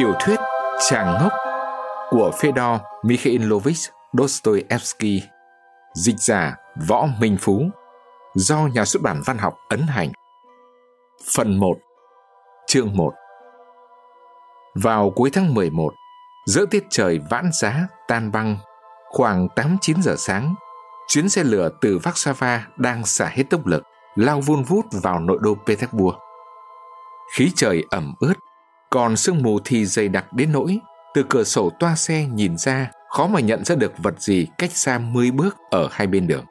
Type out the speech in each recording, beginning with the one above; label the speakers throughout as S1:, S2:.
S1: Tiểu thuyết Chàng ngốc của Fedor Mikhailovich Dostoevsky Dịch giả Võ Minh Phú Do nhà xuất bản văn học ấn hành Phần 1 Chương 1 Vào cuối tháng 11 Giữa tiết trời vãn giá tan băng Khoảng 8-9 giờ sáng Chuyến xe lửa từ Warsaw đang xả hết tốc lực lao vun vút vào nội đô Petersburg. Khí trời ẩm ướt, còn sương mù thì dày đặc đến nỗi từ cửa sổ toa xe nhìn ra khó mà nhận ra được vật gì cách xa 10 bước ở hai bên đường.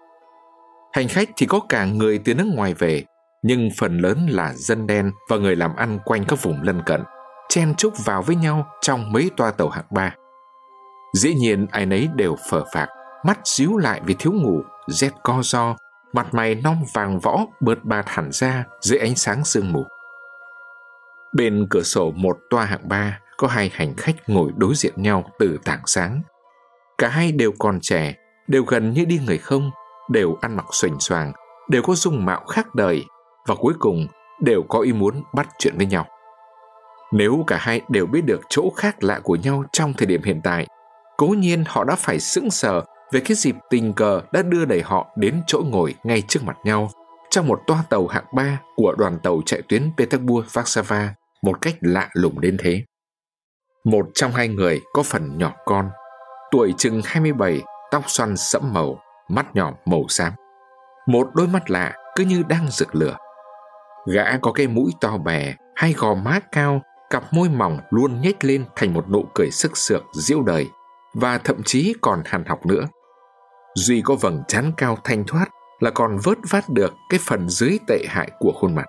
S1: Hành khách thì có cả người từ nước ngoài về, nhưng phần lớn là dân đen và người làm ăn quanh các vùng lân cận, chen chúc vào với nhau trong mấy toa tàu hạng ba. Dĩ nhiên ai nấy đều phờ phạc, mắt díu lại vì thiếu ngủ, rét co do, mặt mày non vàng võ bớt bạt hẳn ra dưới ánh sáng sương mù. Bên cửa sổ một toa hạng ba có hai hành khách ngồi đối diện nhau từ tảng sáng. Cả hai đều còn trẻ, đều gần như đi người không, đều ăn mặc xoành xoàng, đều có dung mạo khác đời và cuối cùng đều có ý muốn bắt chuyện với nhau. Nếu cả hai đều biết được chỗ khác lạ của nhau trong thời điểm hiện tại, cố nhiên họ đã phải sững sờ về cái dịp tình cờ đã đưa đẩy họ đến chỗ ngồi ngay trước mặt nhau trong một toa tàu hạng ba của đoàn tàu chạy tuyến Petersburg-Warsaw một cách lạ lùng đến thế. Một trong hai người có phần nhỏ con, tuổi chừng 27, tóc xoăn sẫm màu, mắt nhỏ màu xám. Một đôi mắt lạ cứ như đang rực lửa. Gã có cái mũi to bè, hai gò má cao, cặp môi mỏng luôn nhếch lên thành một nụ cười sức sượng diễu đời và thậm chí còn hàn học nữa. Duy có vầng trán cao thanh thoát là còn vớt vát được cái phần dưới tệ hại của khuôn mặt.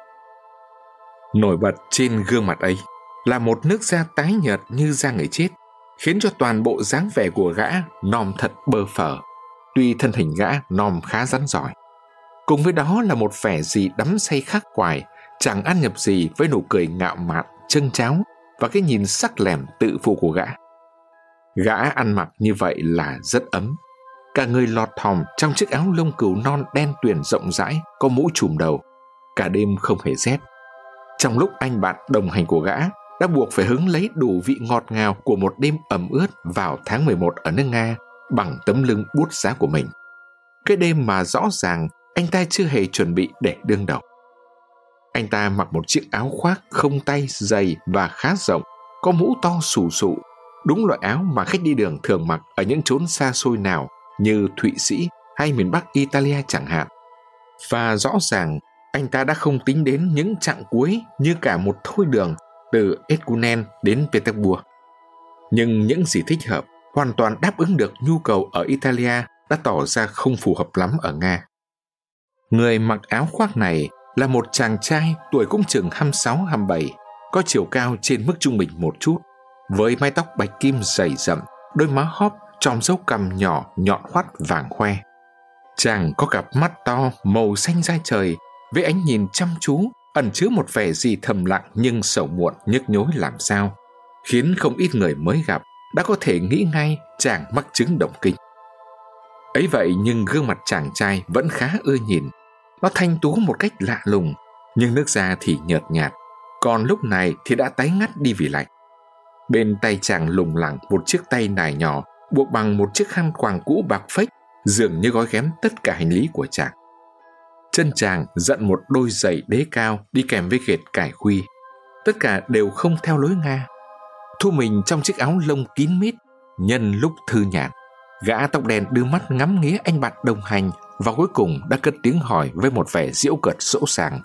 S1: Nổi bật trên gương mặt ấy là một nước da tái nhợt như da người chết, khiến cho toàn bộ dáng vẻ của gã nòm thật bơ phờ, tuy thân hình gã nòm khá rắn giỏi. Cùng với đó là một vẻ gì đắm say khắc khoải, chẳng ăn nhập gì với nụ cười ngạo mạn, chân cháo và cái nhìn sắc lẻm tự phụ của gã. Gã ăn mặc như vậy là rất ấm, Cả người lọt thòng trong chiếc áo lông cừu non đen tuyền rộng rãi, có mũ trùm đầu. Cả đêm không hề rét. Trong lúc anh bạn đồng hành của gã đã buộc phải hứng lấy đủ vị ngọt ngào của một đêm ẩm ướt vào tháng 11 ở nước Nga bằng tấm lưng bút giá của mình. Cái đêm mà rõ ràng anh ta chưa hề chuẩn bị để đương đầu. Anh ta mặc một chiếc áo khoác không tay dày và khá rộng, có mũ to sù sụ đúng loại áo mà khách đi đường thường mặc ở những chốn xa xôi nào như Thụy Sĩ hay miền Bắc Italia chẳng hạn. Và rõ ràng anh ta đã không tính đến những chặng cuối như cả một thôi đường từ Edgunen đến Petersburg. Nhưng những gì thích hợp hoàn toàn đáp ứng được nhu cầu ở Italia đã tỏ ra không phù hợp lắm ở Nga. Người mặc áo khoác này là một chàng trai tuổi cũng chừng 26-27, có chiều cao trên mức trung bình một chút, với mái tóc bạch kim dày rậm, đôi má hóp trong dấu cằm nhỏ nhọn hoắt vàng khoe. Chàng có cặp mắt to màu xanh da trời với ánh nhìn chăm chú ẩn chứa một vẻ gì thầm lặng nhưng sầu muộn nhức nhối làm sao khiến không ít người mới gặp đã có thể nghĩ ngay chàng mắc chứng động kinh. Ấy vậy nhưng gương mặt chàng trai vẫn khá ưa nhìn. Nó thanh tú một cách lạ lùng, nhưng nước da thì nhợt nhạt, còn lúc này thì đã tái ngắt đi vì lạnh. Bên tay chàng lùng lẳng một chiếc tay nải nhỏ buộc bằng một chiếc khăn quàng cũ bạc phách, dường như gói ghém tất cả hành lý của chàng. Chân chàng dẫn một đôi giày đế cao đi kèm với ghệt cải khuy. Tất cả đều không theo lối Nga. Thu mình trong chiếc áo lông kín mít, nhân lúc thư nhàn. Gã tóc đen đưa mắt ngắm nghía anh bạn đồng hành và cuối cùng đã cất tiếng hỏi với một vẻ diễu cợt sỗ sàng.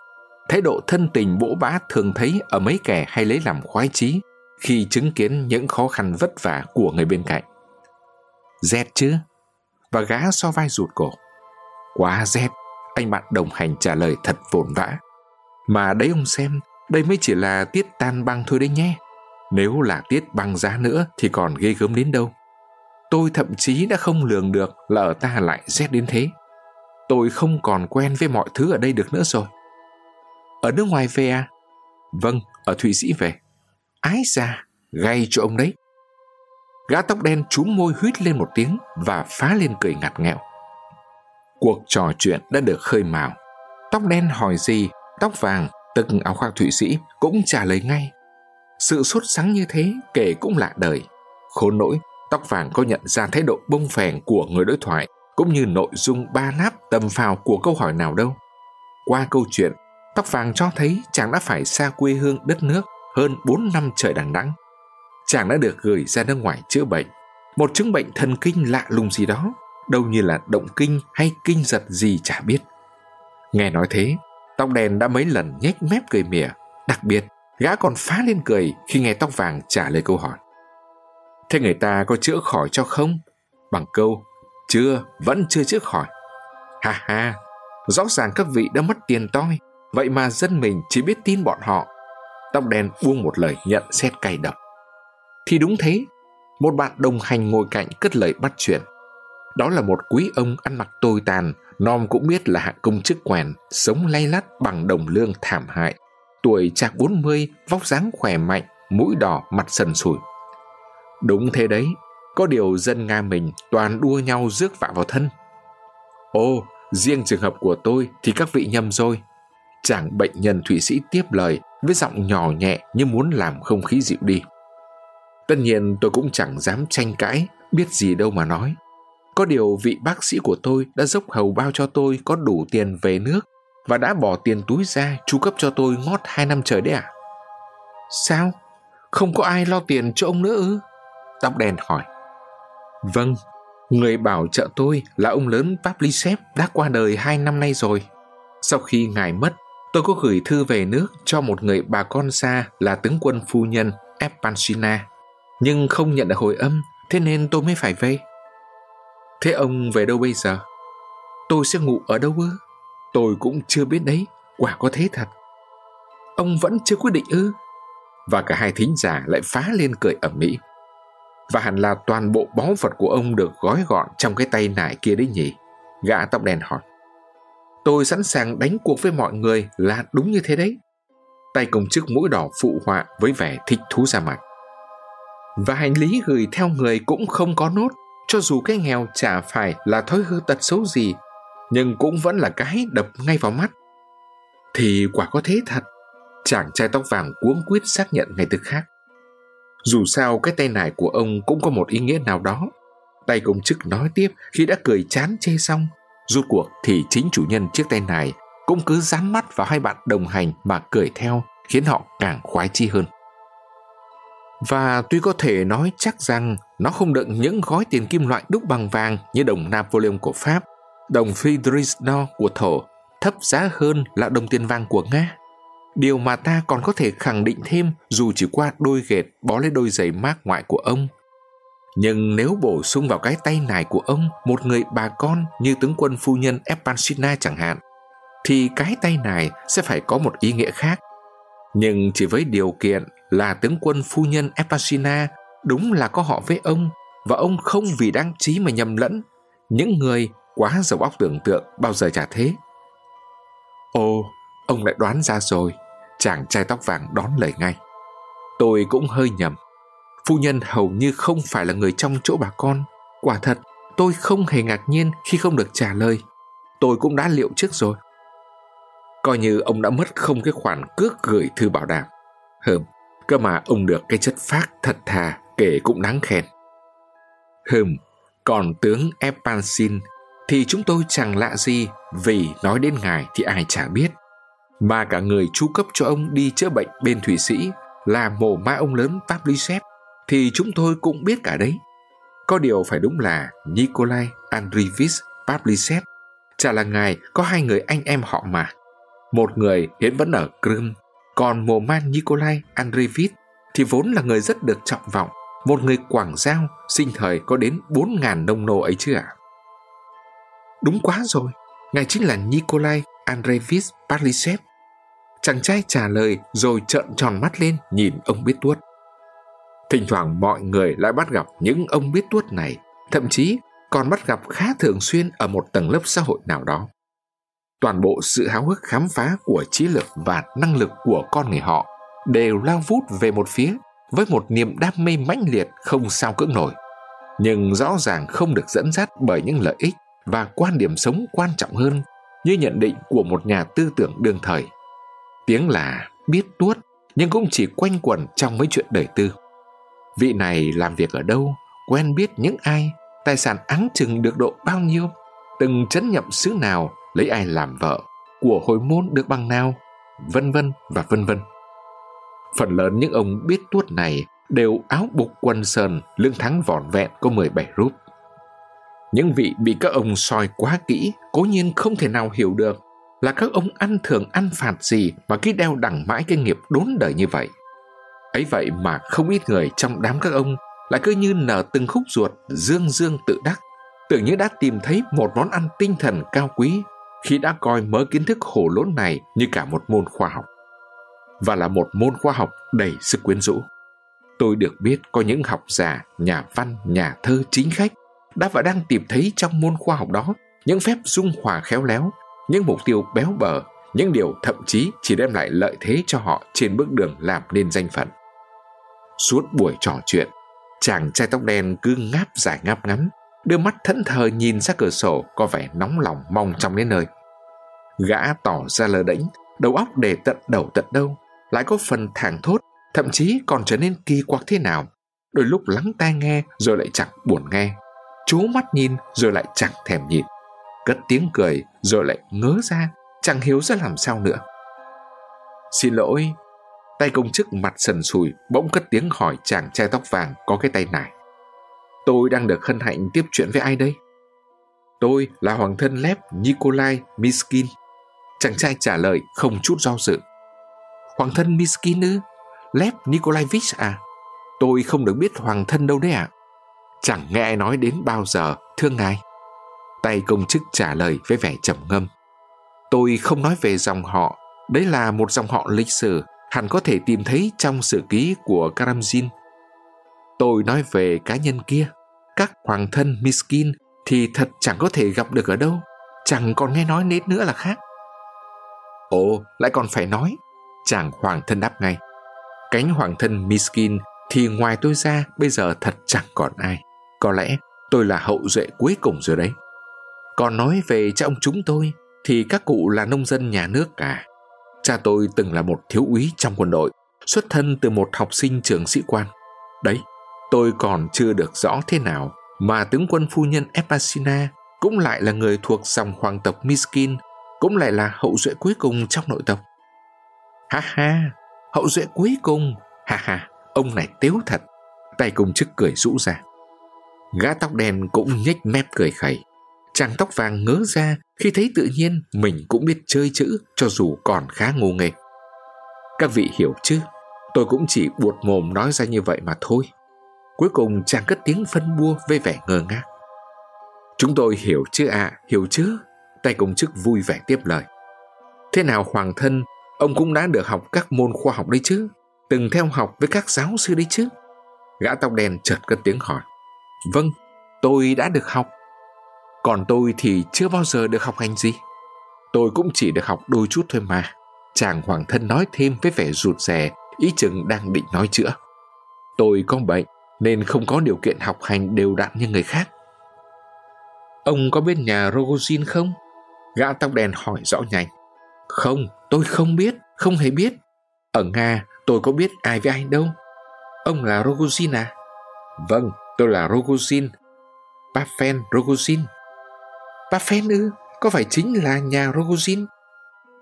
S1: Thái độ thân tình bỗ bá thường thấy ở mấy kẻ hay lấy làm khoái chí khi chứng kiến những khó khăn vất vả của người bên cạnh. Rét chứ? Và gã so vai rụt cổ. Quá rét, anh bạn đồng hành trả lời thật vồn vã. Mà đấy ông xem, đây mới chỉ là tiết tan băng thôi đấy nhé. Nếu là tiết băng giá nữa thì còn ghê gớm đến đâu. Tôi thậm chí đã không lường được là ở ta lại rét đến thế. Tôi không còn quen với mọi thứ ở đây được nữa rồi. Ở nước ngoài về à? Vâng, ở Thụy Sĩ về. Ái ra, gay cho ông đấy. Gã tóc đen trúm môi huýt lên một tiếng và phá lên cười ngặt nghẹo. Cuộc trò chuyện đã được khơi mào. Tóc đen hỏi gì, tóc vàng, tức áo khoác Thụy Sĩ, cũng trả lời ngay. Sự sốt sắng như thế kể cũng lạ đời. Khốn nỗi, tóc vàng có nhận ra thái độ bông phèn của người đối thoại cũng như nội dung ba láp tầm phào của câu hỏi nào đâu. Qua câu chuyện, tóc vàng cho thấy chàng đã phải xa quê hương đất nước hơn 4 năm trời đằng đẵng. Chàng đã được gửi ra nước ngoài chữa bệnh, một chứng bệnh thần kinh lạ lùng gì đó, đâu như là động kinh hay kinh giật gì chả biết. Nghe nói thế, tóc đen đã mấy lần nhếch mép cười mỉa, đặc biệt gã còn phá lên cười khi nghe tóc vàng trả lời câu hỏi. Thế người ta có chữa khỏi cho không? Bằng câu, chưa, vẫn chưa chữa khỏi. Ha ha, rõ ràng các vị đã mất tiền toi, vậy mà dân mình chỉ biết tin bọn họ. Tóc đen buông một lời nhận xét cay độc. Thì đúng thế, một bạn đồng hành ngồi cạnh cất lời bắt chuyện. Đó là một quý ông ăn mặc tồi tàn, Nom cũng biết là hạng công chức quèn, sống lay lắt bằng đồng lương thảm hại. Tuổi chạc 40, vóc dáng khỏe mạnh, mũi đỏ, mặt sần sùi. Đúng thế đấy, có điều dân Nga mình toàn đua nhau rước vạ vào thân. ô, riêng trường hợp của tôi thì các vị nhầm rồi. Chàng bệnh nhân Thụy Sĩ tiếp lời với giọng nhỏ nhẹ như muốn làm không khí dịu đi. Tất nhiên tôi cũng chẳng dám tranh cãi, biết gì đâu mà nói. Có điều vị bác sĩ của tôi đã dốc hầu bao cho tôi có đủ tiền về nước và đã bỏ tiền túi ra chu cấp cho tôi ngót hai năm trời đấy à? Sao? Không có ai lo tiền cho ông nữa ư? Tóc đen hỏi. Vâng, người bảo trợ tôi là ông lớn Pavlisev đã qua đời hai năm nay rồi. Sau khi ngài mất, tôi có gửi thư về nước cho một người bà con xa là tướng quân phu nhân Epanchina nhưng không nhận được hồi âm, thế nên tôi mới phải về. Thế ông về đâu bây giờ? Tôi sẽ ngủ ở đâu ư? Tôi cũng chưa biết đấy, quả có thế thật. Ông vẫn chưa quyết định ư? Và cả hai thính giả lại phá lên cười ẩm mỹ. Và hẳn là toàn bộ báu vật của ông được gói gọn trong cái tay nải kia đấy nhỉ? Gã tóc đen hỏi. Tôi sẵn sàng đánh cuộc với mọi người là đúng như thế đấy. Tay công chức mũi đỏ phụ họa với vẻ thích thú ra mặt. Và hành lý gửi theo người cũng không có nốt, cho dù cái nghèo chả phải là thói hư tật xấu gì, nhưng cũng vẫn là cái đập ngay vào mắt. Thì quả có thế thật, chàng trai tóc vàng cuống quyết xác nhận ngay tức khác. Dù sao cái tay nải của ông cũng có một ý nghĩa nào đó. Tay công chức nói tiếp khi đã cười chán chê xong. Rút cuộc thì chính chủ nhân chiếc tay nải cũng cứ dán mắt vào hai bạn đồng hành mà cười theo khiến họ càng khoái chi hơn. Và tuy có thể nói chắc rằng nó không đựng những gói tiền kim loại đúc bằng vàng như đồng Napoleon của Pháp, đồng Friedrichsno của Thổ, thấp giá hơn là đồng tiền vàng của Nga. Điều mà ta còn có thể khẳng định thêm dù chỉ qua đôi ghệt bó lấy đôi giày mát ngoại của ông. Nhưng nếu bổ sung vào cái tay này của ông một người bà con như tướng quân phu nhân Epansina chẳng hạn, thì cái tay này sẽ phải có một ý nghĩa khác. Nhưng chỉ với điều kiện là tướng quân phu nhân Epasina đúng là có họ với ông và ông không vì đăng trí mà nhầm lẫn. Những người quá giàu óc tưởng tượng bao giờ chả thế. Ồ, ông lại đoán ra rồi chàng trai tóc vàng đón lời ngay. Tôi cũng hơi nhầm. Phu nhân hầu như không phải là người trong chỗ bà con. Quả thật, tôi không hề ngạc nhiên khi không được trả lời. Tôi cũng đã liệu trước rồi. Coi như ông đã mất không cái khoản cước gửi thư bảo đảm. Hừm, cơ mà ông được cái chất phác thật thà kể cũng đáng khen. Hừm, còn tướng Epansin thì chúng tôi chẳng lạ gì vì nói đến ngài thì ai chả biết mà cả người chu cấp cho ông đi chữa bệnh bên Thụy Sĩ là mồ ma ông lớn Pavlichev thì chúng tôi cũng biết cả đấy. Có điều phải đúng là Nikolai Andrievich Pavlichev chả là ngài có hai người anh em họ mà. Một người hiện vẫn ở Crimea, còn mồ man Nikolai Andreevich thì vốn là người rất được trọng vọng, một người quảng giao sinh thời có đến 4.000 nông nô ấy chứ ạ. À? Đúng quá rồi, ngài chính là Nikolai Andreevich Pavlichev. Chàng trai trả lời rồi trợn tròn mắt lên nhìn ông biết tuốt. Thỉnh thoảng mọi người lại bắt gặp những ông biết tuốt này, thậm chí còn bắt gặp khá thường xuyên ở một tầng lớp xã hội nào đó. Toàn bộ sự háo hức khám phá của trí lực và năng lực của con người họ đều lao vút về một phía với một niềm đam mê mãnh liệt không sao cưỡng nổi, nhưng rõ ràng không được dẫn dắt bởi những lợi ích và quan điểm sống quan trọng hơn như nhận định của một nhà tư tưởng đương thời. Tiếng là biết tuốt nhưng cũng chỉ quanh quẩn trong mấy chuyện đời tư. Vị này làm việc ở đâu, quen biết những ai, tài sản áng chừng được độ bao nhiêu, từng chấn nhậm xứ nào, lấy ai làm vợ, của hồi môn được bằng nào, vân vân và vân vân. Phần lớn những ông biết tuốt này đều áo bục quần sờn, lương thắng vỏn vẹn có 17 rúp. Những vị bị các ông soi quá kỹ, cố nhiên không thể nào hiểu được là các ông ăn thường ăn phạt gì mà cứ đeo đẳng mãi cái nghiệp đốn đời như vậy. Ấy vậy mà không ít người trong đám các ông lại cứ như nở từng khúc ruột, dương dương tự đắc, tưởng như đã tìm thấy một món ăn tinh thần cao quý khi đã coi mớ kiến thức hổ lốn này như cả một môn khoa học. Và là một môn khoa học đầy sức quyến rũ. Tôi được biết có những học giả, nhà văn, nhà thơ chính khách đã và đang tìm thấy trong môn khoa học đó những phép dung hòa khéo léo, những mục tiêu béo bở, những điều thậm chí chỉ đem lại lợi thế cho họ trên bước đường làm nên danh phận. Suốt buổi trò chuyện, chàng trai tóc đen cứ ngáp dài ngáp ngắn, đưa mắt thẫn thờ nhìn ra cửa sổ có vẻ nóng lòng mong trong đến nơi. Gã tỏ ra lờ đễnh, đầu óc để tận đầu tận đâu, lại có phần thảng thốt, thậm chí còn trở nên kỳ quặc thế nào. Đôi lúc lắng tai nghe rồi lại chẳng buồn nghe, chú mắt nhìn rồi lại chẳng thèm nhìn, cất tiếng cười rồi lại ngớ ra, chẳng hiểu ra làm sao nữa. Xin lỗi, tay công chức mặt sần sùi bỗng cất tiếng hỏi chàng trai tóc vàng có cái tay này. Tôi đang được hân hạnh tiếp chuyện với ai đây? Tôi là hoàng thân lép Nikolai Miskin. Chàng trai trả lời không chút do dự. Hoàng thân Miskin ư? Lép Nikolaevich à? Tôi không được biết hoàng thân đâu đấy ạ. À? Chẳng nghe ai nói đến bao giờ, thưa ngài. Tay công chức trả lời với vẻ trầm ngâm. Tôi không nói về dòng họ, đấy là một dòng họ lịch sử hẳn có thể tìm thấy trong sử ký của Karamzin. Tôi nói về cá nhân kia, các hoàng thân Miskin thì thật chẳng có thể gặp được ở đâu, chẳng còn nghe nói nết nữa là khác. Ồ, lại còn phải nói, chàng hoàng thân đáp ngay. Cánh hoàng thân Miskin thì ngoài tôi ra bây giờ thật chẳng còn ai. Có lẽ tôi là hậu duệ cuối cùng rồi đấy. Còn nói về cha ông chúng tôi thì các cụ là nông dân nhà nước cả. Cha tôi từng là một thiếu úy trong quân đội, xuất thân từ một học sinh trường sĩ quan. Đấy, tôi còn chưa được rõ thế nào mà tướng quân phu nhân Epasina cũng lại là người thuộc dòng hoàng tộc Miskin, cũng lại là hậu duệ cuối cùng trong nội tộc. Ha ha, hậu duệ cuối cùng, ha ha, ông này tiếu thật. Tay công chức cười rũ ra. Gã tóc đen cũng nhếch mép cười khẩy. Chàng tóc vàng ngớ ra khi thấy tự nhiên mình cũng biết chơi chữ cho dù còn khá ngu nghề. Các vị hiểu chứ, tôi cũng chỉ buột mồm nói ra như vậy mà thôi. Cuối cùng chàng cất tiếng phân bua với vẻ ngơ ngác. Chúng tôi hiểu chứ ạ, à, hiểu chứ? Tay công chức vui vẻ tiếp lời. Thế nào hoàng thân, ông cũng đã được học các môn khoa học đấy chứ? Từng theo học với các giáo sư đấy chứ? Gã tóc đen chợt cất tiếng hỏi. Vâng, tôi đã được học. Còn tôi thì chưa bao giờ được học hành gì. Tôi cũng chỉ được học đôi chút thôi mà. Chàng hoàng thân nói thêm với vẻ rụt rè, ý chừng đang định nói chữa. Tôi có bệnh, nên không có điều kiện học hành đều đặn như người khác. Ông có biết nhà Rogozin không? Gã tóc đen hỏi rõ nhanh. Không, tôi không biết, không hề biết. Ở Nga, tôi có biết ai với ai đâu. Ông là Rogozin à? Vâng, tôi là Rogozin. Pafen Rogozin. Pafen ư? Có phải chính là nhà Rogozin?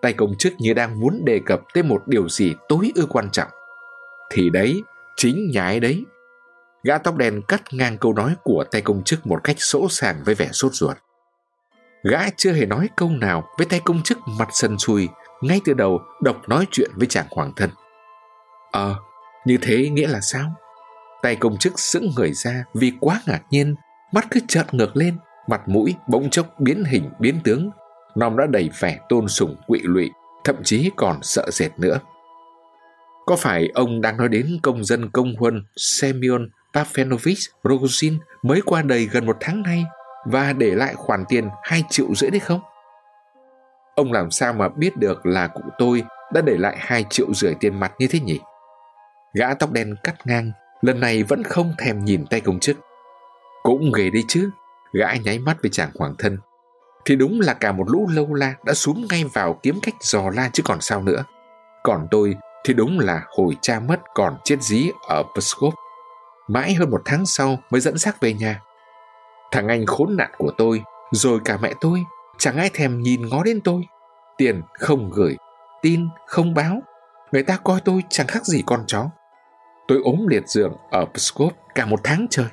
S1: Tay công chức như đang muốn đề cập tới một điều gì tối ư quan trọng. Thì đấy, chính nhà ấy đấy. Gã tóc đen cắt ngang câu nói của tay công chức một cách sỗ sàng với vẻ sốt ruột. Gã chưa hề nói câu nào với tay công chức mặt sần sùi, ngay từ đầu độc nói chuyện với chàng hoàng thân. Ờ, như thế nghĩa là sao? Tay công chức sững người ra vì quá ngạc nhiên, mắt cứ trợn ngược lên, mặt mũi bỗng chốc biến hình biến tướng, nòng đã đầy vẻ tôn sùng quỵ lụy, thậm chí còn sợ sệt nữa. Có phải ông đang nói đến công dân công huân Semyon Pafenovich Rogozin mới qua đời gần một tháng nay và để lại khoản tiền 2 triệu rưỡi đấy không? Ông làm sao mà biết được là cụ tôi đã để lại 2 triệu rưỡi tiền mặt như thế nhỉ? Gã tóc đen cắt ngang, lần này vẫn không thèm nhìn tay công chức. Cũng ghê đấy chứ, gã nháy mắt với chàng hoàng thân. Thì đúng là cả một lũ lâu la đã xuống ngay vào kiếm cách dò la chứ còn sao nữa. Còn tôi thì đúng là hồi cha mất còn chết dí ở Pskov. Mãi hơn một tháng sau mới dẫn xác về nhà. Thằng anh khốn nạn của tôi, rồi cả mẹ tôi, chẳng ai thèm nhìn ngó đến tôi. Tiền không gửi, tin không báo. Người ta coi tôi chẳng khác gì con chó. Tôi ốm liệt giường ở Pskov cả một tháng trời.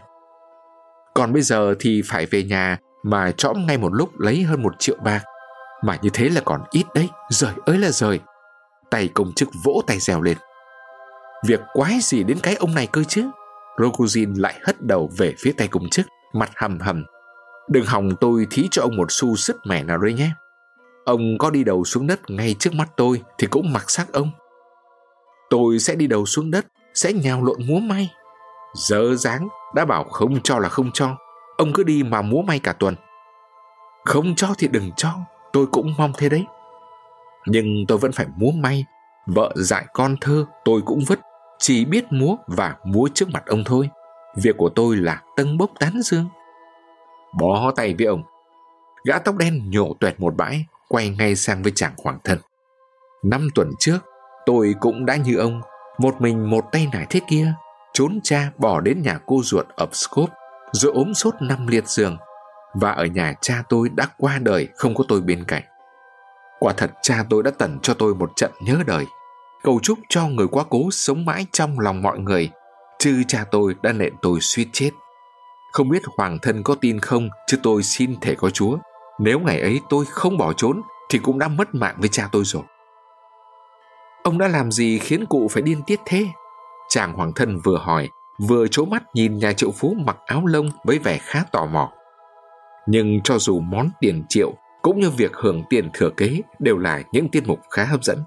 S1: Còn bây giờ thì phải về nhà mà trõm ngay một lúc lấy hơn một triệu bạc. Mà như thế là còn ít đấy, rời ơi là rời. Tay công chức vỗ tay rèo lên. Việc quái gì đến cái ông này cơ chứ? Rogozin lại hất đầu về phía tay công chức, mặt hầm hầm. Đừng hòng tôi thí cho ông một xu sứt mẻ nào đấy nhé. Ông có đi đầu xuống đất ngay trước mắt tôi thì cũng mặc xác ông. Tôi sẽ đi đầu xuống đất, sẽ nhào lộn múa may. Dơ dáng, đã bảo không cho là không cho. Ông cứ đi mà múa may cả tuần. Không cho thì đừng cho, tôi cũng mong thế đấy. Nhưng tôi vẫn phải múa may, vợ dạy con thơ tôi cũng vứt, chỉ biết múa và múa trước mặt ông thôi. Việc của tôi là tâng bốc tán dương. Bó tay với ông. Gã tóc đen nhổ tuẹt một bãi, quay ngay sang với chàng hoàng thân. Năm tuần trước, tôi cũng đã như ông, một mình một tay nải thế kia, trốn cha bỏ đến nhà cô ruột ở Scope, rồi ốm sốt năm liệt giường. Và ở nhà cha tôi đã qua đời không có tôi bên cạnh. Quả thật cha tôi đã tẩn cho tôi một trận nhớ đời. Cầu chúc cho người quá cố sống mãi trong lòng mọi người, chứ cha tôi đã nện tôi suýt chết. Không biết hoàng thân có tin không, chứ tôi xin thể có chúa. Nếu ngày ấy tôi không bỏ trốn, thì cũng đã mất mạng với cha tôi rồi. Ông đã làm gì khiến cụ phải điên tiết thế? Chàng hoàng thân vừa hỏi, vừa trố mắt nhìn nhà triệu phú mặc áo lông với vẻ khá tò mò. Nhưng cho dù món tiền triệu cũng như việc hưởng tiền thừa kế đều là những tiết mục khá hấp dẫn.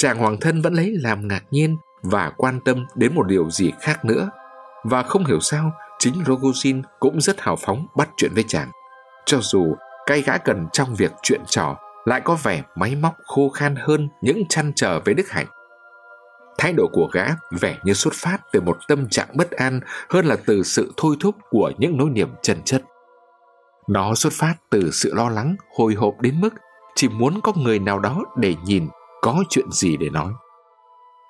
S1: Chàng hoàng thân vẫn lấy làm ngạc nhiên và quan tâm đến một điều gì khác nữa. Và không hiểu sao, chính Rogozin cũng rất hào phóng bắt chuyện với chàng. Cho dù cái gã cần trong việc chuyện trò lại có vẻ máy móc khô khan hơn những chăn trở với Đức Hạnh. Thái độ của gã vẻ như xuất phát từ một tâm trạng bất an hơn là từ sự thôi thúc của những nỗi niềm chân chất. Nó xuất phát từ sự lo lắng, hồi hộp đến mức chỉ muốn có người nào đó để nhìn có chuyện gì để nói.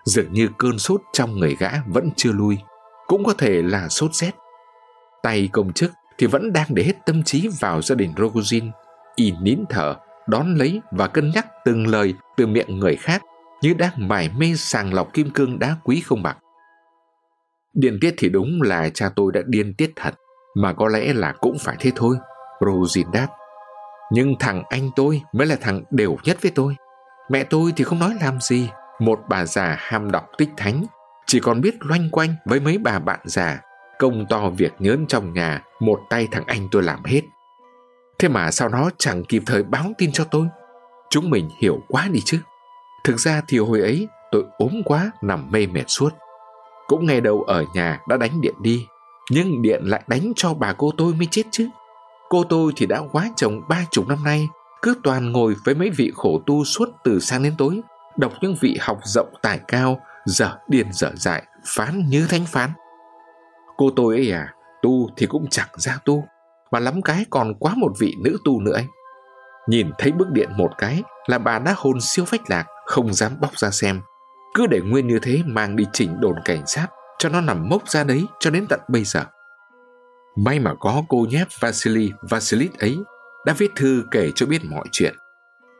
S1: Dường như cơn sốt trong người gã vẫn chưa lui, cũng có thể là sốt rét. Tay công chức thì vẫn đang để hết tâm trí vào gia đình Rogozin, y nín thở, đón lấy và cân nhắc từng lời từ miệng người khác như đang mải mê sàng lọc kim cương đá quý không bạc. Điên tiết thì đúng là cha tôi đã điên tiết thật, mà có lẽ là cũng phải thế thôi. rogozin đáp. Nhưng thằng anh tôi mới là thằng đều nhất với tôi. Mẹ tôi thì không nói làm gì. Một bà già ham đọc tích thánh, chỉ còn biết loanh quanh với mấy bà bạn già, công to việc nhớn trong nhà, một tay thằng anh tôi làm hết. Thế mà sao nó chẳng kịp thời báo tin cho tôi? Chúng mình hiểu quá đi chứ. Thực ra thì hồi ấy tôi ốm quá nằm mê mệt suốt. Cũng nghe đầu ở nhà đã đánh điện đi, nhưng điện lại đánh cho bà cô tôi mới chết chứ. Cô tôi thì đã quá chồng ba chục năm nay, cứ toàn ngồi với mấy vị khổ tu suốt từ sáng đến tối, đọc những vị học rộng tài cao, dở điền dở dại, phán như thánh phán. Cô tôi ấy à, tu thì cũng chẳng ra tu, mà lắm cái còn quá một vị nữ tu nữa ấy. Nhìn thấy bức điện một cái là bà đã hồn siêu phách lạc, không dám bóc ra xem. Cứ để nguyên như thế mang đi chỉnh đồn cảnh sát, cho nó nằm mốc ra đấy cho đến tận bây giờ. May mà có cô nhép Vasily Vasilit ấy đã viết thư kể cho biết mọi chuyện.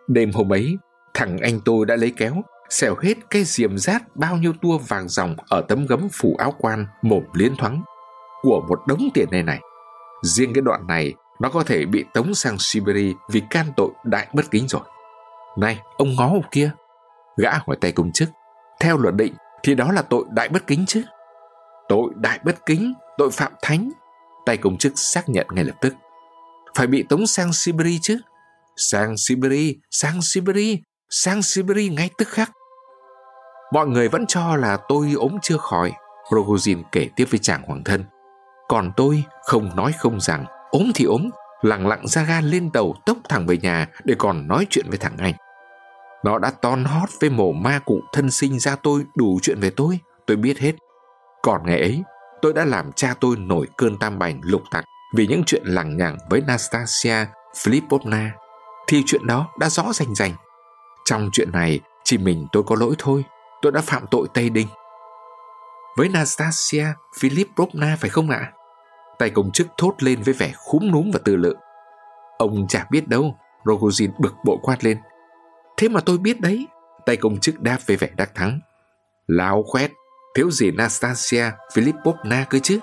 S1: Đêm hôm ấy, thằng anh tôi đã lấy kéo, xẻo hết cái diềm rát bao nhiêu tua vàng ròng ở tấm gấm phủ áo quan mồm liến thoáng của một đống tiền này này. Riêng cái đoạn này nó có thể bị tống sang Siberia vì can tội đại bất kính rồi. Này, ông ngó ông kia. Gã hỏi tay công chức. Theo luật định thì đó là tội đại bất kính chứ. Tội đại bất kính, tội phạm thánh, tay công chức xác nhận ngay lập tức. Phải bị tống sang Siberia chứ? Sang Siberia, sang Siberia, sang Siberia ngay tức khắc. Mọi người vẫn cho là tôi ốm chưa khỏi, Rogozin kể tiếp với chàng hoàng thân. Còn tôi không nói không rằng, ốm thì ốm, lặng lặng ra ga lên tàu tốc thẳng về nhà để còn nói chuyện với thằng anh. Nó đã ton hót với mổ ma cụ thân sinh ra tôi đủ chuyện về tôi, tôi biết hết. Còn ngày ấy, tôi đã làm cha tôi nổi cơn tam bành lục tặc vì những chuyện lằng nhằng với Nastasia Filipovna, thì chuyện đó đã rõ rành rành. Trong chuyện này, chỉ mình tôi có lỗi thôi. tôi đã phạm tội Tây Đinh. Với Nastasia Filipovna phải không ạ? Tay công chức thốt lên với vẻ khúm núm và tư lự. Ông chả biết đâu, Rogozin bực bội quát lên. Thế mà tôi biết đấy, tay công chức đáp với vẻ đắc thắng. Láo khoét, thiếu gì Nastasia Filipovna cơ chứ?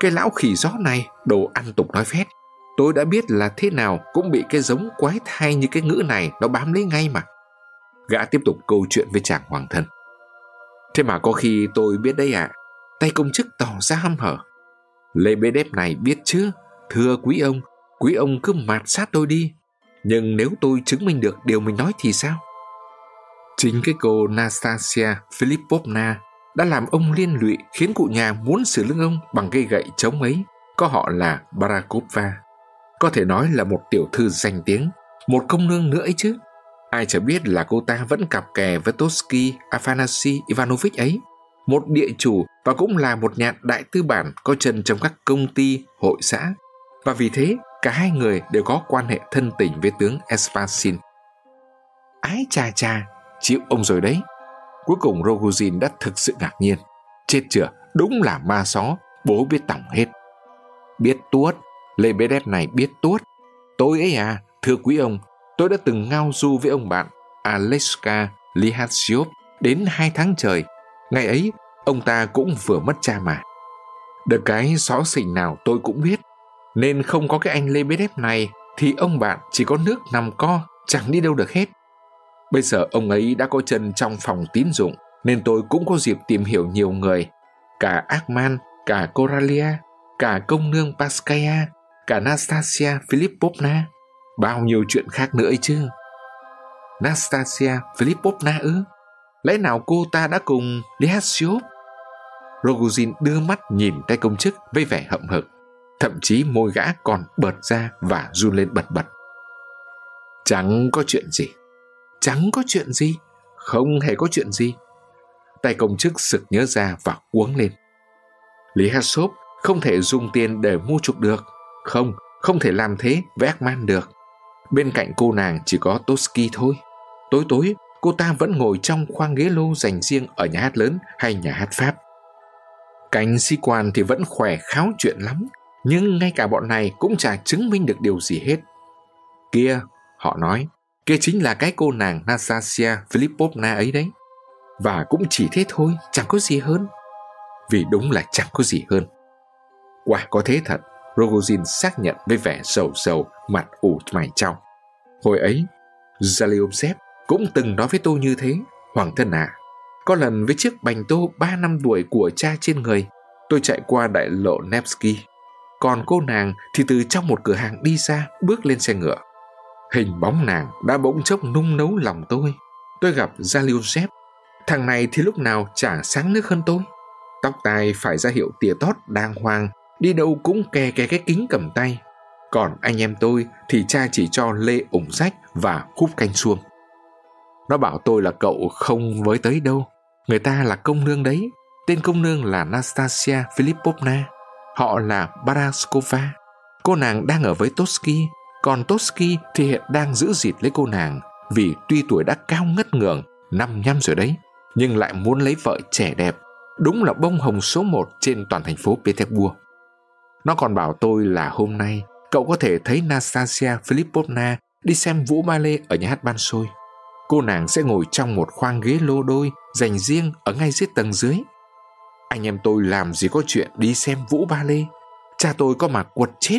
S1: Cái lão khỉ gió này, đồ ăn tục nói phét. Tôi đã biết là thế nào cũng bị cái giống quái thai như cái ngữ này nó bám lấy ngay mà. Gã tiếp tục câu chuyện với chàng hoàng thân. Thế mà có khi tôi biết đấy ạ. À, tay công chức tỏ ra hăm hở. Lê bê đép này biết chứ. Thưa quý ông, quý ông cứ mạt sát tôi đi. Nhưng nếu tôi chứng minh được điều mình nói thì sao? Chính cái cô Nastasia Filipovna đã làm ông liên lụy khiến cụ nhà muốn xử lưng ông bằng cây gậy chống ấy, có họ là Barakova. Có thể nói là một tiểu thư danh tiếng, một công nương nữa ấy chứ. Ai chả biết là cô ta vẫn cặp kè với Tosky Afanasy Ivanovich ấy, một địa chủ và cũng là một nhà đại tư bản có chân trong các công ty, hội xã. Và vì thế, cả hai người đều có quan hệ thân tình với tướng Espasin. Ái chà chà, chịu ông rồi đấy. Cuối cùng Rogozin đã thực sự ngạc nhiên. Chết chưa, đúng là ma xó, bố biết tổng hết. Biết tuốt, Lê Bế Đét này biết tuốt. Tôi ấy à, thưa quý ông, tôi đã từng ngao du với ông bạn Aleska Lihatsiov đến hai tháng trời. Ngày ấy, ông ta cũng vừa mất cha mà. Được cái xó xỉnh nào tôi cũng biết. Nên không có cái anh Lê Bế Đép này thì ông bạn chỉ có nước nằm co, chẳng đi đâu được hết. Bây giờ ông ấy đã có chân trong phòng tín dụng nên tôi cũng có dịp tìm hiểu nhiều người. Cả Akman, cả Coralia, cả công nương Paskaya, cả Nastasia Filipovna. Bao nhiêu chuyện khác nữa ấy chứ. Nastasia Filipovna ư? Lẽ nào cô ta đã cùng Lihatsiov? Rogozin đưa mắt nhìn tay công chức với vẻ hậm hực. Thậm chí môi gã còn bật ra và run lên bật bật. Chẳng có chuyện gì. Chẳng có chuyện gì. Không hề có chuyện gì. Tay công chức sực nhớ ra và uống lên. Lý Hassop không thể dùng tiền để mua chuộc được. Không, không thể làm thế với Ackman được. Bên cạnh cô nàng chỉ có Toski thôi. Tối tối, cô ta vẫn ngồi trong khoang ghế lô dành riêng ở nhà hát lớn hay nhà hát Pháp. Cánh sĩ quan thì vẫn khỏe kháo chuyện lắm, nhưng ngay cả bọn này cũng chả chứng minh được điều gì hết. Kia, họ nói, kia chính là cái cô nàng Nastasia Filipovna ấy đấy. Và cũng chỉ thế thôi, chẳng có gì hơn. Vì đúng là chẳng có gì hơn. Quả có thế thật, Rogozin xác nhận với vẻ sầu sầu, mặt ủ mày trong. Hồi ấy, Zaliomsev cũng từng nói với tôi như thế, Hoàng thân à. Có lần với chiếc bành tô 3 năm tuổi của cha trên người, tôi chạy qua đại lộ Nevsky. Còn cô nàng thì từ trong một cửa hàng đi ra, bước lên xe ngựa. Hình bóng nàng đã bỗng chốc nung nấu lòng tôi. Tôi gặp Zaliomsev. Thằng này thì lúc nào chả sáng nước hơn tôi. Tóc tai phải ra hiệu tỉa tót đàng hoàng, đi đâu cũng kè kè cái kính cầm tay. Còn anh em tôi thì cha chỉ cho lê ủng sách và hút canh xuông. Nó bảo tôi là cậu không với tới đâu. Người ta là công nương đấy. Tên công nương là Nastasia Filipovna. Họ là Baraskova. Cô nàng đang ở với Tosky. Còn Tosky thì hiện đang giữ dịt lấy cô nàng. Vì tuy tuổi đã cao ngất ngường, năm nhăm rồi đấy. Nhưng lại muốn lấy vợ trẻ đẹp. Đúng là bông hồng số một trên toàn thành phố Petersburg. Nó còn bảo tôi là hôm nay cậu có thể thấy Nastasia Filipovna đi xem vũ ballet ở nhà hát Ban Sôi. Cô nàng sẽ ngồi trong một khoang ghế lô đôi dành riêng ở ngay dưới tầng dưới. Anh em tôi làm gì có chuyện đi xem vũ ballet. Cha tôi có mà quật chết.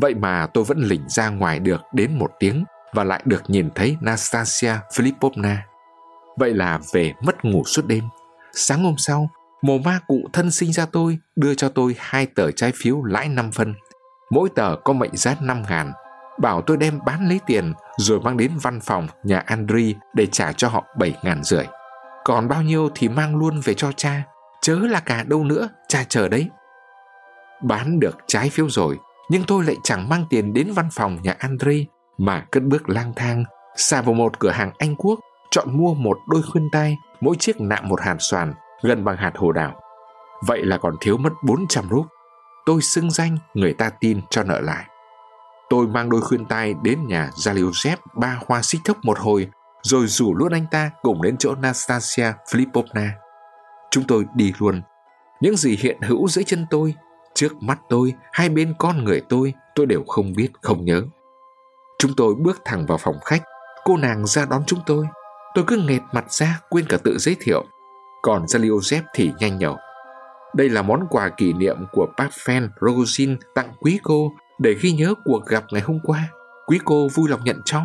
S1: Vậy mà tôi vẫn lỉnh ra ngoài được đến một tiếng và lại được nhìn thấy Nastasia Filipovna. Vậy là về mất ngủ suốt đêm. Sáng hôm sau, Mồ ma cụ thân sinh ra tôi đưa cho tôi hai tờ trái phiếu lãi 5 phân. Mỗi tờ có mệnh giá 5 ngàn. Bảo tôi đem bán lấy tiền rồi mang đến văn phòng nhà Andri để trả cho họ 7 ngàn rưỡi. Còn bao nhiêu thì mang luôn về cho cha. Chớ là cả đâu nữa, cha chờ đấy. Bán được trái phiếu rồi, nhưng tôi lại chẳng mang tiền đến văn phòng nhà Andre mà cất bước lang thang, xa vào một cửa hàng Anh Quốc, chọn mua một đôi khuyên tai, mỗi chiếc nạm một hạt xoàn gần bằng hạt hồ đào. Vậy là còn thiếu mất 400 rúp. Tôi xưng danh, người ta tin cho nợ lại. Tôi mang đôi khuyên tai đến nhà Zaliusev ba hoa xích thốc một hồi, rồi rủ luôn anh ta cùng đến chỗ Nastasia Filipovna. Chúng tôi đi luôn. Những gì hiện hữu dưới chân tôi, trước mắt tôi, hai bên con người tôi, tôi đều không biết, không nhớ. Chúng tôi bước thẳng vào phòng khách, cô nàng ra đón chúng tôi. Tôi cứ nghệt mặt ra, quên cả tự giới thiệu. Còn Zaliozep thì nhanh nhậu. Đây là món quà kỷ niệm của Pavel Rosin tặng quý cô để ghi nhớ cuộc gặp ngày hôm qua. Quý cô vui lòng nhận cho.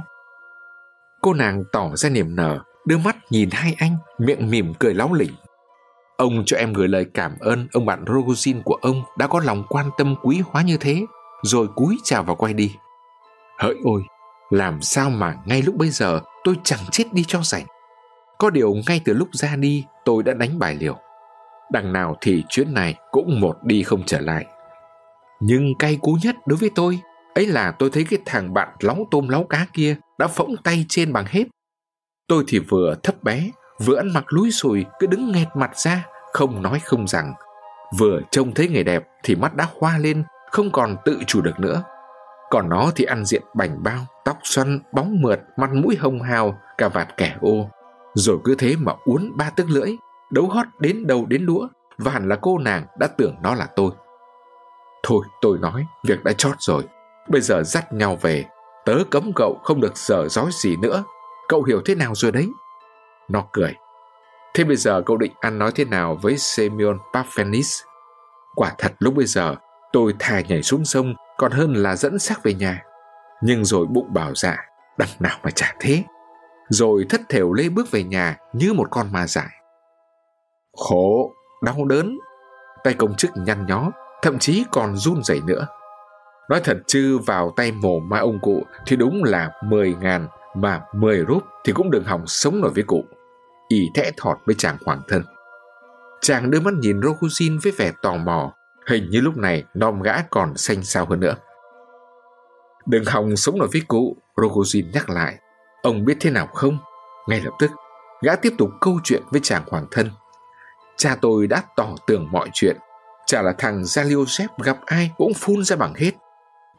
S1: Cô nàng tỏ ra niềm nở, đưa mắt nhìn hai anh, miệng mỉm cười láo lỉnh. Ông cho em gửi lời cảm ơn ông bạn Rogozin của ông đã có lòng quan tâm quý hóa như thế, rồi cúi chào và quay đi. Hỡi ôi, làm sao mà ngay lúc bây giờ tôi chẳng chết đi cho rảnh. Có điều ngay từ lúc ra đi tôi đã đánh bài liều. Đằng nào thì chuyến này cũng một đi không trở lại. Nhưng cay cú nhất đối với tôi ấy là tôi thấy cái thằng bạn lóng tôm lóng cá kia đã phỗng tay trên bằng hết. Tôi thì vừa thấp bé, vừa ăn mặc lúi sùi cứ đứng nghẹt mặt ra, không nói không rằng. Vừa trông thấy người đẹp thì mắt đã hoa lên, không còn tự chủ được nữa. Còn nó thì ăn diện bảnh bao, tóc xoăn, bóng mượt, mặt mũi hồng hào, cà vạt kẻ ô. Rồi cứ thế mà uốn ba tức lưỡi, đấu hót đến đầu đến đũa, và hẳn là cô nàng đã tưởng nó là tôi. Thôi tôi nói, việc đã chót rồi, bây giờ dắt nhau về, tớ cấm cậu không được dở dói gì nữa, cậu hiểu thế nào rồi đấy? Nó cười. Thế bây giờ cậu định ăn nói thế nào với Semyon Parfenis? Quả thật lúc bây giờ, tôi thà nhảy xuống sông còn hơn là dẫn xác về nhà. Nhưng rồi bụng bảo dạ, đằng nào mà chả thế. Rồi thất thểu lê bước về nhà như một con ma dại. Khổ, đau đớn, tay công chức nhăn nhó, thậm chí còn run rẩy nữa. Nói thật chứ vào tay mồ ma ông cụ thì đúng là 10 ngàn mà 10 rúp thì cũng đừng hòng sống nổi với cụ. Y thẽ thọt với chàng hoàng thân. Chàng đưa mắt nhìn Rokujin với vẻ tò mò, hình như lúc này nom gã còn xanh xao hơn nữa. Đừng hòng sống nổi với cụ, Rokujin nhắc lại. Ông biết thế nào không? Ngay lập tức, gã tiếp tục câu chuyện với chàng hoàng thân. Cha tôi đã tỏ tường mọi chuyện. Chả là thằng Zaliosef gặp ai cũng phun ra bằng hết.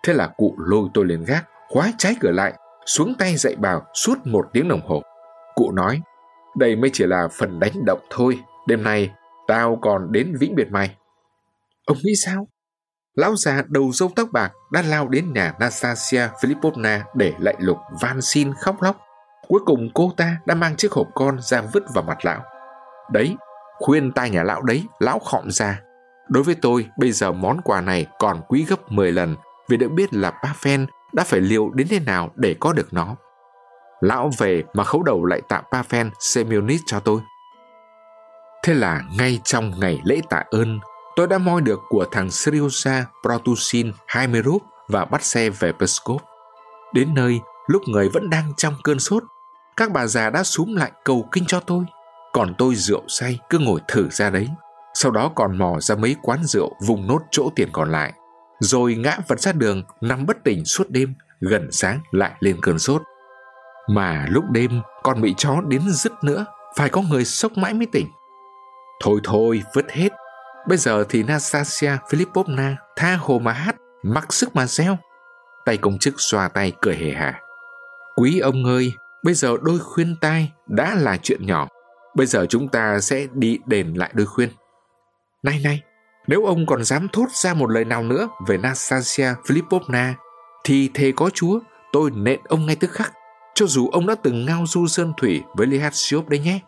S1: Thế là cụ lôi tôi lên gác, khóa trái cửa lại, xuống tay dạy bảo suốt một tiếng đồng hồ. Cụ nói, đây mới chỉ là phần đánh động thôi, đêm nay tao còn đến vĩnh biệt mày. Ông nghĩ sao? Lão già đầu râu tóc bạc đã lao đến nhà Nastasia Filipovna để lạy lục van xin khóc lóc. Cuối cùng cô ta đã mang chiếc hộp con ra vứt vào mặt lão. Đấy, khuyên tai nhà lão đấy, lão khọm ra. Đối với tôi, bây giờ món quà này còn quý gấp 10 lần vì được biết là Pavel đã phải liều đến thế nào để có được nó. Lão về mà khấu đầu lại tặng Phen Semionis cho tôi. Thế là ngay trong ngày lễ tạ ơn, tôi đã moi được của thằng Sryusa Protusin 20 rúp và bắt xe về Peskov. Đến nơi, lúc người vẫn đang trong cơn sốt, các bà già đã súm lại cầu kinh cho tôi. Còn tôi rượu say cứ ngồi thử ra đấy. Sau đó còn mò ra mấy quán rượu vùng nốt chỗ tiền còn lại rồi ngã vật ra đường nằm bất tỉnh suốt đêm, gần sáng lại lên cơn sốt. Mà lúc đêm còn bị chó đến dứt nữa, phải có người sốc mãi mới tỉnh. Thôi thôi, vứt hết. Bây giờ thì Nastasia Filipovna tha hồ mà hát, mặc sức mà reo. Tay công chức xoa tay cười hề hà. Quý ông ơi, bây giờ đôi khuyên tai đã là chuyện nhỏ. Bây giờ chúng ta sẽ đi đền lại đôi khuyên. Này này, nếu ông còn dám thốt ra một lời nào nữa về Nastasia Filipovna, thì thề có chúa, tôi nện ông ngay tức khắc, cho dù ông đã từng ngao du sơn thủy với Lihatsiop đấy nhé.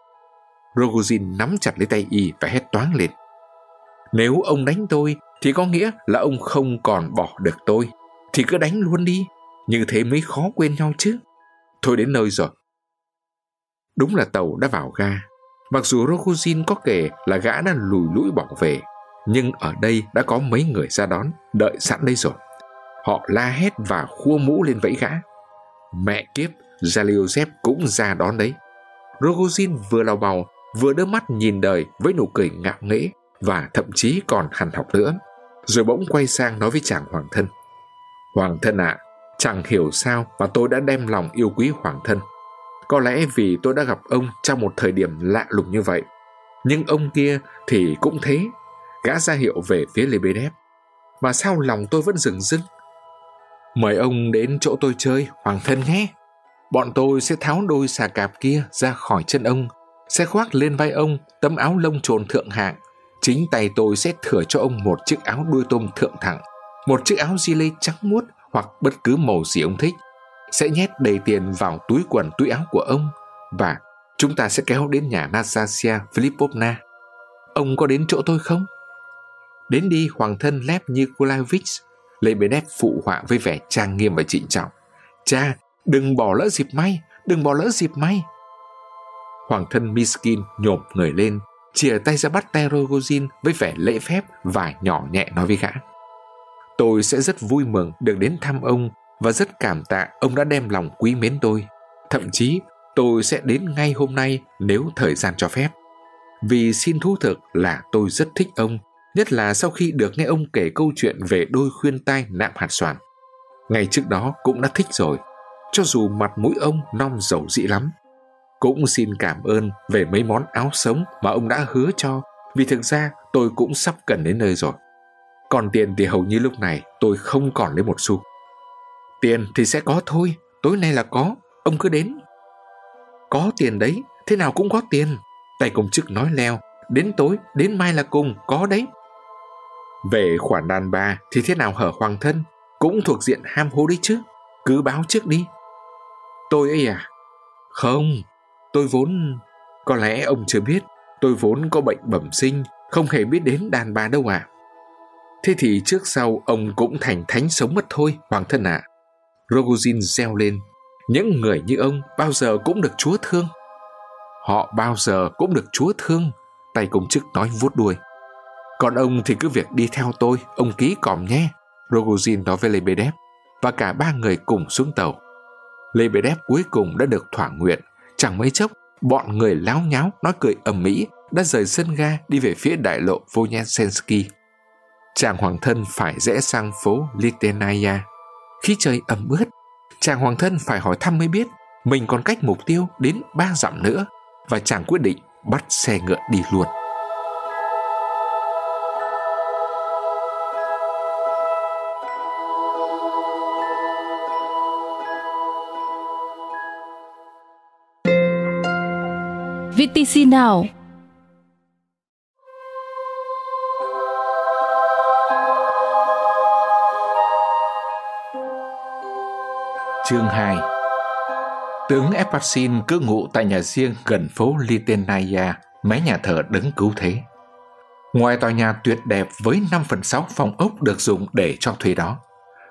S1: Rogozin nắm chặt lấy tay y và hét toáng lên. Nếu ông đánh tôi, thì có nghĩa là ông không còn bỏ được tôi. Thì cứ đánh luôn đi, như thế mới khó quên nhau chứ. Thôi đến nơi rồi. Đúng là tàu đã vào ga. Mặc dù Rogozin có kể là gã đã lùi lũi bỏ về, nhưng ở đây đã có mấy người ra đón, đợi sẵn đây rồi. Họ la hét và khua mũ lên vẫy gã. Mẹ kiếp, Zaliozep cũng ra đón đấy. Rogozin vừa lau bầu, vừa đưa mắt nhìn đời với nụ cười ngạo nghễ và thậm chí còn hằn học nữa. Rồi bỗng quay sang nói với chàng hoàng thân. Hoàng thân ạ, à, chẳng hiểu sao mà tôi đã đem lòng yêu quý hoàng thân. Có lẽ vì tôi đã gặp ông trong một thời điểm lạ lùng như vậy. Nhưng ông kia thì cũng thế, gã ra hiệu về phía Lebedev. Mà sao lòng tôi vẫn dừng dưng? Mời ông đến chỗ tôi chơi, hoàng thân nghe bọn tôi sẽ tháo đôi xà cạp kia ra khỏi chân ông, sẽ khoác lên vai ông tấm áo lông trồn thượng hạng. Chính tay tôi sẽ thừa cho ông một chiếc áo đuôi tôm thượng thẳng, một chiếc áo di lê trắng muốt hoặc bất cứ màu gì ông thích. Sẽ nhét đầy tiền vào túi quần túi áo của ông và chúng ta sẽ kéo đến nhà Nastasia Filipovna. Ông có đến chỗ tôi không? Đến đi hoàng thân Lev Nikolaevich, Lebedev phụ họa với vẻ trang nghiêm và trịnh trọng. Cha, đừng bỏ lỡ dịp may, đừng bỏ lỡ dịp may. Hoàng thân Miskin nhộp người lên, chìa tay ra bắt tay Rogozin với vẻ lễ phép và nhỏ nhẹ nói với gã. Tôi sẽ rất vui mừng được đến thăm ông và rất cảm tạ ông đã đem lòng quý mến tôi. Thậm chí tôi sẽ đến ngay hôm nay nếu thời gian cho phép. Vì xin thú thực là tôi rất thích ông, nhất là sau khi được nghe ông kể câu chuyện về đôi khuyên tai nạm hạt xoàn. Ngày trước đó cũng đã thích rồi, cho dù mặt mũi ông non dầu dị lắm. Cũng xin cảm ơn về mấy món áo sống mà ông đã hứa cho, vì thực ra tôi cũng sắp cần đến nơi rồi. Còn tiền thì hầu như lúc này tôi không còn lấy một xu. Tiền thì sẽ có thôi, tối nay là có, ông cứ đến. Có tiền đấy, thế nào cũng có tiền. Tay công chức nói leo, đến tối, đến mai là cùng, có đấy. Về khoản đàn bà thì thế nào hở hoàng thân, cũng thuộc diện ham hố đấy chứ, cứ báo trước đi. Tôi ấy à? Không, tôi vốn... Có lẽ ông chưa biết, tôi vốn có bệnh bẩm sinh, không hề biết đến đàn bà đâu ạ. À. Thế thì trước sau ông cũng thành thánh sống mất thôi, hoàng thân ạ. À. Rogozin reo lên, những người như ông bao giờ cũng được Chúa thương. Họ bao giờ cũng được Chúa thương, tay công chức nói vuốt đuôi. Còn ông thì cứ việc đi theo tôi, ông ký còm nhé. Rogozin nói với Lebedev, và cả ba người cùng xuống tàu. Lebedev cuối cùng đã được thỏa nguyện. Chẳng mấy chốc, bọn người láo nháo nói cười ầm mỹ đã rời sân ga đi về phía đại lộ Vonyasensky. Chàng hoàng thân phải rẽ sang phố Litenaya. Khi trời ẩm ướt, chàng hoàng thân phải hỏi thăm mới biết mình còn cách mục tiêu đến ba dặm nữa và chàng quyết định bắt xe ngựa đi luôn.
S2: VTC nào.
S1: Chương 2 Tướng Epacin cứ ngụ tại nhà riêng gần phố Litenaya, mé nhà thờ đấng cứu thế. Ngoài tòa nhà tuyệt đẹp với 5 phần 6 phòng ốc được dùng để cho thuê đó,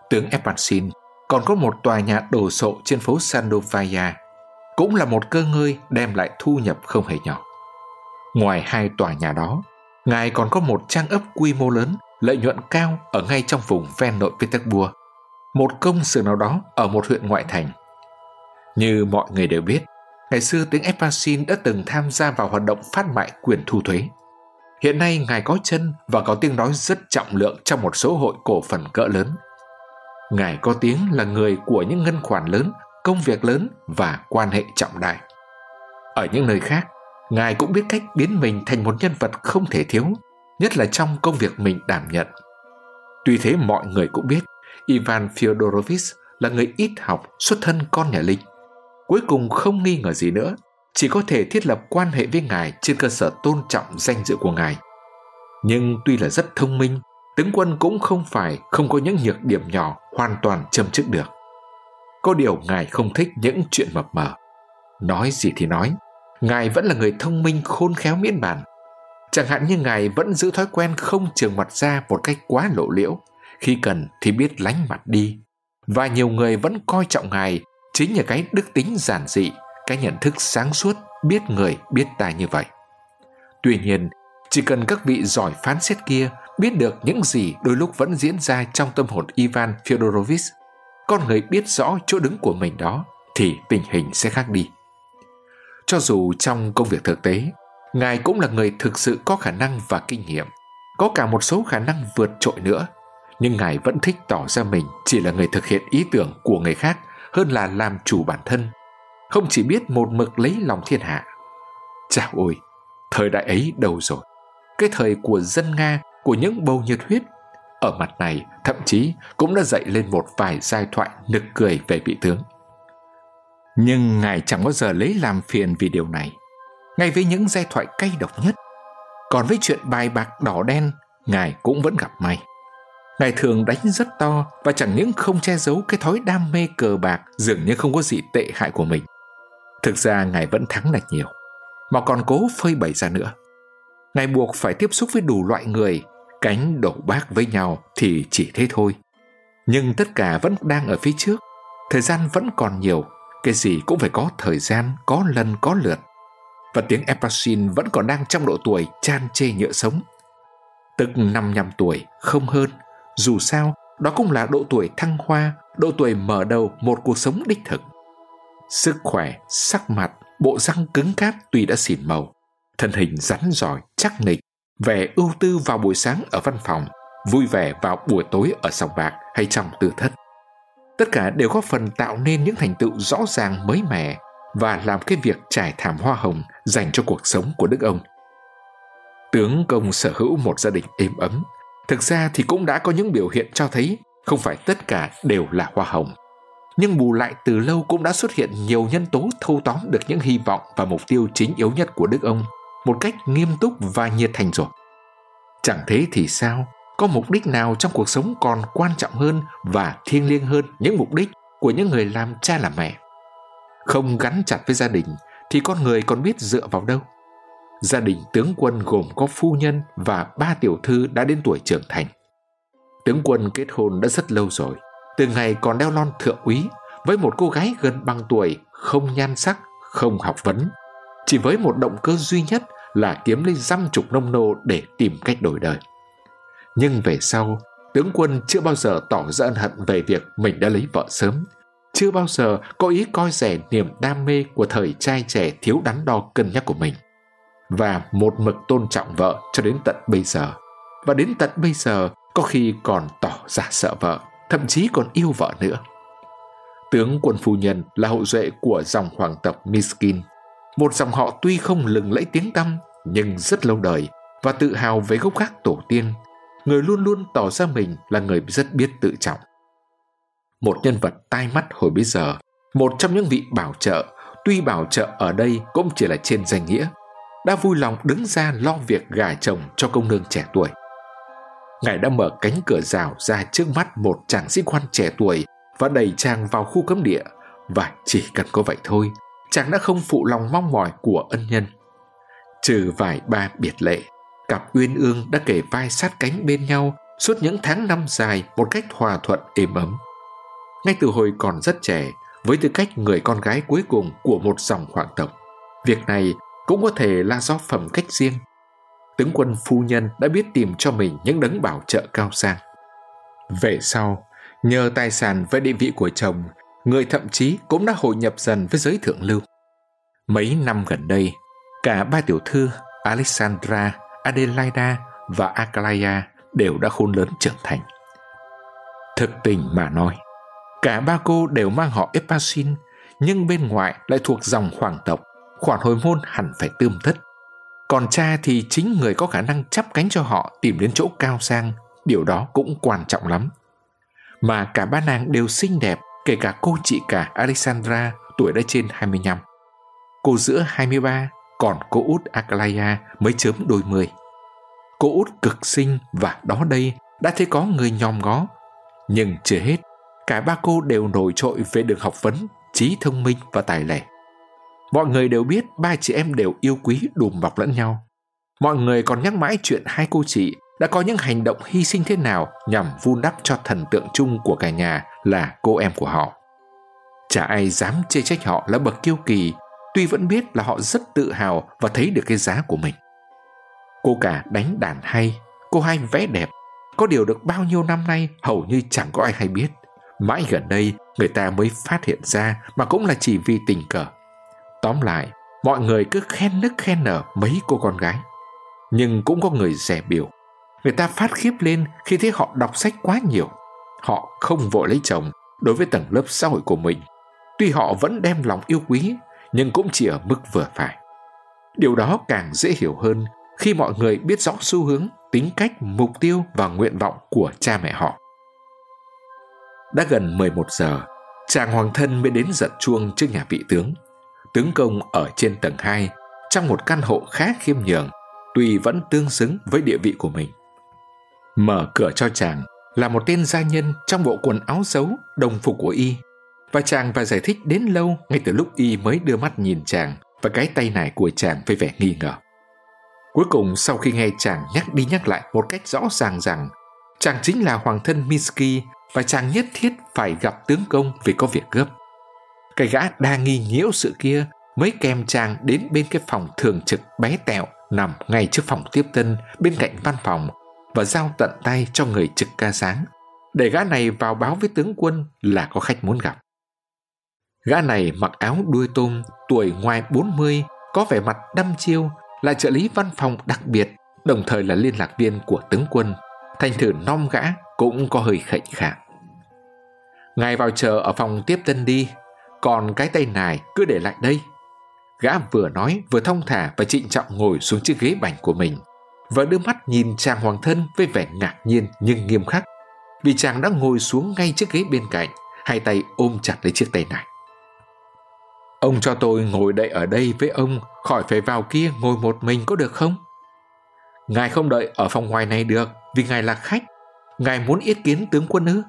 S1: tướng Epacin còn có một tòa nhà đồ sộ trên phố Sandovaya, cũng là một cơ ngơi đem lại thu nhập không hề nhỏ. Ngoài hai tòa nhà đó, ngài còn có một trang ấp quy mô lớn, lợi nhuận cao ở ngay trong vùng ven nội Petersburg, một công xưởng nào đó ở một huyện ngoại thành – như mọi người đều biết, ngày xưa tiếng Epasin đã từng tham gia vào hoạt động phát mại quyền thu thuế. Hiện nay ngài có chân và có tiếng nói rất trọng lượng trong một số hội cổ phần cỡ lớn. Ngài có tiếng là người của những ngân khoản lớn, công việc lớn và quan hệ trọng đại. Ở những nơi khác, ngài cũng biết cách biến mình thành một nhân vật không thể thiếu, nhất là trong công việc mình đảm nhận. Tuy thế mọi người cũng biết Ivan Fyodorovich là người ít học, xuất thân con nhà linh. cuối cùng không nghi ngờ gì nữa, chỉ có thể thiết lập quan hệ với ngài trên cơ sở tôn trọng danh dự của ngài. Nhưng tuy là rất thông minh, tướng quân cũng không phải không có những nhược điểm nhỏ hoàn toàn châm chức được. Có điều ngài không thích những chuyện mập mờ. Nói gì thì nói, ngài vẫn là người thông minh khôn khéo miễn bàn. Chẳng hạn như ngài vẫn giữ thói quen không trường mặt ra một cách quá lộ liễu, khi cần thì biết lánh mặt đi. Và nhiều người vẫn coi trọng ngài chính là cái đức tính giản dị, cái nhận thức sáng suốt, biết người, biết ta như vậy. Tuy nhiên, chỉ cần các vị giỏi phán xét kia biết được những gì đôi lúc vẫn diễn ra trong tâm hồn Ivan Fyodorovich, con người biết rõ chỗ đứng của mình đó, thì tình hình sẽ khác đi. Cho dù trong công việc thực tế, Ngài cũng là người thực sự có khả năng và kinh nghiệm, có cả một số khả năng vượt trội nữa, nhưng Ngài vẫn thích tỏ ra mình chỉ là người thực hiện ý tưởng của người khác hơn là làm chủ bản thân, không chỉ biết một mực lấy lòng thiên hạ. Chào ôi, thời đại ấy đâu rồi? Cái thời của dân Nga, của những bầu nhiệt huyết. Ở mặt này, thậm chí cũng đã dậy lên một vài giai thoại nực cười về vị tướng. Nhưng Ngài chẳng bao giờ lấy làm phiền vì điều này. Ngay với những giai thoại cay độc nhất, còn với chuyện bài bạc đỏ đen, Ngài cũng vẫn gặp may. Ngài thường đánh rất to và chẳng những không che giấu cái thói đam mê cờ bạc dường như không có gì tệ hại của mình. Thực ra Ngài vẫn thắng là nhiều, mà còn cố phơi bày ra nữa. Ngài buộc phải tiếp xúc với đủ loại người, cánh đổ bác với nhau thì chỉ thế thôi. Nhưng tất cả vẫn đang ở phía trước, thời gian vẫn còn nhiều, cái gì cũng phải có thời gian, có lần có lượt. Và tiếng Epperson vẫn còn đang trong độ tuổi chan chê nhựa sống. Tức 55 tuổi, không hơn, dù sao, đó cũng là độ tuổi thăng hoa, độ tuổi mở đầu một cuộc sống đích thực. Sức khỏe, sắc mặt, bộ răng cứng cáp tuy đã xỉn màu, thân hình rắn giỏi, chắc nịch, vẻ ưu tư vào buổi sáng ở văn phòng, vui vẻ vào buổi tối ở sòng bạc hay trong tư thất. Tất cả đều góp phần tạo nên những thành tựu rõ ràng mới mẻ và làm cái việc trải thảm hoa hồng dành cho cuộc sống của đức ông. Tướng công sở hữu một gia đình êm ấm, thực ra thì cũng đã có những biểu hiện cho thấy không phải tất cả đều là hoa hồng. Nhưng bù lại từ lâu cũng đã xuất hiện nhiều nhân tố thâu tóm được những hy vọng và mục tiêu chính yếu nhất của đức ông một cách nghiêm túc và nhiệt thành rồi. Chẳng thế thì sao? Có mục đích nào trong cuộc sống còn quan trọng hơn và thiêng liêng hơn những mục đích của những người làm cha làm mẹ? Không gắn chặt với gia đình thì con người còn biết dựa vào đâu? Gia đình tướng quân gồm có phu nhân và ba tiểu thư đã đến tuổi trưởng thành. Tướng quân kết hôn đã rất lâu rồi, từ ngày còn đeo lon thượng úy với một cô gái gần bằng tuổi, không nhan sắc, không học vấn, chỉ với một động cơ duy nhất là kiếm lấy dăm chục nông nô để tìm cách đổi đời. Nhưng về sau, tướng quân chưa bao giờ tỏ ra ân hận về việc mình đã lấy vợ sớm, chưa bao giờ có ý coi rẻ niềm đam mê của thời trai trẻ thiếu đắn đo cân nhắc của mình. Và một mực tôn trọng vợ cho đến tận bây giờ. Và đến tận bây giờ có khi còn tỏ ra sợ vợ thậm chí còn yêu vợ nữa. Tướng quân phu nhân là hậu duệ của dòng hoàng tộc Miskin một dòng họ tuy không lừng lẫy tiếng tăm, nhưng rất lâu đời và tự hào về gốc gác tổ tiên. Người luôn luôn tỏ ra mình là người rất biết tự trọng. Một nhân vật tai mắt hồi bấy giờ, một trong những vị bảo trợ, tuy bảo trợ ở đây cũng chỉ là trên danh nghĩa, đã vui lòng đứng ra lo việc gả chồng cho công nương trẻ tuổi. Ngài đã mở cánh cửa rào ra trước mắt một chàng sĩ quan trẻ tuổi và đẩy chàng vào khu cấm địa, và chỉ cần có vậy thôi chàng đã không phụ lòng mong mỏi của ân nhân. Trừ vài ba biệt lệ, cặp uyên ương đã kể vai sát cánh bên nhau suốt những tháng năm dài một cách hòa thuận êm ấm. Ngay từ hồi còn rất trẻ, với tư cách người con gái cuối cùng của một dòng hoàng tộc, việc này cũng có thể là do phẩm cách riêng. Tướng quân phu nhân đã biết tìm cho mình những đấng bảo trợ cao sang. Về sau, nhờ tài sản và địa vị của chồng người thậm chí cũng đã hội nhập dần với giới thượng lưu mấy năm gần đây cả ba tiểu thư alexandra adelaida và akalaya đều đã khôn lớn trưởng thành thực tình mà nói cả ba cô đều mang họ Epasin nhưng bên ngoài lại thuộc dòng hoàng tộc khoản hồi môn hẳn phải tươm tất. Còn cha thì chính người có khả năng chắp cánh cho họ tìm đến chỗ cao sang, điều đó cũng quan trọng lắm. Mà cả ba nàng đều xinh đẹp, kể cả cô chị cả Alexandra tuổi đã trên 25. Cô giữa 23, còn cô út Akalaya mới chớm đôi mươi. Cô út cực xinh và đó đây đã thấy có người nhòm ngó. Nhưng chưa hết, cả ba cô đều nổi trội về đường học vấn, trí thông minh và tài lẻ. Mọi người đều biết ba chị em đều yêu quý đùm bọc lẫn nhau. Mọi người còn nhắc mãi chuyện hai cô chị đã có những hành động hy sinh thế nào nhằm vun đắp cho thần tượng chung của cả nhà là cô em của họ. Chả ai dám chê trách họ là bậc kiêu kỳ, tuy vẫn biết là họ rất tự hào và thấy được cái giá của mình. Cô cả đánh đàn hay, cô hai vẽ đẹp, có điều được bao nhiêu năm nay hầu như chẳng có ai hay biết. Mãi gần đây người ta mới phát hiện ra mà cũng là chỉ vì tình cờ. Tóm lại, mọi người cứ khen nức khen nở mấy cô con gái. Nhưng cũng có người rẻ biểu. Người ta phát khiếp lên khi thấy họ đọc sách quá nhiều. Họ không vội lấy chồng đối với tầng lớp xã hội của mình. Tuy họ vẫn đem lòng yêu quý, nhưng cũng chỉ ở mức vừa phải. Điều đó càng dễ hiểu hơn khi mọi người biết rõ xu hướng, tính cách, mục tiêu và nguyện vọng của cha mẹ họ. Đã gần 11 giờ, Chàng hoàng thân mới đến giật chuông trước nhà vị tướng. Tướng công ở trên tầng 2, trong một căn hộ khá khiêm nhường, tuy vẫn tương xứng với địa vị của mình. Mở cửa cho chàng là một tên gia nhân trong bộ quần áo xấu, đồng phục của y. Và chàng và giải thích đến lâu ngay từ lúc y mới đưa mắt nhìn chàng và cái tay này của chàng với vẻ nghi ngờ. Cuối cùng sau khi nghe chàng nhắc đi nhắc lại một cách rõ ràng rằng chàng chính là hoàng thân Minsky và chàng nhất thiết phải gặp tướng công vì có việc gấp. Cái gã đa nghi nhiễu sự kia mới kèm chàng đến bên cái phòng thường trực bé tẹo nằm ngay trước phòng tiếp tân bên cạnh văn phòng và giao tận tay cho người trực ca sáng để gã này vào báo với tướng quân là có khách muốn gặp. Gã này mặc áo đuôi tôm, tuổi ngoài 40, có vẻ mặt đăm chiêu, là trợ lý văn phòng đặc biệt, đồng thời là liên lạc viên của tướng quân. Thành thử non gã cũng có hơi khệnh khạng. Ngài vào chờ ở phòng tiếp tân đi, còn cái tay này cứ để lại đây. Gã vừa nói vừa thông thả và trịnh trọng ngồi xuống chiếc ghế bành của mình và đưa mắt nhìn chàng hoàng thân với vẻ ngạc nhiên nhưng nghiêm khắc. Vì chàng đã ngồi xuống ngay chiếc ghế bên cạnh, hai tay ôm chặt lấy chiếc tay này. Ông cho tôi ngồi đợi ở đây với ông, khỏi phải vào kia ngồi một mình có được không? Ngài không đợi ở phòng ngoài này được, vì ngài là khách. Ngài muốn yết kiến tướng quân ư?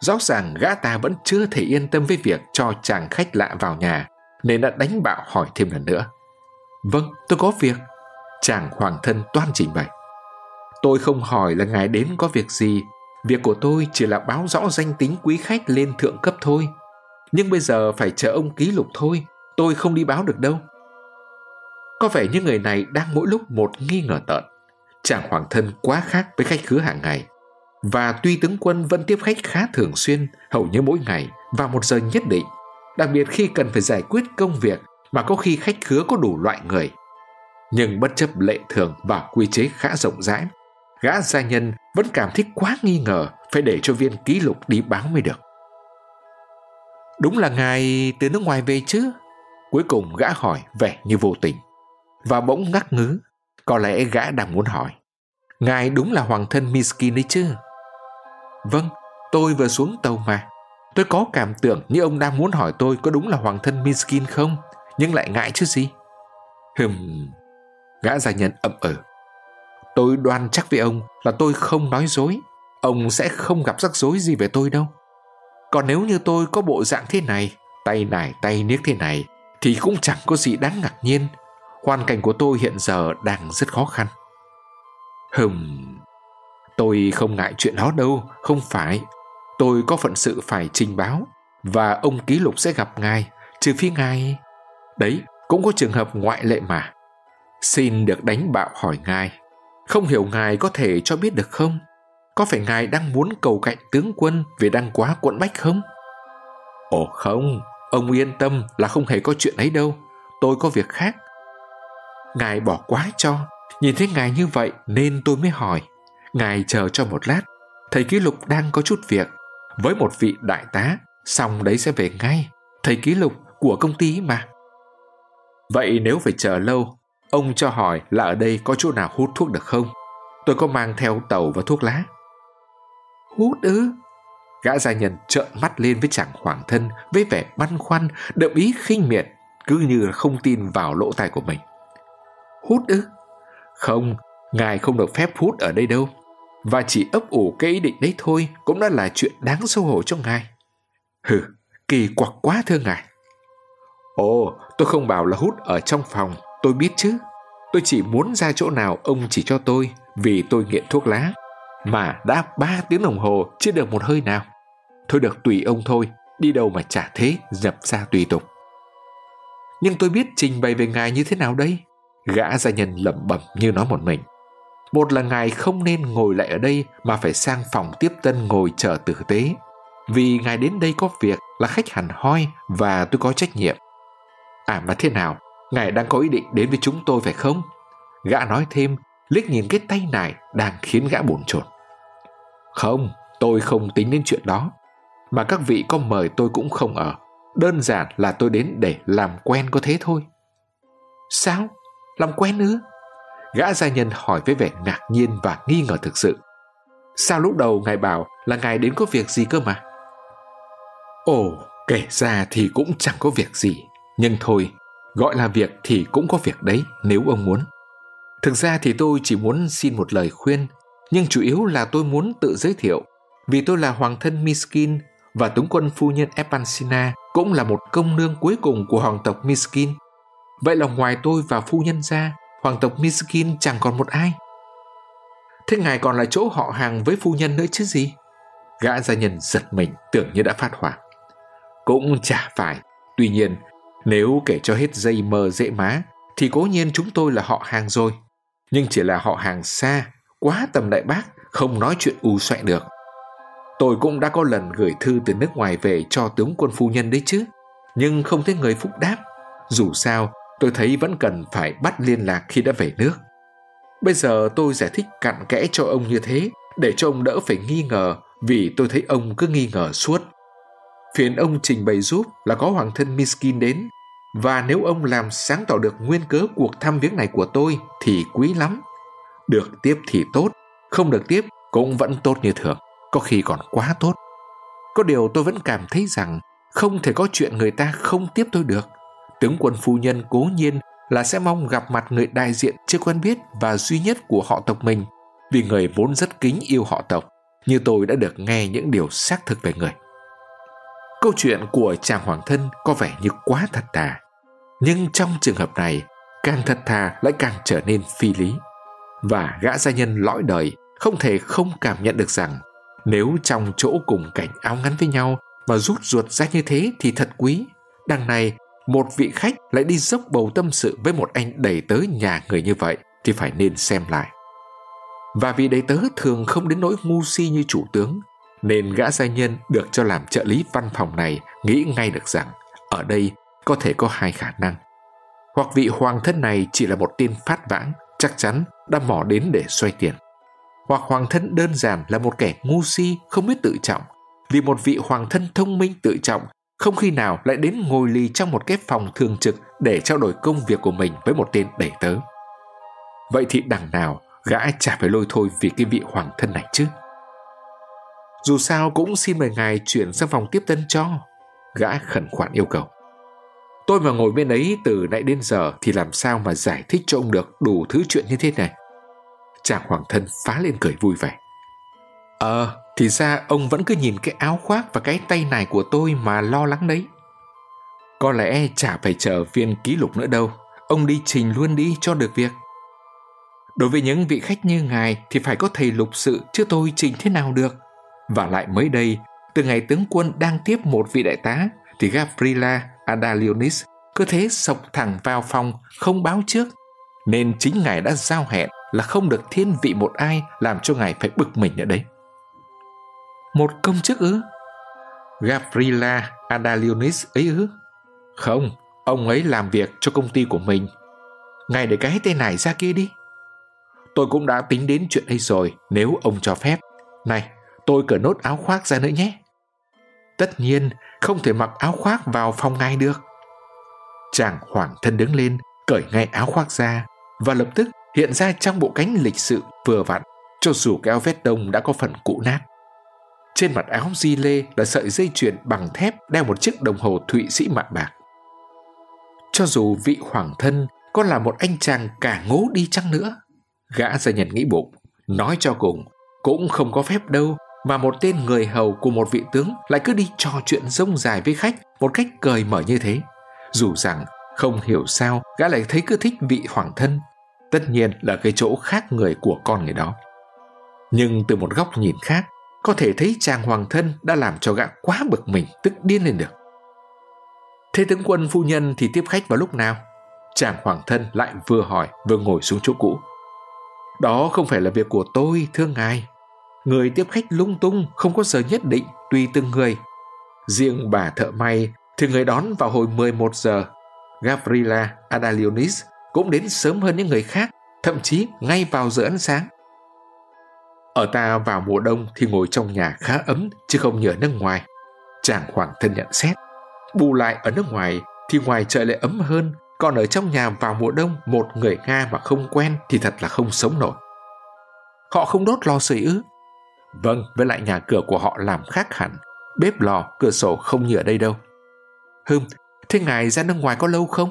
S1: Rõ ràng gã ta vẫn chưa thể yên tâm với việc cho chàng khách lạ vào nhà, nên đã đánh bạo hỏi thêm lần nữa. Vâng tôi có việc chàng hoàng thân toan trình bày. Tôi không hỏi là ngài đến có việc gì. Việc của tôi chỉ là báo rõ danh tính quý khách lên thượng cấp thôi. Nhưng bây giờ phải chờ ông ký lục thôi. Tôi không đi báo được đâu. Có vẻ như người này đang mỗi lúc một nghi ngờ tợn. Chàng hoàng thân quá khác với khách khứa hàng ngày. Và tuy tướng quân vẫn tiếp khách khá thường xuyên, hầu như mỗi ngày vào một giờ nhất định. Đặc biệt khi cần phải giải quyết công việc mà có khi khách khứa có đủ loại người nhưng bất chấp lệ thường và quy chế khá rộng rãi, gã gia nhân vẫn cảm thấy quá nghi ngờ phải để cho viên ký lục đi báo mới được. Đúng là ngài từ nước ngoài về chứ? Cuối cùng gã hỏi vẻ như vô tình. Và bỗng ngắc ngứ, có lẽ gã đang muốn hỏi, ngài đúng là hoàng thân miskin đấy chứ? Vâng tôi vừa xuống tàu mà. Tôi có cảm tưởng như ông đang muốn hỏi tôi có đúng là hoàng thân miskin không, nhưng lại ngại chứ gì. Hừm Gã gia nhân ậm ừ. Tôi đoan chắc với ông là tôi không nói dối. Ông sẽ không gặp rắc rối gì về tôi đâu. Còn nếu như tôi có bộ dạng thế này, tay nải tay niếc thế này, thì cũng chẳng có gì đáng ngạc nhiên. Hoàn cảnh của tôi hiện giờ đang rất khó khăn. Hừm, tôi không ngại chuyện đó đâu, không phải. Tôi có phận sự phải trình báo, và ông ký lục sẽ gặp ngài, trừ phi ngài. Đấy, cũng có trường hợp ngoại lệ mà. Xin được đánh bạo hỏi ngài, không hiểu ngài có thể cho biết được không? Có phải ngài đang muốn cầu cạnh tướng quân vì đang quá cuộn bách không? Ồ không, ông yên tâm là không hề có chuyện ấy đâu, tôi có việc khác. Ngài bỏ quá cho, nhìn thấy ngài như vậy nên tôi mới hỏi. Ngài chờ cho một lát, thầy ký lục đang có chút việc, với một vị đại tá, xong đấy sẽ về ngay. Thầy ký lục của công ty mà. Vậy nếu phải chờ lâu Ông cho hỏi là ở đây có chỗ nào hút thuốc được không? Tôi có mang theo tàu và thuốc lá. Hút ư? Gã gia nhân trợn mắt lên với chàng hoàng thân với vẻ băn khoăn, đậm ý khinh miệt, cứ như không tin vào lỗ tai của mình. Hút ư? Không, ngài không được phép hút ở đây đâu. Và chỉ ấp ủ cái ý định đấy thôi cũng đã là chuyện đáng xấu hổ cho ngài. Hừ, kỳ quặc quá thưa ngài. Ồ, tôi không bảo là hút ở trong phòng Tôi biết chứ, tôi chỉ muốn ra chỗ nào ông chỉ cho tôi vì tôi nghiện thuốc lá. Mà đã ba tiếng đồng hồ chưa được một hơi nào. Thôi được tùy ông thôi, đi đâu mà chả thế, dập ra tùy tục. Nhưng tôi biết trình bày về ngài như thế nào đây? Gã gia nhân lẩm bẩm như nói một mình. Một là ngài không nên ngồi lại ở đây mà phải sang phòng tiếp tân ngồi chờ tử tế. Vì ngài đến đây có việc là khách hẳn hoi và tôi có trách nhiệm. À mà thế nào, Ngài đang có ý định đến với chúng tôi phải không? Gã nói thêm, liếc nhìn cái tay này đang khiến gã bồn chồn. Không, tôi không tính đến chuyện đó. Mà các vị có mời tôi cũng không ở. Đơn giản là tôi đến để làm quen có thế thôi. Sao? Làm quen nữa? Gã gia nhân hỏi với vẻ ngạc nhiên và nghi ngờ thực sự. Sao lúc đầu ngài bảo là ngài đến có việc gì cơ mà? Ồ, kể ra thì cũng chẳng có việc gì. Nhưng thôi, gọi là việc thì cũng có việc đấy nếu ông muốn. Thực ra thì tôi chỉ muốn xin một lời khuyên, nhưng chủ yếu là tôi muốn tự giới thiệu, vì tôi là hoàng thân Miskin và tướng quân phu nhân Epansina cũng là một công nương cuối cùng của hoàng tộc Miskin. Vậy là ngoài tôi và phu nhân ra, hoàng tộc Miskin chẳng còn một ai. Thế ngài còn là chỗ họ hàng với phu nhân nữa chứ gì? Gã gia nhân giật mình tưởng như đã phát hỏa. Cũng chả phải. Tuy nhiên, nếu kể cho hết dây mờ dễ má, thì cố nhiên chúng tôi là họ hàng rồi. Nhưng chỉ là họ hàng xa, quá tầm đại bác, không nói chuyện u xoẹ được. Tôi cũng đã có lần gửi thư từ nước ngoài về cho tướng quân phu nhân đấy chứ, nhưng không thấy người phúc đáp. Dù sao, tôi thấy vẫn cần phải bắt liên lạc khi đã về nước. Bây giờ tôi giải thích cặn kẽ cho ông như thế để cho ông đỡ phải nghi ngờ vì tôi thấy ông cứ nghi ngờ suốt. Phiền ông trình bày giúp là có hoàng thân Miskin đến và nếu ông làm sáng tỏ được nguyên cớ cuộc thăm viếng này của tôi thì quý lắm. Được tiếp thì tốt, không được tiếp cũng vẫn tốt như thường, có khi còn quá tốt. Có điều tôi vẫn cảm thấy rằng không thể có chuyện người ta không tiếp tôi được. Tướng quân phu nhân cố nhiên là sẽ mong gặp mặt người đại diện chưa quen biết và duy nhất của họ tộc mình, vì người vốn rất kính yêu họ tộc, như tôi đã được nghe những điều xác thực về người. Câu chuyện của chàng hoàng thân có vẻ như quá thật thà, nhưng trong trường hợp này, càng thật thà lại càng trở nên phi lý. Và gã gia nhân lõi đời không thể không cảm nhận được rằng nếu trong chỗ cùng cảnh áo ngắn với nhau mà rút ruột ra như thế thì thật quý. Đằng này một vị khách lại đi dốc bầu tâm sự với một anh đầy tớ nhà người như vậy thì phải nên xem lại. Và vì đầy tớ thường không đến nỗi ngu si như chủ tướng, nên gã gia nhân được cho làm trợ lý văn phòng này nghĩ ngay được rằng ở đây có thể có hai khả năng. Hoặc vị hoàng thân này chỉ là một tên phát vãng, chắc chắn đã mò đến để xoay tiền. Hoặc hoàng thân đơn giản là một kẻ ngu si không biết tự trọng, vì một vị hoàng thân thông minh tự trọng không khi nào lại đến ngồi lì trong một cái phòng thường trực để trao đổi công việc của mình với một tên đẩy tớ. Vậy thì đằng nào gã chả phải lôi thôi vì cái vị hoàng thân này chứ. Dù sao cũng xin mời ngài chuyển sang phòng tiếp tân cho. Gã khẩn khoản yêu cầu. Tôi mà ngồi bên ấy từ nãy đến giờ thì làm sao mà giải thích cho ông được đủ thứ chuyện như thế này. Chàng hoàng thân phá lên cười vui vẻ. Ờ, thì ra ông vẫn cứ nhìn cái áo khoác và cái tay này của tôi mà lo lắng đấy. Có lẽ chả phải chờ viên ký lục nữa đâu, ông đi trình luôn đi cho được việc. Đối với những vị khách như ngài thì phải có thầy lục sự chứ tôi trình thế nào được. Và lại mới đây, từ ngày tướng quân đang tiếp một vị đại tá thì Gabriela Adalionis cứ thế sộc thẳng vào phòng không báo trước nên chính ngài đã giao hẹn là không được thiên vị một ai làm cho ngài phải bực mình nữa đấy. Một công chức ư? Gabriela Adalionis ấy ư? Không, ông ấy làm việc cho công ty của mình. Ngài để cái tên này ra kia đi. Tôi cũng đã tính đến chuyện ấy rồi nếu ông cho phép. Này, tôi cởi nốt áo khoác ra nữa nhé. Tất nhiên, không thể mặc áo khoác vào phòng ngài được. Chàng hoàng thân đứng lên, cởi ngay áo khoác ra và lập tức hiện ra trong bộ cánh lịch sự vừa vặn, cho dù cái áo vest đông đã có phần cũ nát. Trên mặt áo di lê là sợi dây chuyền bằng thép đeo một chiếc đồng hồ Thụy Sĩ mạ bạc. Cho dù vị hoàng thân có là một anh chàng cả ngố đi chăng nữa, gã gia nhân nghĩ bụng, nói cho cùng, cũng không có phép đâu mà một tên người hầu của một vị tướng lại cứ đi trò chuyện rông dài với khách một cách cởi mở như thế. Dù rằng không hiểu sao gã lại thấy cứ thích vị hoàng thân, tất nhiên là cái chỗ khác người của con người đó. Nhưng từ một góc nhìn khác, có thể thấy chàng hoàng thân đã làm cho gã quá bực mình, tức điên lên được. Thế tướng quân phu nhân thì tiếp khách vào lúc nào? Chàng hoàng thân lại vừa hỏi vừa ngồi xuống chỗ cũ. Đó không phải là việc của tôi, thưa ngài. Người tiếp khách lung tung, không có giờ nhất định, tùy từng người. Riêng bà thợ may thì người đón vào hồi 11 giờ. Gabriela Adalionis cũng đến sớm hơn những người khác, thậm chí ngay vào giờ ăn sáng. Ở ta vào mùa đông thì ngồi trong nhà khá ấm chứ không như ở nước ngoài. Chàng hoàng thân nhận xét. Bù lại ở nước ngoài thì ngoài trời lại ấm hơn, còn ở trong nhà vào mùa đông một người Nga mà không quen thì thật là không sống nổi. Họ không đốt lò sưởi ư? Vâng, với lại nhà cửa của họ làm khác hẳn. bếp lò, cửa sổ không như ở đây đâu. hưng thế ngài ra nước ngoài có lâu không?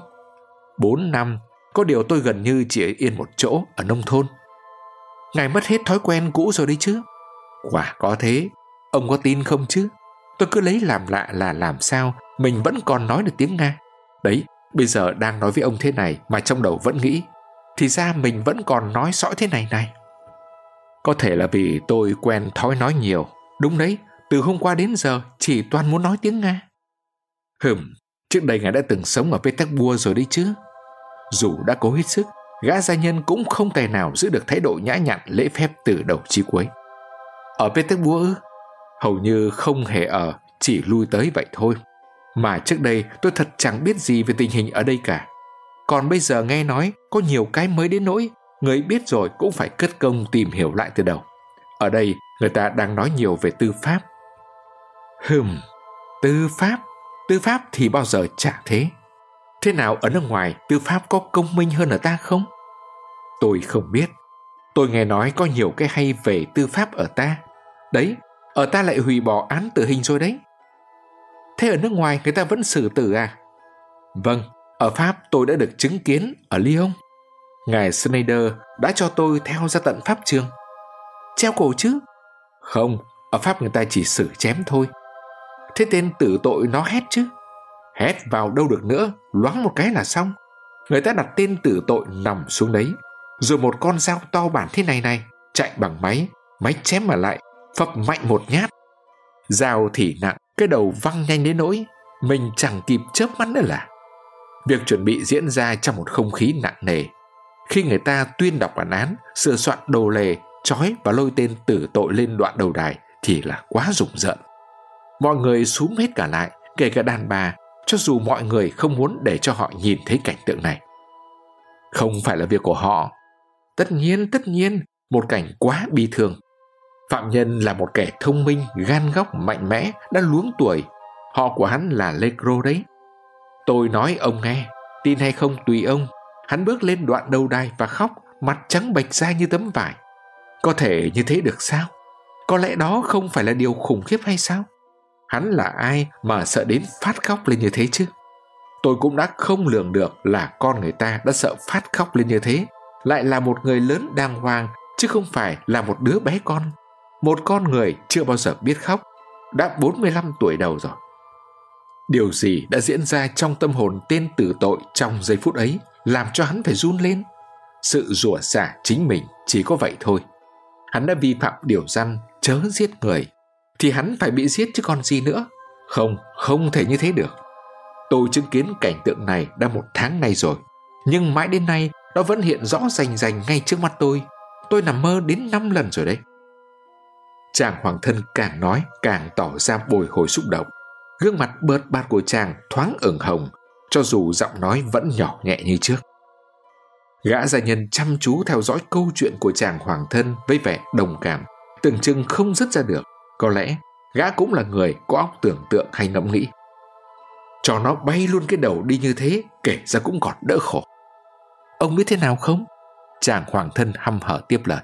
S1: Bốn năm, có điều tôi gần như chỉ yên một chỗ ở nông thôn. Ngài mất hết thói quen cũ rồi đấy chứ? Quả có thế, ông có tin không chứ? Tôi cứ lấy làm lạ là làm sao mình vẫn còn nói được tiếng Nga. Đấy, bây giờ đang nói với ông thế này mà trong đầu vẫn nghĩ thì ra mình vẫn còn nói sõi thế này này. Có thể là vì tôi quen thói nói nhiều. Đúng đấy, từ hôm qua đến giờ chỉ toàn muốn nói tiếng Nga. Hừm, trước đây ngài đã từng sống ở Petersburg rồi đấy chứ. Dù đã cố hết sức, gã gia nhân cũng không tài nào giữ được thái độ nhã nhặn lễ phép từ đầu chí cuối. Ở Petersburg ư? Hầu như không hề ở, chỉ lui tới vậy thôi. Mà trước đây tôi thật chẳng biết gì về tình hình ở đây cả. Còn bây giờ nghe nói có nhiều cái mới đến nỗi người biết rồi cũng phải cất công tìm hiểu lại từ đầu. Ở đây người ta đang nói nhiều về tư pháp. Hừm, tư pháp, tư pháp thì bao giờ chả thế. Thế nào ở nước ngoài tư pháp có công minh hơn ở ta không? Tôi không biết. Tôi nghe nói có nhiều cái hay về tư pháp ở ta. Đấy, ở ta lại hủy bỏ án tử hình rồi đấy. Thế ở nước ngoài người ta vẫn xử tử à? Vâng, ở Pháp tôi đã được chứng kiến ở Lyon. Ngài Schneider đã cho tôi theo ra tận Pháp trường. Treo cổ chứ? Không, ở Pháp người ta chỉ xử chém thôi. Thế tên tử tội nó hét chứ? Hét vào đâu được nữa, loáng một cái là xong. Người ta đặt tên tử tội nằm xuống đấy. Rồi một con dao to bản thế này này, chạy bằng máy, máy chém mà lại, phập mạnh một nhát. Dao thì nặng, cái đầu văng nhanh đến nỗi, mình chẳng kịp chớp mắt nữa là. Việc chuẩn bị diễn ra trong một không khí nặng nề. Khi người ta tuyên đọc bản án, sửa soạn đồ lề, trói và lôi tên tử tội lên đoạn đầu đài thì là quá rùng rợn. Mọi người súm hết cả lại, kể cả đàn bà, cho dù mọi người không muốn để cho họ nhìn thấy cảnh tượng này. Không phải là việc của họ. Tất nhiên, tất nhiên, một cảnh quá bi thương. Phạm nhân là một kẻ thông minh, gan góc, mạnh mẽ, đã luống tuổi. Họ của hắn là Legro đấy. Tôi nói ông nghe, tin hay không tùy ông. Hắn bước lên đoạn đầu đài và khóc, mặt trắng bệch ra như tấm vải. Có thể như thế được sao? Có lẽ đó không phải là điều khủng khiếp hay sao? Hắn là ai mà sợ đến phát khóc lên như thế chứ? Tôi cũng đã không lường được là con người ta đã sợ phát khóc lên như thế, lại là một người lớn đàng hoàng chứ không phải là một đứa bé con. Một con người chưa bao giờ biết khóc, đã 45 tuổi đầu rồi. Điều gì đã diễn ra trong tâm hồn tên tử tội trong giây phút ấy làm cho hắn phải run lên? Sự rủa xả chính mình chỉ có vậy thôi. Hắn đã vi phạm điều răn chớ giết người, thì hắn phải bị giết chứ còn gì nữa. Không, không thể như thế được. Tôi chứng kiến cảnh tượng này đã một tháng nay rồi, nhưng mãi đến nay nó vẫn hiện rõ rành rành ngay trước mắt tôi. Tôi nằm mơ đến 5 lần rồi đấy. Chàng hoàng thân càng nói càng tỏ ra bồi hồi xúc động. Gương mặt bợt bạt của chàng thoáng ửng hồng, cho dù giọng nói vẫn nhỏ nhẹ như trước. Gã gia nhân chăm chú theo dõi câu chuyện của chàng hoàng thân với vẻ đồng cảm, tưởng chừng không dứt ra được. Có lẽ gã cũng là người có óc tưởng tượng hay ngẫm nghĩ. Cho nó bay luôn cái đầu đi như thế, kể ra cũng còn đỡ khổ. Ông biết thế nào không? Chàng hoàng thân hăm hở tiếp lời.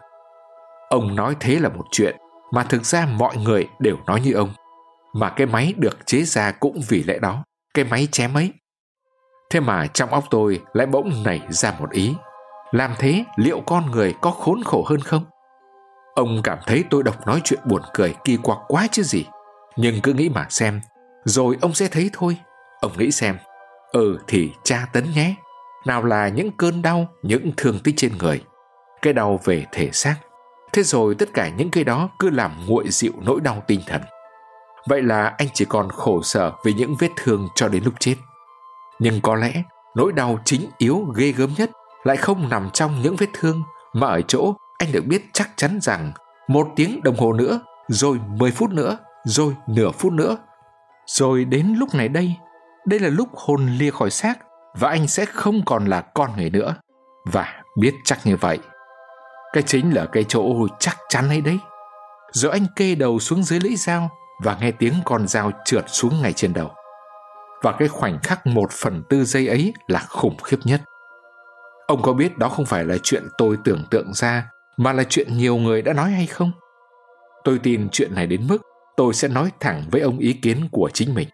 S1: Ông nói thế là một chuyện, mà thực ra mọi người đều nói như ông. Mà cái máy được chế ra cũng vì lẽ đó, cái máy chém ấy. Thế mà trong óc tôi lại bỗng nảy ra một ý. Làm thế liệu con người có khốn khổ hơn không? Ông cảm thấy tôi đọc nói chuyện buồn cười kỳ quặc quá chứ gì. Nhưng cứ nghĩ mà xem, rồi ông sẽ thấy thôi. Ông nghĩ xem, ừ thì tra tấn nhé. Nào là những cơn đau, những thương tích trên người. Cái đau về thể xác. Thế rồi tất cả những cái đó cứ làm nguội dịu nỗi đau tinh thần. Vậy là anh chỉ còn khổ sở vì những vết thương cho đến lúc chết. Nhưng có lẽ nỗi đau chính yếu ghê gớm nhất lại không nằm trong những vết thương mà ở chỗ anh được biết chắc chắn rằng một tiếng đồng hồ nữa, rồi 10 phút nữa, rồi nửa phút nữa. Rồi đến lúc này đây, đây là lúc hồn lìa khỏi xác và anh sẽ không còn là con người nữa. Và biết chắc như vậy. Cái chính là cái chỗ chắc chắn ấy đấy. Rồi anh kê đầu xuống dưới lưỡi dao và nghe tiếng con dao trượt xuống ngay trên đầu. Và cái khoảnh khắc một phần tư giây ấy là khủng khiếp nhất. Ông có biết đó không phải là chuyện tôi tưởng tượng ra, mà là chuyện nhiều người đã nói hay không? Tôi tin chuyện này đến mức tôi sẽ nói thẳng với ông ý kiến của chính mình.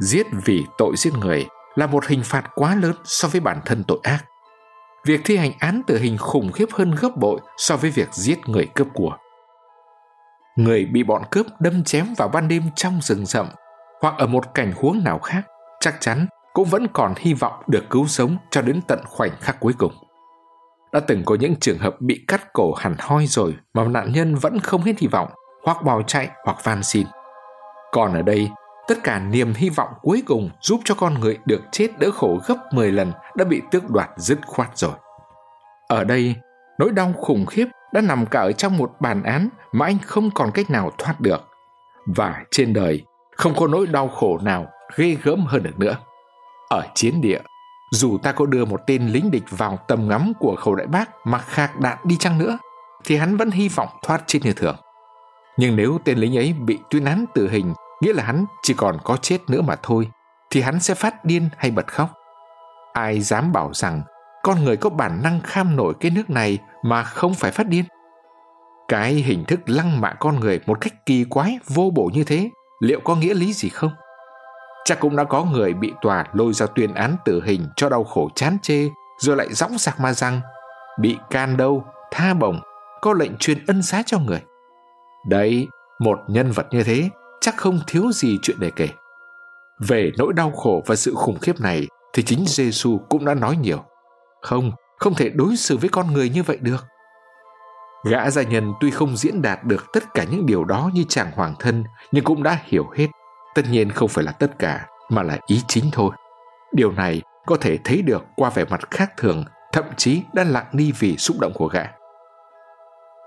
S1: Giết vì tội giết người là một hình phạt quá lớn so với bản thân tội ác. Việc thi hành án tử hình khủng khiếp hơn gấp bội so với việc giết người cướp của. Người bị bọn cướp đâm chém vào ban đêm trong rừng rậm hoặc ở một cảnh huống nào khác chắc chắn cũng vẫn còn hy vọng được cứu sống cho đến tận khoảnh khắc cuối cùng. Đã từng có những trường hợp bị cắt cổ hẳn hoi rồi mà nạn nhân vẫn không hết hy vọng, hoặc bỏ chạy hoặc van xin. Còn ở đây, tất cả niềm hy vọng cuối cùng giúp cho con người được chết đỡ khổ gấp 10 lần đã bị tước đoạt dứt khoát rồi. Ở đây, nỗi đau khủng khiếp đã nằm cả ở trong một bản án mà anh không còn cách nào thoát được. Và trên đời, không có nỗi đau khổ nào ghê gớm hơn được nữa. Ở chiến địa, dù ta có đưa một tên lính địch vào tầm ngắm của khẩu đại bác mà khạc đạn đi chăng nữa, thì hắn vẫn hy vọng thoát chết như thường. Nhưng nếu tên lính ấy bị tuyên án tử hình, nghĩa là hắn chỉ còn có chết nữa mà thôi, thì hắn sẽ phát điên hay bật khóc. Ai dám bảo rằng con người có bản năng kham nổi cái nước này mà không phải phát điên? Cái hình thức lăng mạ con người một cách kỳ quái, vô bổ như thế, liệu có nghĩa lý gì không? Chắc cũng đã có người bị tòa lôi ra tuyên án tử hình cho đau khổ chán chê, rồi lại dõng sạc ma răng. Bị can đâu, tha bổng, có lệnh truyền ân xá cho người. Đấy, một nhân vật như thế chắc không thiếu gì chuyện để kể. Về nỗi đau khổ và sự khủng khiếp này thì chính Giêsu cũng đã nói nhiều. Không, không thể đối xử với con người như vậy được. Gã gia nhân tuy không diễn đạt được tất cả những điều đó như chàng hoàng thân, nhưng cũng đã hiểu hết. Tất nhiên không phải là tất cả mà là ý chính thôi. Điều này có thể thấy được qua vẻ mặt khác thường thậm chí đã lặng đi vì xúc động của gã.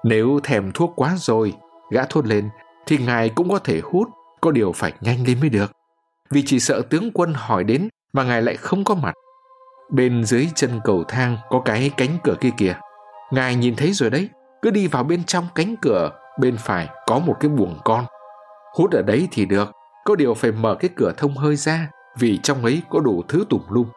S1: Nếu thèm thuốc quá rồi gã thốt lên thì ngài cũng có thể hút có điều phải nhanh lên mới được. Vì chỉ sợ tướng quân hỏi đến mà ngài lại không có mặt. Bên dưới chân cầu thang có cái cánh cửa kia kìa. Ngài nhìn thấy rồi đấy cứ đi vào bên trong cánh cửa bên phải có một cái buồng con hút ở đấy thì được có điều phải mở cái cửa thông hơi ra vì trong ấy có đủ thứ tùm lum.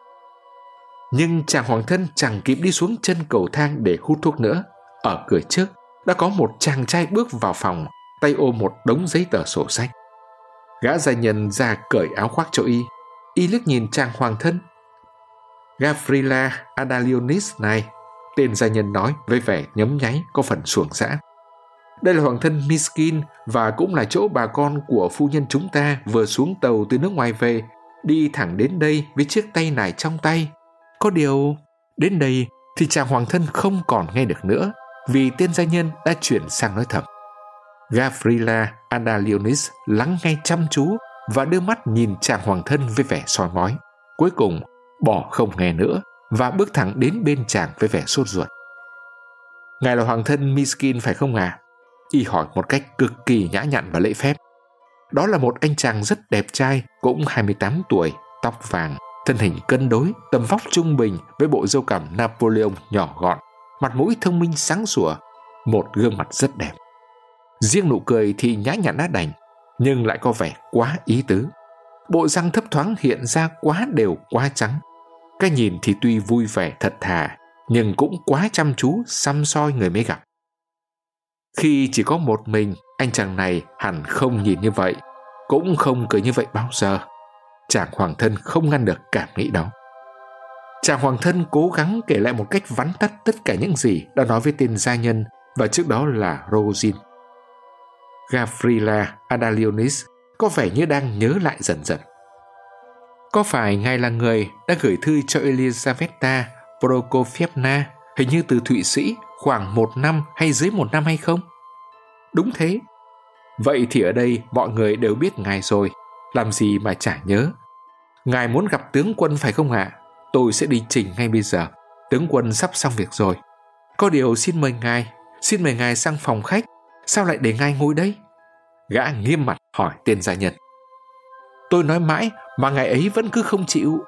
S1: Nhưng chàng hoàng thân chẳng kịp đi xuống chân cầu thang để hút thuốc nữa. Ở cửa trước đã có một chàng trai bước vào phòng, tay ôm một đống giấy tờ sổ sách. Gã gia nhân ra cởi áo khoác cho y. Y liếc nhìn chàng hoàng thân. Gavrila Adalionis này, tên gia nhân nói với vẻ nhấm nháy có phần xuồng xã. Đây là hoàng thân Miskin và cũng là chỗ bà con của phu nhân chúng ta vừa xuống tàu từ nước ngoài về, đi thẳng đến đây với chiếc tay nải trong tay. Có điều, đến đây thì chàng hoàng thân không còn nghe được nữa vì tên gia nhân đã chuyển sang nói thầm. Gavrila Adalionis lắng nghe chăm chú và đưa mắt nhìn chàng hoàng thân với vẻ soi mói. Cuối cùng, bỏ không nghe nữa và bước thẳng đến bên chàng với vẻ sốt ruột. Ngài là hoàng thân Miskin phải không à? y hỏi một cách cực kỳ nhã nhặn và lễ phép. Đó là một anh chàng rất đẹp trai, cũng 28 tuổi, tóc vàng, thân hình cân đối, tầm vóc trung bình với bộ râu cằm Napoleon nhỏ gọn, mặt mũi thông minh sáng sủa, một gương mặt rất đẹp. Riêng nụ cười thì nhã nhặn đã đành, nhưng lại có vẻ quá ý tứ. Bộ răng thấp thoáng hiện ra quá đều quá trắng. Cái nhìn thì tuy vui vẻ thật thà, nhưng cũng quá chăm chú xăm soi người mới gặp. Khi chỉ có một mình, anh chàng này hẳn không nhìn như vậy, cũng không cười như vậy bao giờ. Chàng hoàng thân không ngăn được cảm nghĩ đó. Chàng hoàng thân cố gắng kể lại một cách vắn tắt tất cả những gì đã nói với tên gia nhân và trước đó là Rosin. Gavrila Adalionis có vẻ như đang nhớ lại dần dần. Có phải ngài là người đã gửi thư cho Elizaveta Prokofievna, hình như từ Thụy Sĩ khoảng một năm hay dưới một năm hay không? Đúng thế. Vậy thì ở đây mọi người đều biết ngài rồi, làm gì mà chả nhớ. Ngài muốn gặp tướng quân phải không ạ? À? Tôi sẽ đi trình ngay bây giờ. Tướng quân sắp xong việc rồi. Có điều xin mời ngài, xin mời ngài sang phòng khách. Sao lại để ngài ngồi đây? Gã nghiêm mặt hỏi tên gia nhân. Tôi nói mãi mà ngài ấy vẫn cứ không chịu.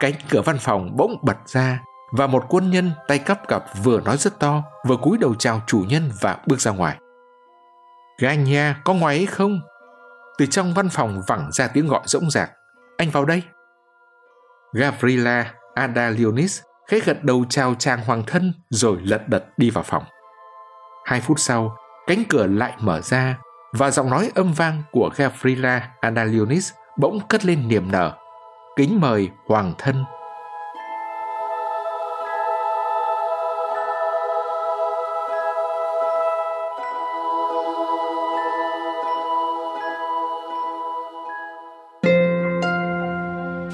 S1: Cánh cửa văn phòng bỗng bật ra và một quân nhân tay cắp cặp vừa nói rất to, vừa cúi đầu chào chủ nhân và bước ra ngoài. Gà nhà có ngoài ấy không? Từ trong văn phòng vẳng ra tiếng gọi rỗng rạc. Anh vào đây. Gavrila adalionis khẽ gật đầu chào chàng hoàng thân rồi lật đật đi vào phòng. Hai phút sau, cánh cửa lại mở ra và giọng nói âm vang của Gavrila Analionis bỗng cất lên niềm nở. Kính mời Hoàng thân.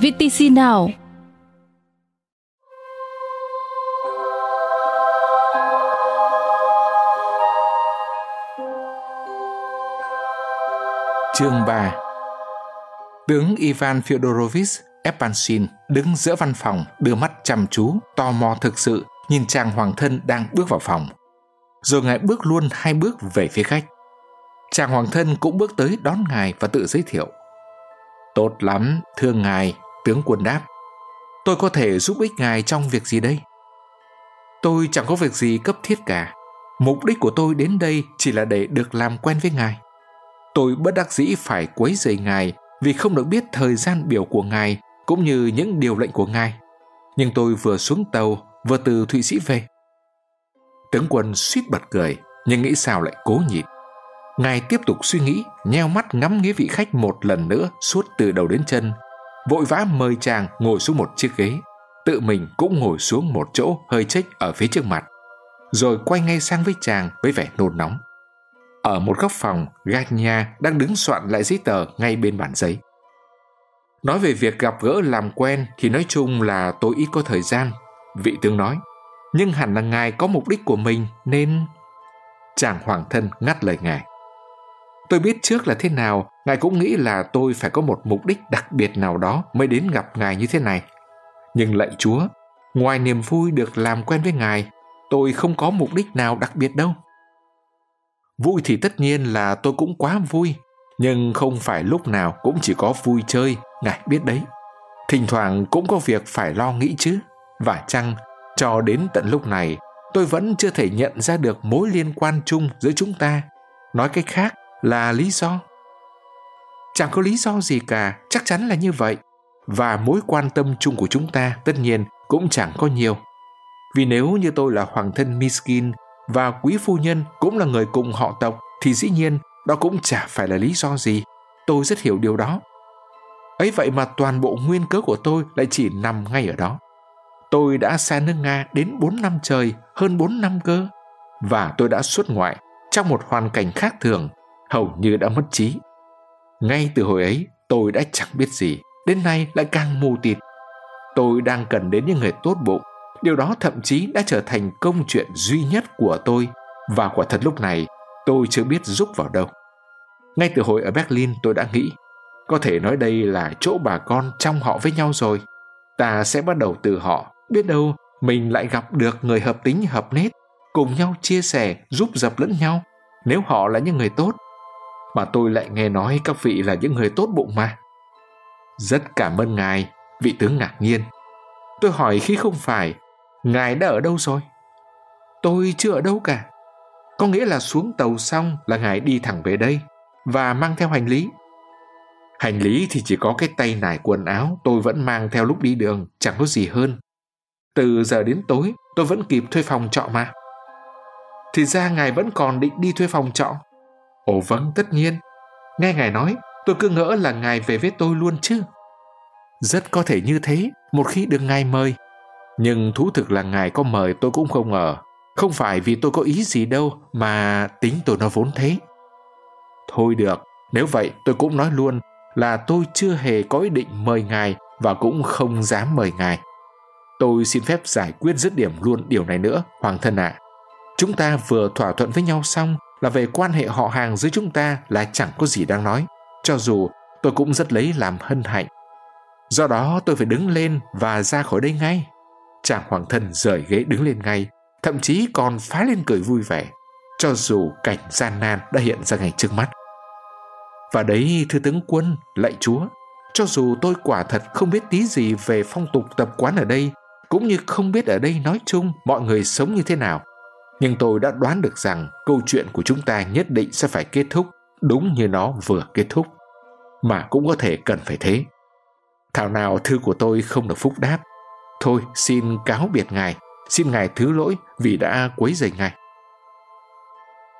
S2: VTC Now
S1: 3 Tướng Ivan Fyodorovich Epanchin đứng giữa văn phòng, đưa mắt chăm chú, tò mò thực sự, nhìn chàng hoàng thân đang bước vào phòng. Rồi ngài bước luôn hai bước về phía khách. Chàng hoàng thân cũng bước tới đón ngài và tự giới thiệu. Tốt lắm, thưa ngài, tướng quân đáp. Tôi có thể giúp ích ngài trong việc gì đây? Tôi chẳng có việc gì cấp thiết cả. Mục đích của tôi đến đây chỉ là để được làm quen với ngài. Tôi bất đắc dĩ phải quấy rầy ngài vì không được biết thời gian biểu của ngài cũng như những điều lệnh của ngài. Nhưng tôi vừa xuống tàu, vừa từ Thụy Sĩ về. Tướng quân suýt bật cười, nhưng nghĩ sao lại cố nhịn. Ngài tiếp tục suy nghĩ, nheo mắt ngắm nghĩa vị khách một lần nữa suốt từ đầu đến chân, vội vã mời chàng ngồi xuống một chiếc ghế, tự mình cũng ngồi xuống một chỗ hơi chếch ở phía trước mặt, rồi quay ngay sang với chàng với vẻ nôn nóng. Ở một góc phòng, Gagna đang đứng soạn lại giấy tờ ngay bên bản giấy. Nói về việc gặp gỡ làm quen thì nói chung là tôi ít có thời gian, vị tướng nói. Nhưng hẳn là ngài có mục đích của mình nên... Chàng hoàng thân ngắt lời ngài. Tôi biết trước là thế nào, ngài cũng nghĩ là tôi phải có một mục đích đặc biệt nào đó mới đến gặp ngài như thế này. Nhưng lạy chúa, ngoài niềm vui được làm quen với ngài, tôi không có mục đích nào đặc biệt đâu. Vui thì tất nhiên là tôi cũng quá vui, nhưng không phải lúc nào cũng chỉ có vui chơi, ngài biết đấy. Thỉnh thoảng cũng có việc phải lo nghĩ chứ. Và chăng, cho đến tận lúc này, tôi vẫn chưa thể nhận ra được mối liên quan chung giữa chúng ta. Nói cách khác là lý do. Chẳng có lý do gì cả, chắc chắn là như vậy. Và mối quan tâm chung của chúng ta tất nhiên cũng chẳng có nhiều. Vì nếu như tôi là hoàng thân Miskin và quý phu nhân cũng là người cùng họ tộc thì dĩ nhiên đó cũng chả phải là lý do gì. Tôi rất hiểu điều đó. Ấy vậy mà toàn bộ nguyên cớ của tôi lại chỉ nằm ngay ở đó. Tôi đã xa nước Nga đến 4 năm trời, hơn 4 năm cơ. Và tôi đã xuất ngoại trong một hoàn cảnh khác thường, hầu như đã mất trí. Ngay từ hồi ấy, tôi đã chẳng biết gì, đến nay lại càng mù tịt. Tôi đang cần đến những người tốt bụng, Điều đó thậm chí đã trở thành công chuyện duy nhất của tôi và quả thật lúc này tôi chưa biết giúp vào đâu. Ngay từ hồi ở Berlin tôi đã nghĩ có thể nói đây là chỗ bà con trong họ với nhau rồi. Ta sẽ bắt đầu từ họ, biết đâu mình lại gặp được người hợp tính hợp nết, cùng nhau chia sẻ, giúp dập lẫn nhau, nếu họ là những người tốt. Mà tôi lại nghe nói các vị là những người tốt bụng mà. Rất cảm ơn ngài, vị tướng ngạc nhiên. Tôi hỏi khi không phải, Ngài đã ở đâu rồi? Tôi chưa ở đâu cả. Có nghĩa là xuống tàu xong là ngài đi thẳng về đây và mang theo hành lý. Hành lý thì chỉ có cái tay nải quần áo tôi vẫn mang theo lúc đi đường, chẳng có gì hơn. Từ giờ đến tối tôi vẫn kịp thuê phòng trọ mà. Thì ra ngài vẫn còn định đi thuê phòng trọ. Ồ vâng, tất nhiên. Nghe ngài nói, tôi cứ ngỡ là ngài về với tôi luôn chứ. Rất có thể như thế, một khi được ngài mời, nhưng thú thực là ngài có mời tôi cũng không ngờ. Không phải vì tôi có ý gì đâu mà tính tôi nó vốn thế. Thôi được, nếu vậy tôi cũng nói luôn là tôi chưa hề có ý định mời ngài và cũng không dám mời ngài. Tôi xin phép giải quyết dứt điểm luôn điều này nữa, Hoàng thân ạ. À. Chúng ta vừa thỏa thuận với nhau xong là về quan hệ họ hàng giữa chúng ta là chẳng có gì đang nói. Cho dù tôi cũng rất lấy làm hân hạnh. Do đó tôi phải đứng lên và ra khỏi đây ngay chàng hoàng thân rời ghế đứng lên ngay, thậm chí còn phá lên cười vui vẻ, cho dù cảnh gian nan đã hiện ra ngay trước mắt. Và đấy, thưa tướng quân, lạy chúa, cho dù tôi quả thật không biết tí gì về phong tục tập quán ở đây, cũng như không biết ở đây nói chung mọi người sống như thế nào, nhưng tôi đã đoán được rằng câu chuyện của chúng ta nhất định sẽ phải kết thúc đúng như nó vừa kết thúc, mà cũng có thể cần phải thế. Thảo nào thư của tôi không được phúc đáp, Thôi xin cáo biệt ngài, xin ngài thứ lỗi vì đã quấy rầy ngài.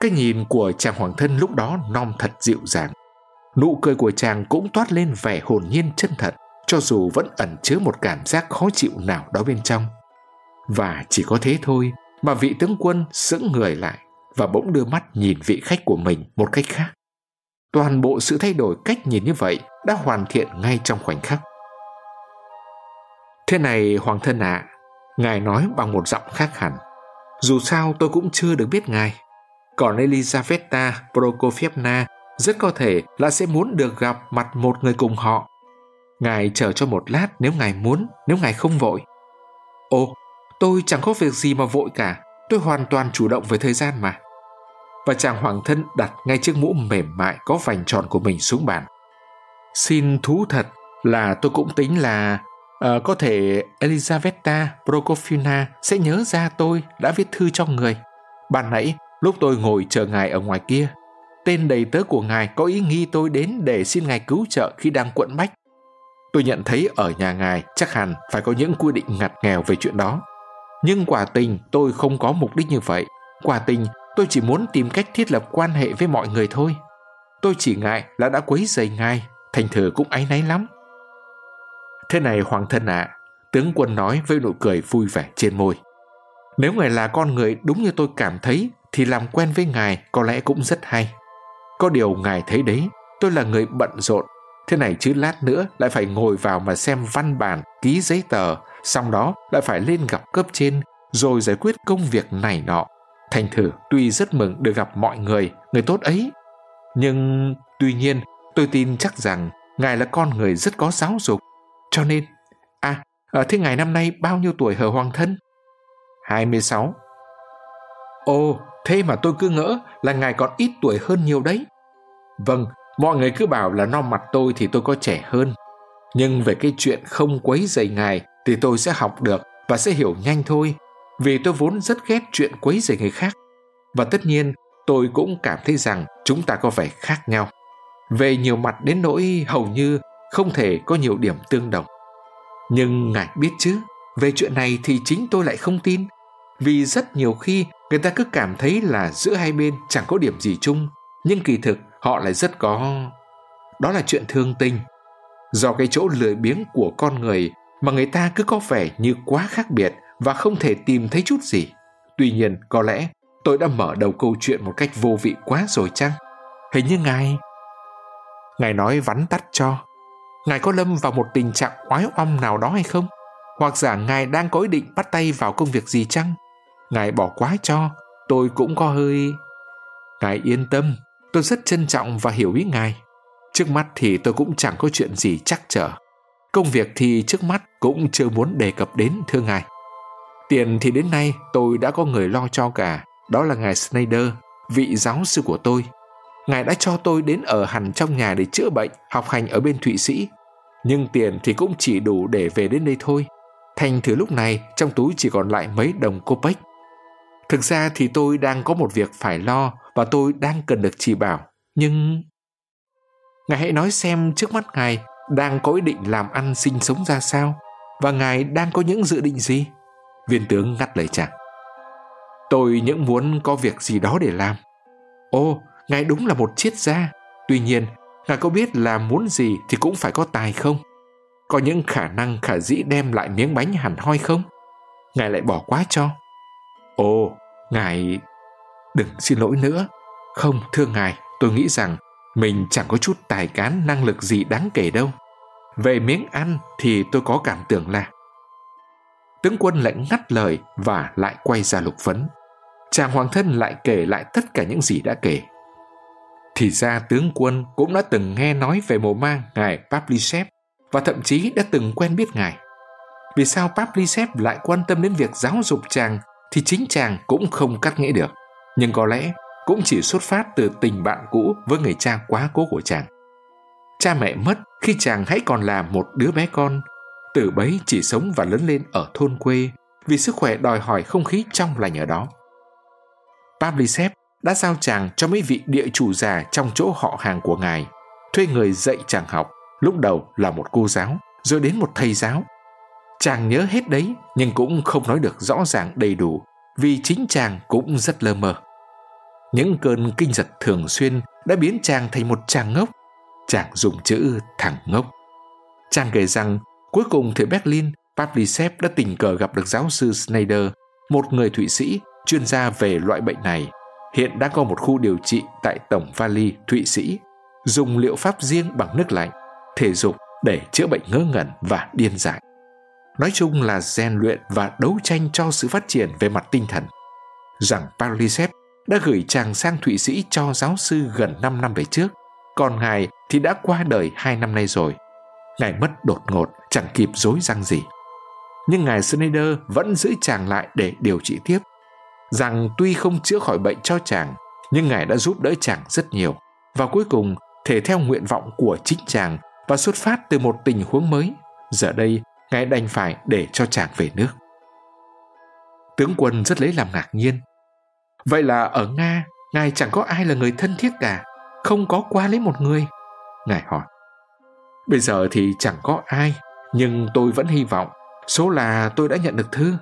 S1: Cái nhìn của chàng hoàng thân lúc đó non thật dịu dàng. Nụ cười của chàng cũng toát lên vẻ hồn nhiên chân thật, cho dù vẫn ẩn chứa một cảm giác khó chịu nào đó bên trong. Và chỉ có thế thôi mà vị tướng quân sững người lại và bỗng đưa mắt nhìn vị khách của mình một cách khác. Toàn bộ sự thay đổi cách nhìn như vậy đã hoàn thiện ngay trong khoảnh khắc. Thế này hoàng thân ạ, à, ngài nói bằng một giọng khác hẳn. Dù sao tôi cũng chưa được biết ngài. Còn Elizaveta Prokofievna rất có thể là sẽ muốn được gặp mặt một người cùng họ. Ngài chờ cho một lát nếu ngài muốn, nếu ngài không vội. Ồ, tôi chẳng có việc gì mà vội cả, tôi hoàn toàn chủ động với thời gian mà. Và chàng hoàng thân đặt ngay chiếc mũ mềm mại có vành tròn của mình xuống bàn. Xin thú thật là tôi cũng tính là À, có thể Elizaveta Prokofina sẽ nhớ ra tôi đã viết thư cho người. Ban nãy lúc tôi ngồi chờ ngài ở ngoài kia, tên đầy tớ của ngài có ý nghi tôi đến để xin ngài cứu trợ khi đang quận bách. Tôi nhận thấy ở nhà ngài chắc hẳn phải có những quy định ngặt nghèo về chuyện đó. Nhưng quả tình tôi không có mục đích như vậy. Quả tình tôi chỉ muốn tìm cách thiết lập quan hệ với mọi người thôi. Tôi chỉ ngại là đã quấy rầy ngài, thành thử cũng áy náy lắm. Thế này hoàng thân ạ, à, tướng quân nói với nụ cười vui vẻ trên môi. Nếu ngài là con người đúng như tôi cảm thấy thì làm quen với ngài có lẽ cũng rất hay. Có điều ngài thấy đấy, tôi là người bận rộn. Thế này chứ lát nữa lại phải ngồi vào mà xem văn bản, ký giấy tờ, xong đó lại phải lên gặp cấp trên, rồi giải quyết công việc này nọ. Thành thử tuy rất mừng được gặp mọi người, người tốt ấy. Nhưng tuy nhiên tôi tin chắc rằng ngài là con người rất có giáo dục. Cho nên, à, à thế ngài năm nay bao nhiêu tuổi hờ hoàng thân? 26. Ồ, thế mà tôi cứ ngỡ là ngài còn ít tuổi hơn nhiều đấy. Vâng, mọi người cứ bảo là non mặt tôi thì tôi có trẻ hơn. Nhưng về cái chuyện không quấy dày ngài thì tôi sẽ học được và sẽ hiểu nhanh thôi. Vì tôi vốn rất ghét chuyện quấy dày người khác. Và tất nhiên, tôi cũng cảm thấy rằng chúng ta có vẻ khác nhau. Về nhiều mặt đến nỗi hầu như không thể có nhiều điểm tương đồng. Nhưng ngài biết chứ, về chuyện này thì chính tôi lại không tin. Vì rất nhiều khi người ta cứ cảm thấy là giữa hai bên chẳng có điểm gì chung, nhưng kỳ thực họ lại rất có... Đó là chuyện thương tình. Do cái chỗ lười biếng của con người mà người ta cứ có vẻ như quá khác biệt và không thể tìm thấy chút gì. Tuy nhiên, có lẽ tôi đã mở đầu câu chuyện một cách vô vị quá rồi chăng? Hình như ngài... Ngài nói vắn tắt cho. Ngài có lâm vào một tình trạng oái oăm nào đó hay không? Hoặc giả ngài đang có ý định bắt tay vào công việc gì chăng? Ngài bỏ quá cho, tôi cũng có hơi... Ngài yên tâm, tôi rất trân trọng và hiểu ý ngài. Trước mắt thì tôi cũng chẳng có chuyện gì chắc trở. Công việc thì trước mắt cũng chưa muốn đề cập đến thưa ngài. Tiền thì đến nay tôi đã có người lo cho cả, đó là ngài Snyder, vị giáo sư của tôi. Ngài đã cho tôi đến ở hẳn trong nhà để chữa bệnh, học hành ở bên Thụy Sĩ. Nhưng tiền thì cũng chỉ đủ để về đến đây thôi. Thành thử lúc này trong túi chỉ còn lại mấy đồng cô bách. Thực ra thì tôi đang có một việc phải lo và tôi đang cần được chỉ bảo. Nhưng... Ngài hãy nói xem trước mắt ngài đang có ý định làm ăn sinh sống ra sao và ngài đang có những dự định gì? Viên tướng ngắt lời chàng. Tôi những muốn có việc gì đó để làm. Ô, ngài đúng là một triết gia. Tuy nhiên, ngài có biết là muốn gì thì cũng phải có tài không? Có những khả năng khả dĩ đem lại miếng bánh hẳn hoi không? Ngài lại bỏ quá cho. Ồ, ngài... Đừng xin lỗi nữa. Không, thưa ngài, tôi nghĩ rằng mình chẳng có chút tài cán năng lực gì đáng kể đâu. Về miếng ăn thì tôi có cảm tưởng là tướng quân lại ngắt lời và lại quay ra lục vấn. Chàng hoàng thân lại kể lại tất cả những gì đã kể. Thì ra tướng quân cũng đã từng nghe nói về mồ mang ngài Pavlichev và thậm chí đã từng quen biết ngài. Vì sao Pavlichev lại quan tâm đến việc giáo dục chàng thì chính chàng cũng không cắt nghĩa được. Nhưng có lẽ cũng chỉ xuất phát từ tình bạn cũ với người cha quá cố của chàng. Cha mẹ mất khi chàng hãy còn là một đứa bé con từ bấy chỉ sống và lớn lên ở thôn quê vì sức khỏe đòi hỏi không khí trong lành ở đó. Pavlisev đã giao chàng cho mấy vị địa chủ già trong chỗ họ hàng của ngài, thuê người dạy chàng học, lúc đầu là một cô giáo, rồi đến một thầy giáo. Chàng nhớ hết đấy, nhưng cũng không nói được rõ ràng đầy đủ, vì chính chàng cũng rất lơ mơ. Những cơn kinh giật thường xuyên đã biến chàng thành một chàng ngốc. Chàng dùng chữ thằng ngốc. Chàng kể rằng cuối cùng thì Berlin, Pavlicev đã tình cờ gặp được giáo sư Schneider, một người Thụy Sĩ chuyên gia về loại bệnh này. Hiện đã có một khu điều trị tại Tổng Valley, Thụy Sĩ, dùng liệu pháp riêng bằng nước lạnh, thể dục để chữa bệnh ngớ ngẩn và điên dại. Nói chung là rèn luyện và đấu tranh cho sự phát triển về mặt tinh thần. Rằng Pavlisev đã gửi chàng sang Thụy Sĩ cho giáo sư gần 5 năm về trước, còn ngài thì đã qua đời 2 năm nay rồi. Ngài mất đột ngột, chẳng kịp dối răng gì. Nhưng ngài Schneider vẫn giữ chàng lại để điều trị tiếp. Rằng tuy không chữa khỏi bệnh cho chàng, nhưng ngài đã giúp đỡ chàng rất nhiều. Và cuối cùng, thể theo nguyện vọng của chính chàng và xuất phát từ một tình huống mới, giờ đây ngài đành phải để cho chàng về nước. Tướng quân rất lấy làm ngạc nhiên Vậy là ở Nga, ngài chẳng có ai là người thân thiết cả, không có qua lấy một người. Ngài hỏi. Bây giờ thì chẳng có ai, nhưng tôi vẫn hy vọng, số là tôi đã nhận được thư.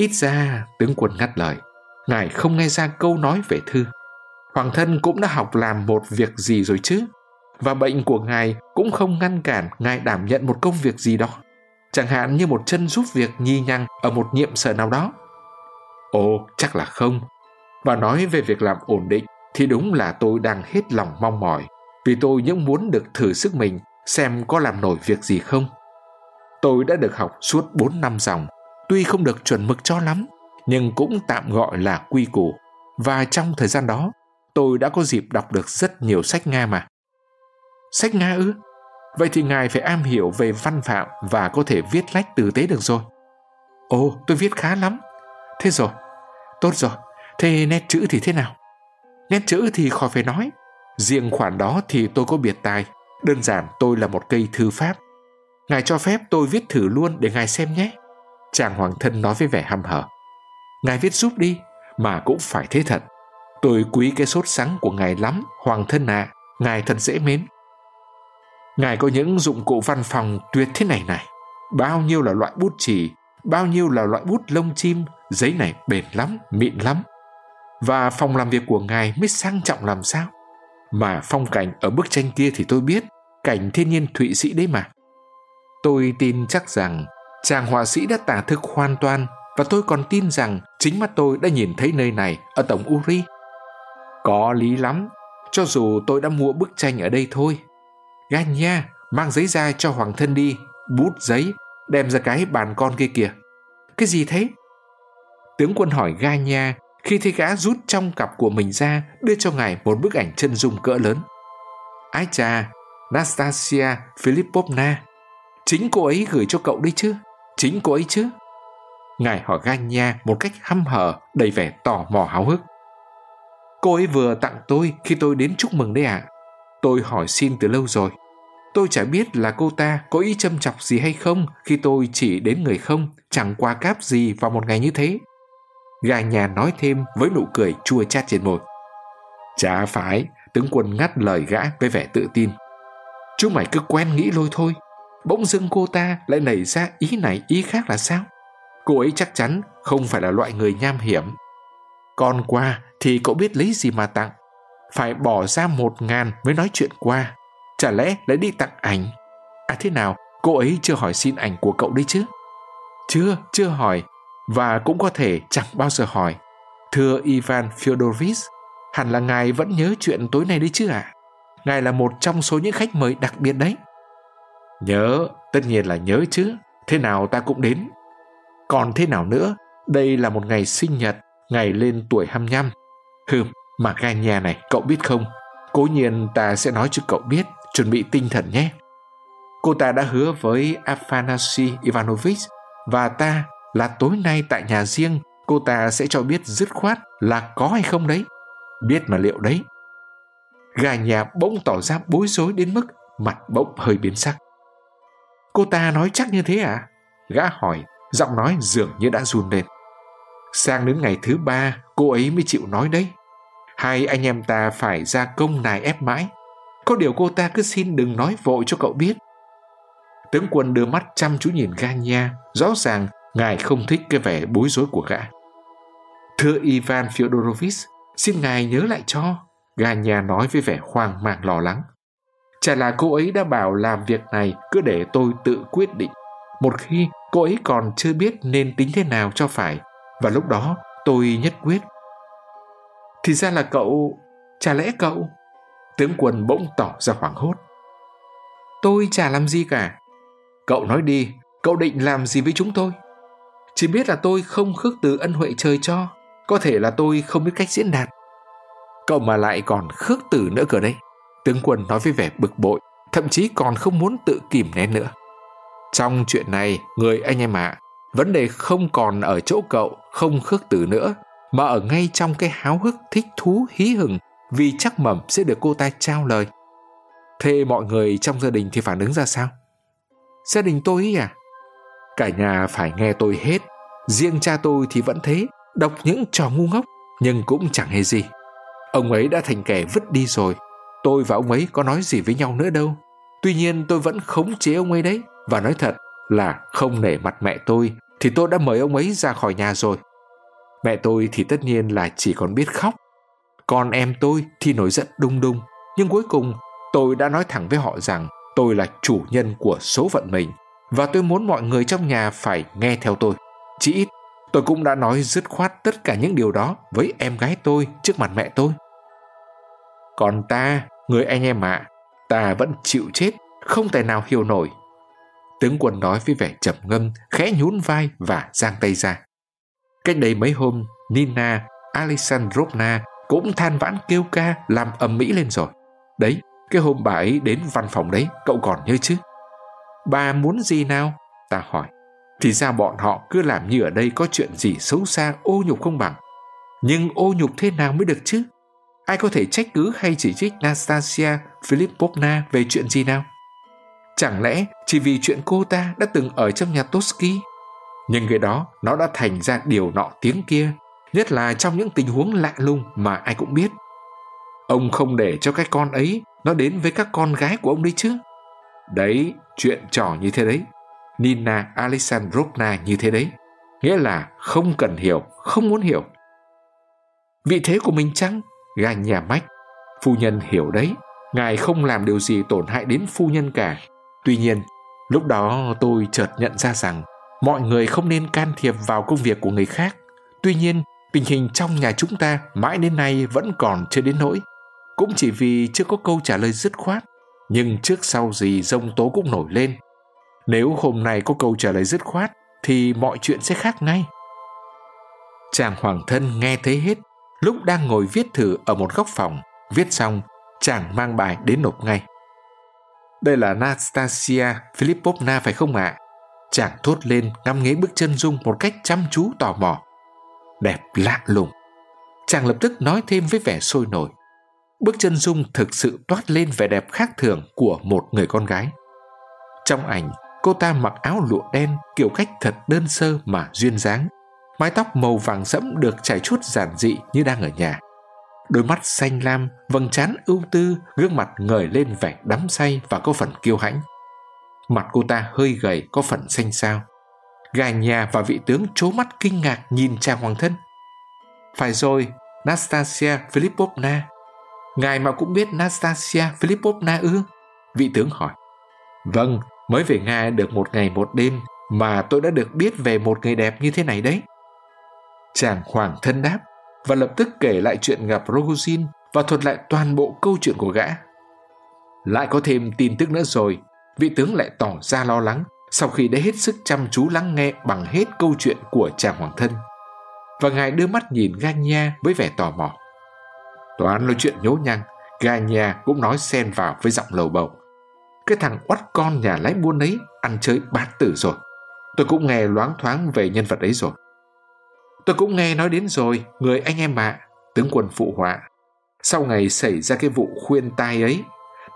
S1: Ít ra, tướng quân ngắt lời, ngài không nghe ra câu nói về thư. Hoàng thân cũng đã học làm một việc gì rồi chứ, và bệnh của ngài cũng không ngăn cản ngài đảm nhận một công việc gì đó chẳng hạn như một chân giúp việc nhi nhăng ở một nhiệm sở nào đó Ồ, chắc là không. Và nói về việc làm ổn định thì đúng là tôi đang hết lòng mong mỏi vì tôi những muốn được thử sức mình xem có làm nổi việc gì không. Tôi đã được học suốt 4 năm dòng, tuy không được chuẩn mực cho lắm, nhưng cũng tạm gọi là quy củ. Và trong thời gian đó, tôi đã có dịp đọc được rất nhiều sách Nga mà. Sách Nga ư? Vậy thì ngài phải am hiểu về văn phạm và có thể viết lách tử tế được rồi. Ồ, tôi viết khá lắm, Thế rồi, tốt rồi, thế nét chữ thì thế nào? Nét chữ thì khỏi phải nói. Riêng khoản đó thì tôi có biệt tài. Đơn giản tôi là một cây thư pháp. Ngài cho phép tôi viết thử luôn để ngài xem nhé. Chàng hoàng thân nói với vẻ hăm hở. Ngài viết giúp đi, mà cũng phải thế thật. Tôi quý cái sốt sắng của ngài lắm, hoàng thân ạ, à, ngài thật dễ mến. Ngài có những dụng cụ văn phòng tuyệt thế này này. Bao nhiêu là loại bút chì, bao nhiêu là loại bút lông chim, giấy này bền lắm, mịn lắm. Và phòng làm việc của ngài mới sang trọng làm sao? Mà phong cảnh ở bức tranh kia thì tôi biết, cảnh thiên nhiên Thụy Sĩ đấy mà. Tôi tin chắc rằng chàng họa sĩ đã tả thực hoàn toàn và tôi còn tin rằng chính mắt tôi đã nhìn thấy nơi này ở tổng Uri. Có lý lắm, cho dù tôi đã mua bức tranh ở đây thôi. Ganya, mang giấy ra cho hoàng thân đi, bút giấy, đem ra cái bàn con kia kìa. Cái gì thế? Tướng quân hỏi Ganya khi thấy gã rút trong cặp của mình ra đưa cho ngài một bức ảnh chân dung cỡ lớn. Ái chà, Nastasia Philipovna, Chính cô ấy gửi cho cậu đấy chứ? Chính cô ấy chứ? Ngài hỏi ga nha một cách hăm hở, đầy vẻ tò mò háo hức. Cô ấy vừa tặng tôi khi tôi đến chúc mừng đấy ạ. À. Tôi hỏi xin từ lâu rồi. Tôi chả biết là cô ta có ý châm chọc gì hay không khi tôi chỉ đến người không, chẳng qua cáp gì vào một ngày như thế. Gà nhà nói thêm với nụ cười chua chát trên môi. Chả phải, tướng quân ngắt lời gã với vẻ tự tin. Chúng mày cứ quen nghĩ lôi thôi. Bỗng dưng cô ta lại nảy ra ý này ý khác là sao? Cô ấy chắc chắn không phải là loại người nham hiểm. Còn qua thì cậu biết lấy gì mà tặng. Phải bỏ ra một ngàn mới nói chuyện qua. Chả lẽ lại đi tặng ảnh? À thế nào, cô ấy chưa hỏi xin ảnh của cậu đấy chứ? Chưa, chưa hỏi, và cũng có thể chẳng bao giờ hỏi. Thưa Ivan Fyodorovich, hẳn là ngài vẫn nhớ chuyện tối nay đấy chứ ạ? À? Ngài là một trong số những khách mời đặc biệt đấy. Nhớ, tất nhiên là nhớ chứ. Thế nào ta cũng đến. Còn thế nào nữa, đây là một ngày sinh nhật, ngày lên tuổi 25. Hừm, mà ga nhà này, cậu biết không? Cố nhiên ta sẽ nói cho cậu biết, chuẩn bị tinh thần nhé. Cô ta đã hứa với Afanasy Ivanovich và ta là tối nay tại nhà riêng cô ta sẽ cho biết dứt khoát là có hay không đấy. Biết mà liệu đấy. Gà nhà bỗng tỏ ra bối rối đến mức mặt bỗng hơi biến sắc. Cô ta nói chắc như thế à? Gã hỏi, giọng nói dường như đã run lên. Sang đến ngày thứ ba, cô ấy mới chịu nói đấy. Hai anh em ta phải ra công nài ép mãi. Có điều cô ta cứ xin đừng nói vội cho cậu biết. Tướng quân đưa mắt chăm chú nhìn Ganya, rõ ràng Ngài không thích cái vẻ bối rối của gã. Thưa Ivan Fyodorovich, xin ngài nhớ lại cho. Gà nhà nói với vẻ hoang mang lo lắng. Chả là cô ấy đã bảo làm việc này cứ để tôi tự quyết định. Một khi cô ấy còn chưa biết nên tính thế nào cho phải, và lúc đó tôi nhất quyết. Thì ra là cậu, chả lẽ cậu? Tướng quân bỗng tỏ ra hoảng hốt. Tôi chả làm gì cả. Cậu nói đi, cậu định làm gì với chúng tôi? Chỉ biết là tôi không khước từ ân huệ trời cho, có thể là tôi không biết cách diễn đạt. Cậu mà lại còn khước từ nữa cơ đấy. Tướng quân nói với vẻ bực bội, thậm chí còn không muốn tự kìm nén nữa. Trong chuyện này, người anh em ạ, à, vấn đề không còn ở chỗ cậu không khước từ nữa, mà ở ngay trong cái háo hức thích thú hí hừng vì chắc mẩm sẽ được cô ta trao lời. Thế mọi người trong gia đình thì phản ứng ra sao? Gia đình tôi ý à? Cả nhà phải nghe tôi hết. Riêng cha tôi thì vẫn thế, đọc những trò ngu ngốc, nhưng cũng chẳng hề gì. Ông ấy đã thành kẻ vứt đi rồi. Tôi và ông ấy có nói gì với nhau nữa đâu. Tuy nhiên tôi vẫn khống chế ông ấy đấy. Và nói thật là không nể mặt mẹ tôi thì tôi đã mời ông ấy ra khỏi nhà rồi. Mẹ tôi thì tất nhiên là chỉ còn biết khóc. Còn em tôi thì nổi giận đung đung. Nhưng cuối cùng tôi đã nói thẳng với họ rằng tôi là chủ nhân của số phận mình và tôi muốn mọi người trong nhà phải nghe theo tôi. Chỉ ít, tôi cũng đã nói dứt khoát tất cả những điều đó với em gái tôi trước mặt mẹ tôi. Còn ta, người anh em ạ, à, ta vẫn chịu chết, không tài nào hiểu nổi. Tướng quân nói với vẻ trầm ngâm, khẽ nhún vai và giang tay ra. Cách đây mấy hôm, Nina Alexandrovna cũng than vãn kêu ca làm ầm mỹ lên rồi. Đấy, cái hôm bà ấy đến văn phòng đấy, cậu còn nhớ chứ? Bà muốn gì nào? Ta hỏi. Thì ra bọn họ cứ làm như ở đây có chuyện gì xấu xa ô nhục không bằng. Nhưng ô nhục thế nào mới được chứ? Ai có thể trách cứ hay chỉ trích Nastasia Filipovna về chuyện gì nào? Chẳng lẽ chỉ vì chuyện cô ta đã từng ở trong nhà Toski? Nhưng cái đó nó đã thành ra điều nọ tiếng kia, nhất là trong những tình huống lạ lùng mà ai cũng biết. Ông không để cho cái con ấy nó đến với các con gái của ông đấy chứ. Đấy, chuyện trò như thế đấy. Nina Alexandrovna như thế đấy. Nghĩa là không cần hiểu, không muốn hiểu. Vị thế của mình chăng? Gà nhà mách. Phu nhân hiểu đấy. Ngài không làm điều gì tổn hại đến phu nhân cả. Tuy nhiên, lúc đó tôi chợt nhận ra rằng mọi người không nên can thiệp vào công việc của người khác. Tuy nhiên, tình hình trong nhà chúng ta mãi đến nay vẫn còn chưa đến nỗi. Cũng chỉ vì chưa có câu trả lời dứt khoát nhưng trước sau gì rông tố cũng nổi lên. Nếu hôm nay có câu trả lời dứt khoát, thì mọi chuyện sẽ khác ngay. Chàng hoàng thân nghe thấy hết, lúc đang ngồi viết thử ở một góc phòng, viết xong, chàng mang bài đến nộp ngay. Đây là Nastasia Filipovna phải không ạ? À? Chàng thốt lên ngắm nghế bức chân dung một cách chăm chú tò mò. Đẹp lạ lùng. Chàng lập tức nói thêm với vẻ sôi nổi bức chân dung thực sự toát lên vẻ đẹp khác thường của một người con gái. Trong ảnh, cô ta mặc áo lụa đen kiểu cách thật đơn sơ mà duyên dáng. Mái tóc màu vàng sẫm được chải chuốt giản dị như đang ở nhà. Đôi mắt xanh lam, vầng trán ưu tư, gương mặt ngời lên vẻ đắm say và có phần kiêu hãnh. Mặt cô ta hơi gầy có phần xanh xao. Gà nhà và vị tướng trố mắt kinh ngạc nhìn chàng hoàng thân. Phải rồi, Nastasia Filipovna Ngài mà cũng biết Nastasia Filipovna ư? Vị tướng hỏi. Vâng, mới về Nga được một ngày một đêm mà tôi đã được biết về một người đẹp như thế này đấy. Chàng hoàng thân đáp và lập tức kể lại chuyện gặp Rogozin và thuật lại toàn bộ câu chuyện của gã. Lại có thêm tin tức nữa rồi, vị tướng lại tỏ ra lo lắng sau khi đã hết sức chăm chú lắng nghe bằng hết câu chuyện của chàng hoàng thân. Và ngài đưa mắt nhìn Ganya với vẻ tò mò. Toán nói chuyện nhố nhăng, Ganya cũng nói xen vào với giọng lầu bầu. Cái thằng oắt con nhà lái buôn ấy ăn chơi bát tử rồi. Tôi cũng nghe loáng thoáng về nhân vật ấy rồi. Tôi cũng nghe nói đến rồi, người anh em ạ, tướng quân phụ họa. Sau ngày xảy ra cái vụ khuyên tai ấy,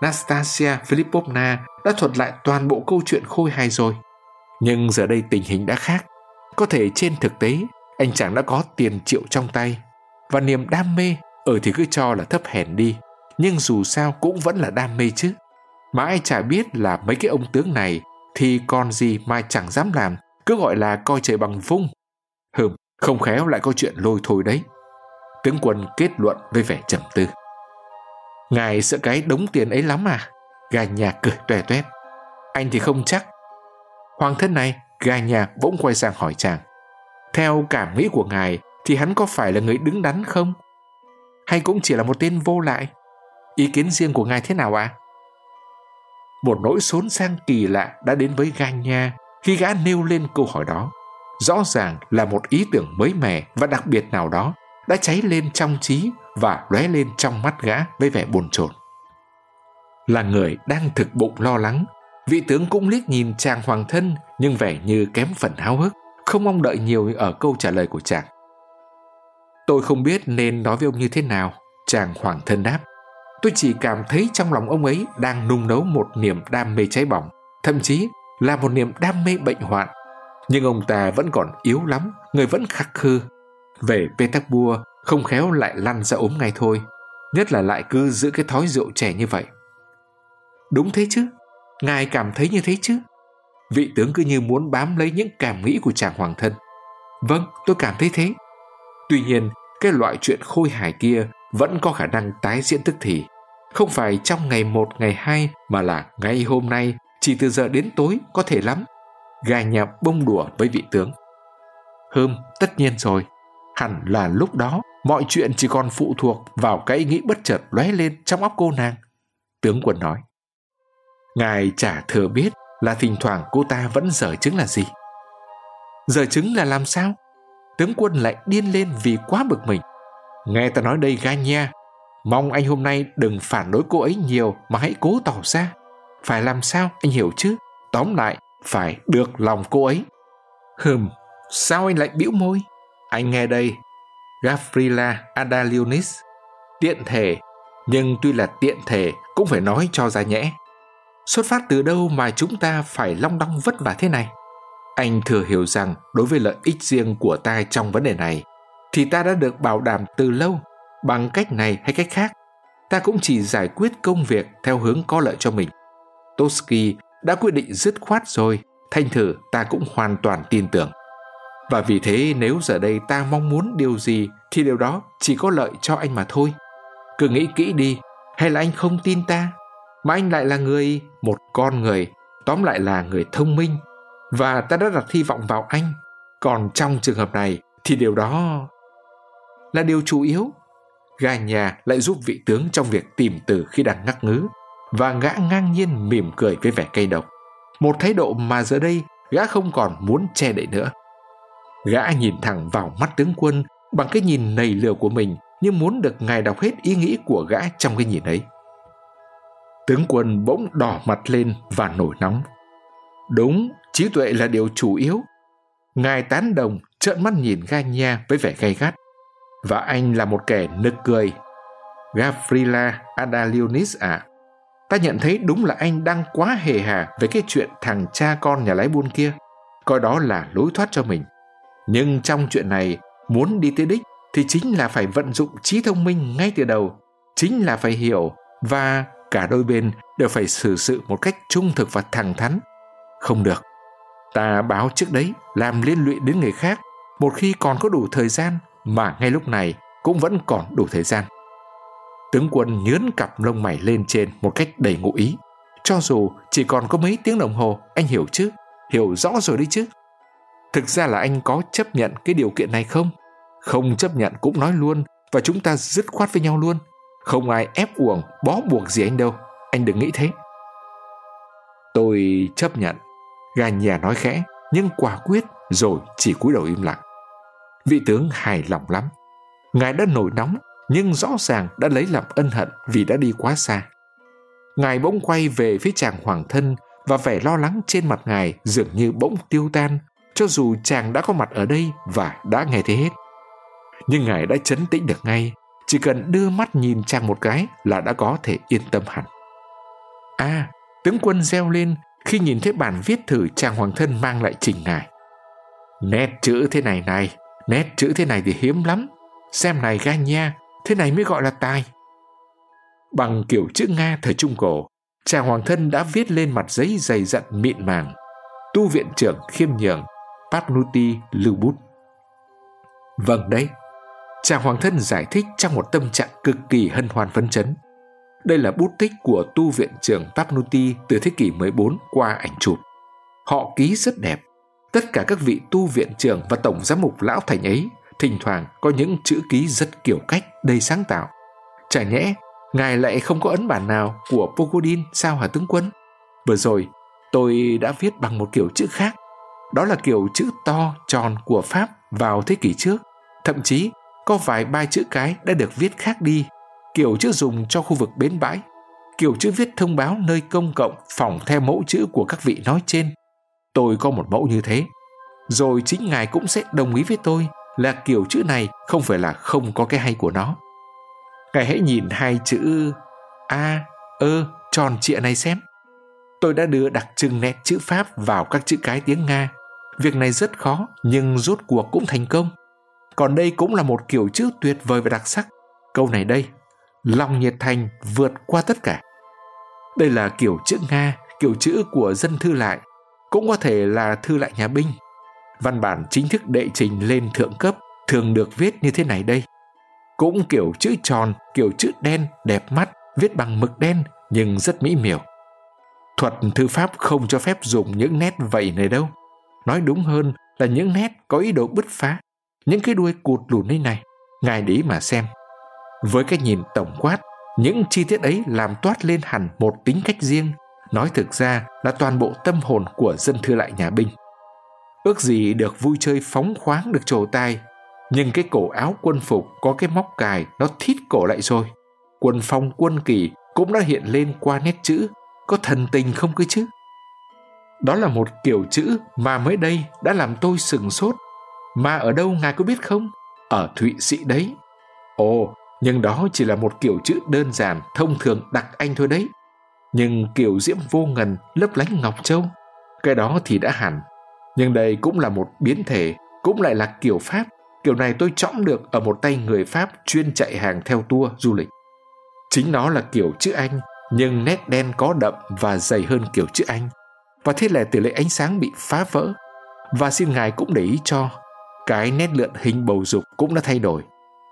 S1: Nastasia Filipovna đã thuật lại toàn bộ câu chuyện khôi hài rồi. Nhưng giờ đây tình hình đã khác. Có thể trên thực tế, anh chàng đã có tiền triệu trong tay và niềm đam mê ở thì cứ cho là thấp hèn đi, nhưng dù sao cũng vẫn là đam mê chứ. Mà ai chả biết là mấy cái ông tướng này thì còn gì mà chẳng dám làm, cứ gọi là coi trời bằng vung. Hừm, không khéo lại có chuyện lôi thôi đấy. Tướng quân kết luận với vẻ trầm tư. Ngài sợ cái đống tiền ấy lắm à? Gà nhà cười toe toét. Anh thì không chắc. Hoàng thân này, gà nhà bỗng quay sang hỏi chàng. Theo cảm nghĩ của ngài thì hắn có phải là người đứng đắn không? Hay cũng chỉ là một tên vô lại? Ý kiến riêng của ngài thế nào ạ? À? Một nỗi xốn sang kỳ lạ đã đến với gà nhà khi gã nêu lên câu hỏi đó. Rõ ràng là một ý tưởng mới mẻ và đặc biệt nào đó đã cháy lên trong trí và lóe lên trong mắt gã với vẻ bồn chồn. Là người đang thực bụng lo lắng, vị tướng cũng liếc nhìn chàng hoàng thân nhưng vẻ như kém phần háo hức, không mong đợi nhiều ở câu trả lời của chàng. Tôi không biết nên nói với ông như thế nào, chàng hoàng thân đáp. Tôi chỉ cảm thấy trong lòng ông ấy đang nung nấu một niềm đam mê cháy bỏng, thậm chí là một niềm đam mê bệnh hoạn. Nhưng ông ta vẫn còn yếu lắm, người vẫn khắc khư. Về Petersburg, không khéo lại lăn ra ốm ngay thôi. Nhất là lại cứ giữ cái thói rượu trẻ như vậy. Đúng thế chứ, ngài cảm thấy như thế chứ. Vị tướng cứ như muốn bám lấy những cảm nghĩ của chàng hoàng thân. Vâng, tôi cảm thấy thế. Tuy nhiên, cái loại chuyện khôi hài kia vẫn có khả năng tái diễn tức thì. Không phải trong ngày một, ngày hai, mà là ngay hôm nay, chỉ từ giờ đến tối có thể lắm. Gà nhà bông đùa với vị tướng. Hơm, tất nhiên rồi. Hẳn là lúc đó, mọi chuyện chỉ còn phụ thuộc vào cái ý nghĩ bất chợt lóe lên trong óc cô nàng. Tướng quân nói. Ngài chả thừa biết là thỉnh thoảng cô ta vẫn dở chứng là gì. Dở chứng là làm sao? Tướng quân lại điên lên vì quá bực mình. Nghe ta nói đây ga nha, mong anh hôm nay đừng phản đối cô ấy nhiều mà hãy cố tỏ ra. Phải làm sao anh hiểu chứ? Tóm lại, phải được lòng cô ấy. Hừm, sao anh lại bĩu môi? Anh nghe đây, Gavrila Adalionis, tiện thể, nhưng tuy là tiện thể cũng phải nói cho ra nhẽ. Xuất phát từ đâu mà chúng ta phải long đong vất vả thế này? Anh thừa hiểu rằng đối với lợi ích riêng của ta trong vấn đề này, thì ta đã được bảo đảm từ lâu bằng cách này hay cách khác. Ta cũng chỉ giải quyết công việc theo hướng có lợi cho mình. Toski đã quyết định dứt khoát rồi, thanh thử ta cũng hoàn toàn tin tưởng. Và vì thế nếu giờ đây ta mong muốn điều gì thì điều đó chỉ có lợi cho anh mà thôi. Cứ nghĩ kỹ đi, hay là anh không tin ta? Mà anh lại là người, một con người, tóm lại là người thông minh. Và ta đã đặt hy vọng vào anh. Còn trong trường hợp này thì điều đó là điều chủ yếu. Gà nhà lại giúp vị tướng trong việc tìm từ khi đang ngắc ngứ và gã ngang nhiên mỉm cười với vẻ cay độc. Một thái độ mà giờ đây gã không còn muốn che đậy nữa. Gã nhìn thẳng vào mắt tướng quân bằng cái nhìn nầy lừa của mình như muốn được ngài đọc hết ý nghĩ của gã trong cái nhìn ấy. Tướng quân bỗng đỏ mặt lên và nổi nóng. Đúng, trí tuệ là điều chủ yếu. Ngài tán đồng trợn mắt nhìn ga nha với vẻ gay gắt. Và anh là một kẻ nực cười. Gavrila Adalionis à, ta nhận thấy đúng là anh đang quá hề hà về cái chuyện thằng cha con nhà lái buôn kia. Coi đó là lối thoát cho mình. Nhưng trong chuyện này, muốn đi tới đích thì chính là phải vận dụng trí thông minh ngay từ đầu, chính là phải hiểu và cả đôi bên đều phải xử sự một cách trung thực và thẳng thắn. Không được. Ta báo trước đấy, làm liên lụy đến người khác, một khi còn có đủ thời gian mà ngay lúc này cũng vẫn còn đủ thời gian. Tướng quân nhướn cặp lông mày lên trên một cách đầy ngụ ý. Cho dù chỉ còn có mấy tiếng đồng hồ, anh hiểu chứ? Hiểu rõ rồi đấy chứ? Thực ra là anh có chấp nhận cái điều kiện này không? Không chấp nhận cũng nói luôn và chúng ta dứt khoát với nhau luôn. Không ai ép uổng, bó buộc gì anh đâu. Anh đừng nghĩ thế. Tôi chấp nhận. Gà nhà nói khẽ, nhưng quả quyết rồi chỉ cúi đầu im lặng. Vị tướng hài lòng lắm. Ngài đã nổi nóng, nhưng rõ ràng đã lấy làm ân hận vì đã đi quá xa. Ngài bỗng quay về phía chàng hoàng thân và vẻ lo lắng trên mặt ngài dường như bỗng tiêu tan cho dù chàng đã có mặt ở đây và đã nghe thấy hết. Nhưng ngài đã chấn tĩnh được ngay, chỉ cần đưa mắt nhìn chàng một cái là đã có thể yên tâm hẳn. À, tướng quân reo lên khi nhìn thấy bản viết thử chàng hoàng thân mang lại trình ngài. Nét chữ thế này này, nét chữ thế này thì hiếm lắm. Xem này ga nha, thế này mới gọi là tài. Bằng kiểu chữ Nga thời Trung Cổ, chàng hoàng thân đã viết lên mặt giấy dày dặn mịn màng. Tu viện trưởng khiêm nhường Pagnuti lưu bút. Vâng đấy, Chàng hoàng thân giải thích trong một tâm trạng cực kỳ hân hoan phấn chấn. Đây là bút tích của tu viện trưởng Pagnuti từ thế kỷ 14 qua ảnh chụp. Họ ký rất đẹp. Tất cả các vị tu viện trưởng và tổng giám mục lão thành ấy thỉnh thoảng có những chữ ký rất kiểu cách, đầy sáng tạo. Chả nhẽ, ngài lại không có ấn bản nào của Pogodin sao hả tướng quân? Vừa rồi, tôi đã viết bằng một kiểu chữ khác. Đó là kiểu chữ to, tròn của Pháp vào thế kỷ trước. Thậm chí, có vài ba chữ cái đã được viết khác đi, kiểu chữ dùng cho khu vực bến bãi, kiểu chữ viết thông báo nơi công cộng phỏng theo mẫu chữ của các vị nói trên. Tôi có một mẫu như thế. Rồi chính ngài cũng sẽ đồng ý với tôi là kiểu chữ này không phải là không có cái hay của nó. Ngài hãy nhìn hai chữ A, ơ, tròn trịa này xem. Tôi đã đưa đặc trưng nét chữ Pháp vào các chữ cái tiếng Nga. Việc này rất khó nhưng rốt cuộc cũng thành công. Còn đây cũng là một kiểu chữ tuyệt vời và đặc sắc. Câu này đây, lòng nhiệt thành vượt qua tất cả. Đây là kiểu chữ Nga, kiểu chữ của dân thư lại, cũng có thể là thư lại nhà binh. Văn bản chính thức đệ trình lên thượng cấp thường được viết như thế này đây. Cũng kiểu chữ tròn, kiểu chữ đen, đẹp mắt, viết bằng mực đen nhưng rất mỹ miều. Thuật thư pháp không cho phép dùng những nét vậy này đâu. Nói đúng hơn là những nét có ý đồ bứt phá, những cái đuôi cụt lùn như này, ngài để ý mà xem. Với cái nhìn tổng quát, những chi tiết ấy làm toát lên hẳn một tính cách riêng, nói thực ra là toàn bộ tâm hồn của dân thư lại nhà binh. Ước gì được vui chơi phóng khoáng được trổ tai, nhưng cái cổ áo quân phục có cái móc cài nó thít cổ lại rồi. Quân phong quân kỳ cũng đã hiện lên qua nét chữ, có thần tình không cơ chứ? Đó là một kiểu chữ mà mới đây đã làm tôi sừng sốt. Mà ở đâu ngài có biết không? Ở Thụy Sĩ đấy. Ồ, nhưng đó chỉ là một kiểu chữ đơn giản, thông thường đặc anh thôi đấy. Nhưng kiểu diễm vô ngần, lấp lánh ngọc châu, cái đó thì đã hẳn. Nhưng đây cũng là một biến thể, cũng lại là kiểu Pháp. Kiểu này tôi chõng được ở một tay người Pháp chuyên chạy hàng theo tour du lịch. Chính nó là kiểu chữ Anh, nhưng nét đen có đậm và dày hơn kiểu chữ Anh. Và thế là tỷ lệ ánh sáng bị phá vỡ. Và xin ngài cũng để ý cho, cái nét lượn hình bầu dục cũng đã thay đổi.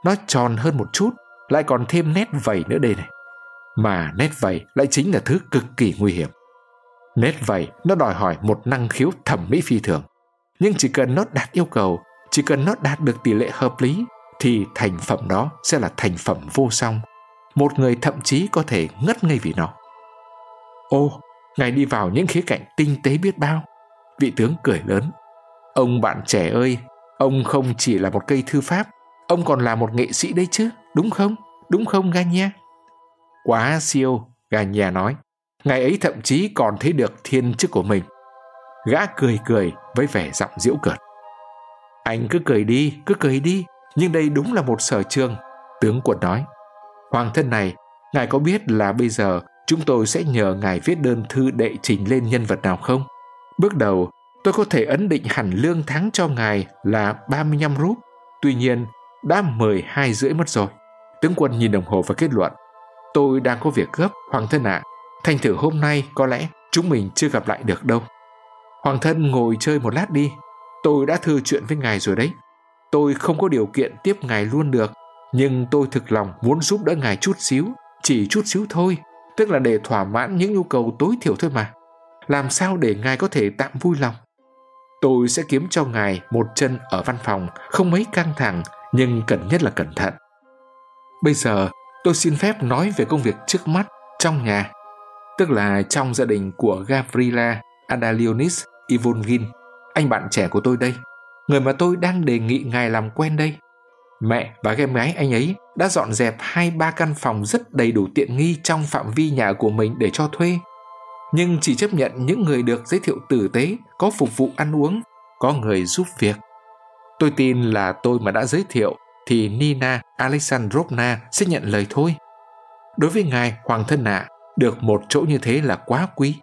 S1: Nó tròn hơn một chút, lại còn thêm nét vầy nữa đây này. Mà nét vầy lại chính là thứ cực kỳ nguy hiểm. Nét vậy nó đòi hỏi một năng khiếu thẩm mỹ phi thường. Nhưng chỉ cần nó đạt yêu cầu, chỉ cần nó đạt được tỷ lệ hợp lý, thì thành phẩm đó sẽ là thành phẩm vô song. Một người thậm chí có thể ngất ngây vì nó. Ô, ngài đi vào những khía cạnh tinh tế biết bao. Vị tướng cười lớn. Ông bạn trẻ ơi, ông không chỉ là một cây thư pháp, ông còn là một nghệ sĩ đấy chứ, đúng không? Đúng không Ganya? Quá siêu, Ganya nói. Ngày ấy thậm chí còn thấy được thiên chức của mình. Gã cười cười với vẻ giọng diễu cợt. Anh cứ cười đi, cứ cười đi, nhưng đây đúng là một sở trường, tướng quân nói. Hoàng thân này, ngài có biết là bây giờ chúng tôi sẽ nhờ ngài viết đơn thư đệ trình lên nhân vật nào không? Bước đầu, tôi có thể ấn định hẳn lương tháng cho ngài là 35 rúp. Tuy nhiên, đã 12 rưỡi mất rồi. Tướng quân nhìn đồng hồ và kết luận. Tôi đang có việc gấp, Hoàng thân ạ. À. Thành thử hôm nay có lẽ chúng mình chưa gặp lại được đâu. Hoàng thân ngồi chơi một lát đi. Tôi đã thư chuyện với ngài rồi đấy. Tôi không có điều kiện tiếp ngài luôn được, nhưng tôi thực lòng muốn giúp đỡ ngài chút xíu, chỉ chút xíu thôi, tức là để thỏa mãn những nhu cầu tối thiểu thôi mà. Làm sao để ngài có thể tạm vui lòng? Tôi sẽ kiếm cho ngài một chân ở văn phòng, không mấy căng thẳng, nhưng cần nhất là cẩn thận. Bây giờ, tôi xin phép nói về công việc trước mắt trong nhà, tức là trong gia đình của Gavrila Adalionis Ivongin, anh bạn trẻ của tôi đây, người mà tôi đang đề nghị ngài làm quen đây. Mẹ và em gái anh ấy đã dọn dẹp hai ba căn phòng rất đầy đủ tiện nghi trong phạm vi nhà của mình để cho thuê. Nhưng chỉ chấp nhận những người được giới thiệu tử tế, có phục vụ ăn uống, có người giúp việc. Tôi tin là tôi mà đã giới thiệu thì Nina Alexandrovna sẽ nhận lời thôi. Đối với ngài Hoàng thân ạ, à, được một chỗ như thế là quá quý.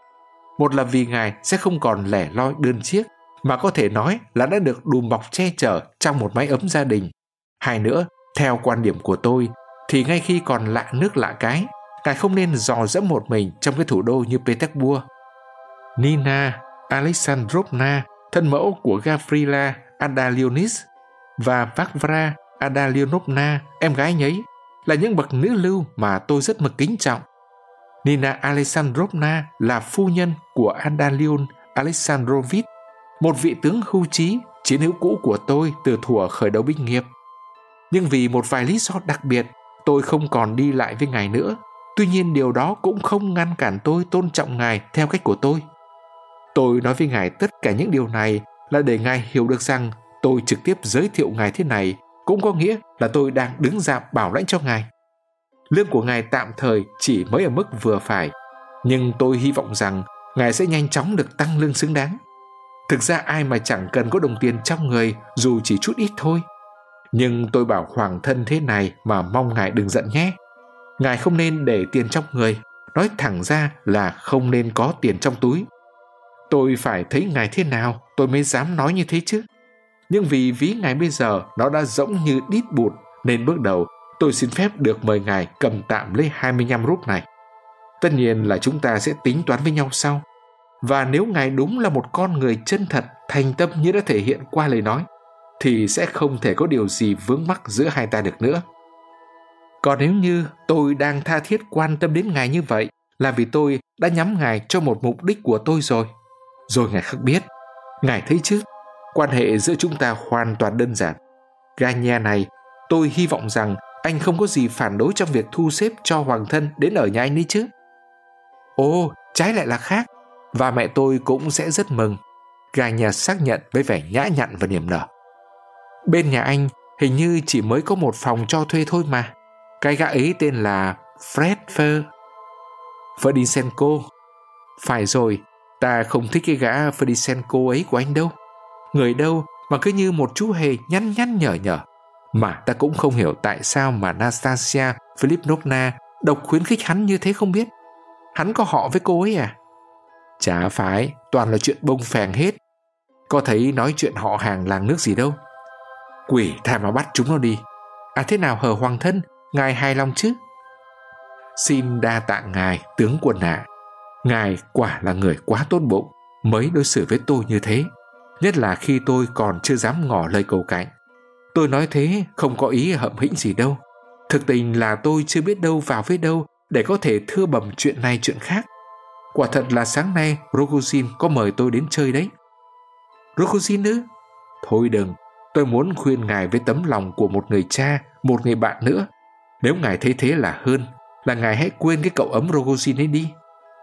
S1: Một là vì ngài sẽ không còn lẻ loi đơn chiếc, mà có thể nói là đã được đùm bọc che chở trong một mái ấm gia đình. Hai nữa, theo quan điểm của tôi, thì ngay khi còn lạ nước lạ cái, ngài không nên dò dẫm một mình trong cái thủ đô như Petersburg. Nina Alexandrovna, thân mẫu của Gavrila Adalionis và Vakvra Adalionovna, em gái nhấy, là những bậc nữ lưu mà tôi rất mực kính trọng. Nina Alexandrovna là phu nhân của Andalion Alexandrovich, một vị tướng hưu trí, chiến hữu cũ của tôi từ thuở khởi đầu binh nghiệp. Nhưng vì một vài lý do đặc biệt, tôi không còn đi lại với ngài nữa. Tuy nhiên điều đó cũng không ngăn cản tôi tôn trọng ngài theo cách của tôi. Tôi nói với ngài tất cả những điều này là để ngài hiểu được rằng tôi trực tiếp giới thiệu ngài thế này cũng có nghĩa là tôi đang đứng ra bảo lãnh cho ngài. Lương của ngài tạm thời chỉ mới ở mức vừa phải, nhưng tôi hy vọng rằng ngài sẽ nhanh chóng được tăng lương xứng đáng. Thực ra ai mà chẳng cần có đồng tiền trong người dù chỉ chút ít thôi. Nhưng tôi bảo hoàng thân thế này mà mong ngài đừng giận nhé. Ngài không nên để tiền trong người, nói thẳng ra là không nên có tiền trong túi. Tôi phải thấy ngài thế nào tôi mới dám nói như thế chứ nhưng vì ví ngài bây giờ nó đã rỗng như đít bụt nên bước đầu tôi xin phép được mời ngài cầm tạm lấy 25 rúp này. Tất nhiên là chúng ta sẽ tính toán với nhau sau. Và nếu ngài đúng là một con người chân thật, thành tâm như đã thể hiện qua lời nói, thì sẽ không thể có điều gì vướng mắc giữa hai ta được nữa. Còn nếu như tôi đang tha thiết quan tâm đến ngài như vậy là vì tôi đã nhắm ngài cho một mục đích của tôi rồi. Rồi ngài khắc biết, ngài thấy chứ, Quan hệ giữa chúng ta hoàn toàn đơn giản. Ganya này, tôi hy vọng rằng anh không có gì phản đối trong việc thu xếp cho hoàng thân đến ở nhà anh đi chứ. Ồ, trái lại là khác. Và mẹ tôi cũng sẽ rất mừng. Gà nhà xác nhận với vẻ nhã nhặn và niềm nở. Bên nhà anh hình như chỉ mới có một phòng cho thuê thôi mà. Cái gã ấy tên là Fred Fer. Ferdisenko. Phải rồi, ta không thích cái gã Ferdisenko ấy của anh đâu người đâu mà cứ như một chú hề nhăn nhăn nhở nhở. Mà ta cũng không hiểu tại sao mà Nastasia Philipovna độc khuyến khích hắn như thế không biết. Hắn có họ với cô ấy à? Chả phải, toàn là chuyện bông phèn hết. Có thấy nói chuyện họ hàng làng nước gì đâu. Quỷ thà mà bắt chúng nó đi. À thế nào hờ hoàng thân, ngài hài lòng chứ? Xin đa tạ ngài, tướng quân ạ. À. Ngài quả là người quá tốt bụng, mới đối xử với tôi như thế nhất là khi tôi còn chưa dám ngỏ lời cầu cạnh. Tôi nói thế không có ý hậm hĩnh gì đâu. Thực tình là tôi chưa biết đâu vào với đâu để có thể thưa bẩm chuyện này chuyện khác. Quả thật là sáng nay Rogozin có mời tôi đến chơi đấy. Rogozin ư? Thôi đừng, tôi muốn khuyên ngài với tấm lòng của một người cha, một người bạn nữa. Nếu ngài thấy thế là hơn, là ngài hãy quên cái cậu ấm Rogozin ấy đi.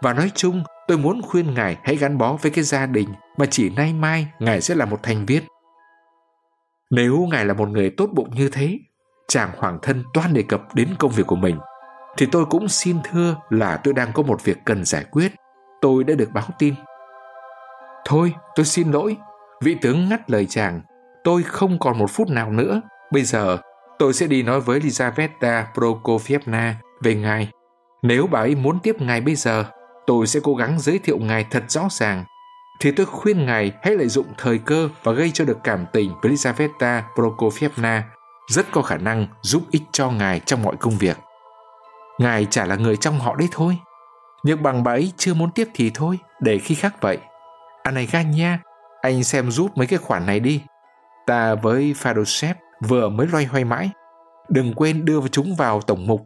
S1: Và nói chung, tôi muốn khuyên ngài hãy gắn bó với cái gia đình mà chỉ nay mai ngài sẽ là một thành viên. Nếu ngài là một người tốt bụng như thế, chàng hoàng thân toan đề cập đến công việc của mình, thì tôi cũng xin thưa là tôi đang có một việc cần giải quyết. Tôi đã được báo tin. Thôi, tôi xin lỗi. Vị tướng ngắt lời chàng. Tôi không còn một phút nào nữa. Bây giờ, tôi sẽ đi nói với Lizaveta Prokofievna về ngài. Nếu bà ấy muốn tiếp ngài bây giờ, tôi sẽ cố gắng giới thiệu ngài thật rõ ràng thì tôi khuyên ngài hãy lợi dụng thời cơ và gây cho được cảm tình với Elizaveta Prokofievna rất có khả năng giúp ích cho ngài trong mọi công việc. Ngài chả là người trong họ đấy thôi. Nhưng bằng bà ấy chưa muốn tiếp thì thôi, để khi khác vậy. Anh này gan nha, anh xem giúp mấy cái khoản này đi. Ta với Fadosep vừa mới loay hoay mãi. Đừng quên đưa chúng vào tổng mục.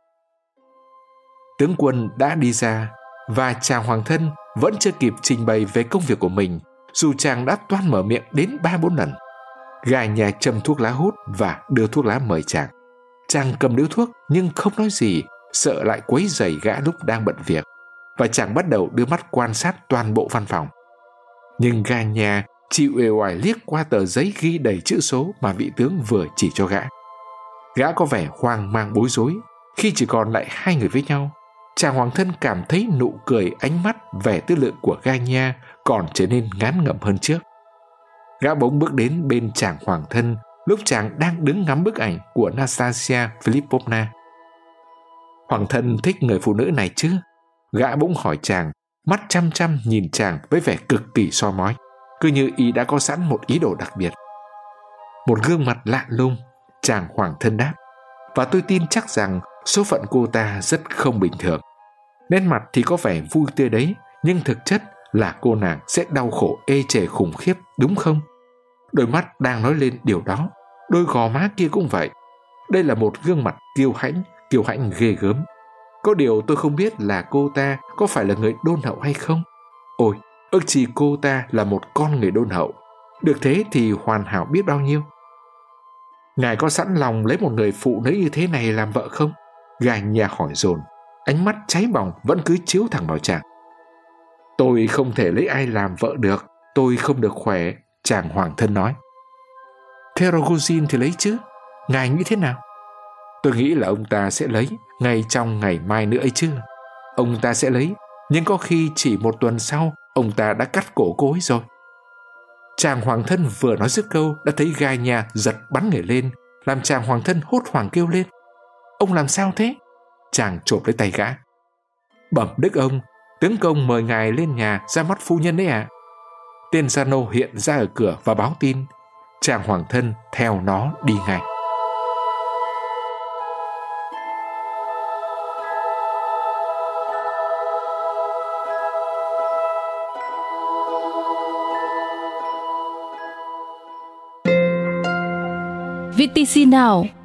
S1: Tướng quân đã đi ra và chào hoàng thân vẫn chưa kịp trình bày về công việc của mình, dù chàng đã toan mở miệng đến ba bốn lần. Gà nhà châm thuốc lá hút và đưa thuốc lá mời chàng. Chàng cầm điếu thuốc nhưng không nói gì, sợ lại quấy rầy gã lúc đang bận việc. Và chàng bắt đầu đưa mắt quan sát toàn bộ văn phòng. Nhưng gà nhà chỉ uể oải liếc qua tờ giấy ghi đầy chữ số mà vị tướng vừa chỉ cho gã. Gã có vẻ hoang mang bối rối khi chỉ còn lại hai người với nhau chàng hoàng thân cảm thấy nụ cười ánh mắt vẻ tư lượng của Ganya còn trở nên ngán ngẩm hơn trước. Gã bỗng bước đến bên chàng hoàng thân lúc chàng đang đứng ngắm bức ảnh của Nastasia Filipovna. Hoàng thân thích người phụ nữ này chứ? Gã bỗng hỏi chàng, mắt chăm chăm nhìn chàng với vẻ cực kỳ soi mói, cứ như y đã có sẵn một ý đồ đặc biệt. Một gương mặt lạ lùng, chàng hoàng thân đáp, và tôi tin chắc rằng số phận cô ta rất không bình thường. Nét mặt thì có vẻ vui tươi đấy, nhưng thực chất là cô nàng sẽ đau khổ ê chề khủng khiếp đúng không? Đôi mắt đang nói lên điều đó, đôi gò má kia cũng vậy. Đây là một gương mặt kiêu hãnh, kiêu hãnh ghê gớm. Có điều tôi không biết là cô ta có phải là người đôn hậu hay không. Ôi, ước chi cô ta là một con người đôn hậu. Được thế thì hoàn hảo biết bao nhiêu. Ngài có sẵn lòng lấy một người phụ nữ như thế này làm vợ không? Gài nhà hỏi dồn, ánh mắt cháy bỏng vẫn cứ chiếu thẳng vào chàng. Tôi không thể lấy ai làm vợ được, tôi không được khỏe, chàng hoàng thân nói. Thế Rogozin thì lấy chứ, ngài nghĩ thế nào? Tôi nghĩ là ông ta sẽ lấy ngay trong ngày mai nữa ấy chứ. Ông ta sẽ lấy, nhưng có khi chỉ một tuần sau ông ta đã cắt cổ cô ấy rồi. Chàng hoàng thân vừa nói dứt câu đã thấy gai nhà giật bắn người lên, làm chàng hoàng thân hốt hoảng kêu lên. Ông làm sao thế? Chàng chộp lấy tay gã. Bẩm đức ông, tướng công mời ngài lên nhà ra mắt phu nhân đấy ạ. À. Tên gia nô hiện ra ở cửa và báo tin. Chàng hoàng thân theo nó đi ngay.
S2: VTC Now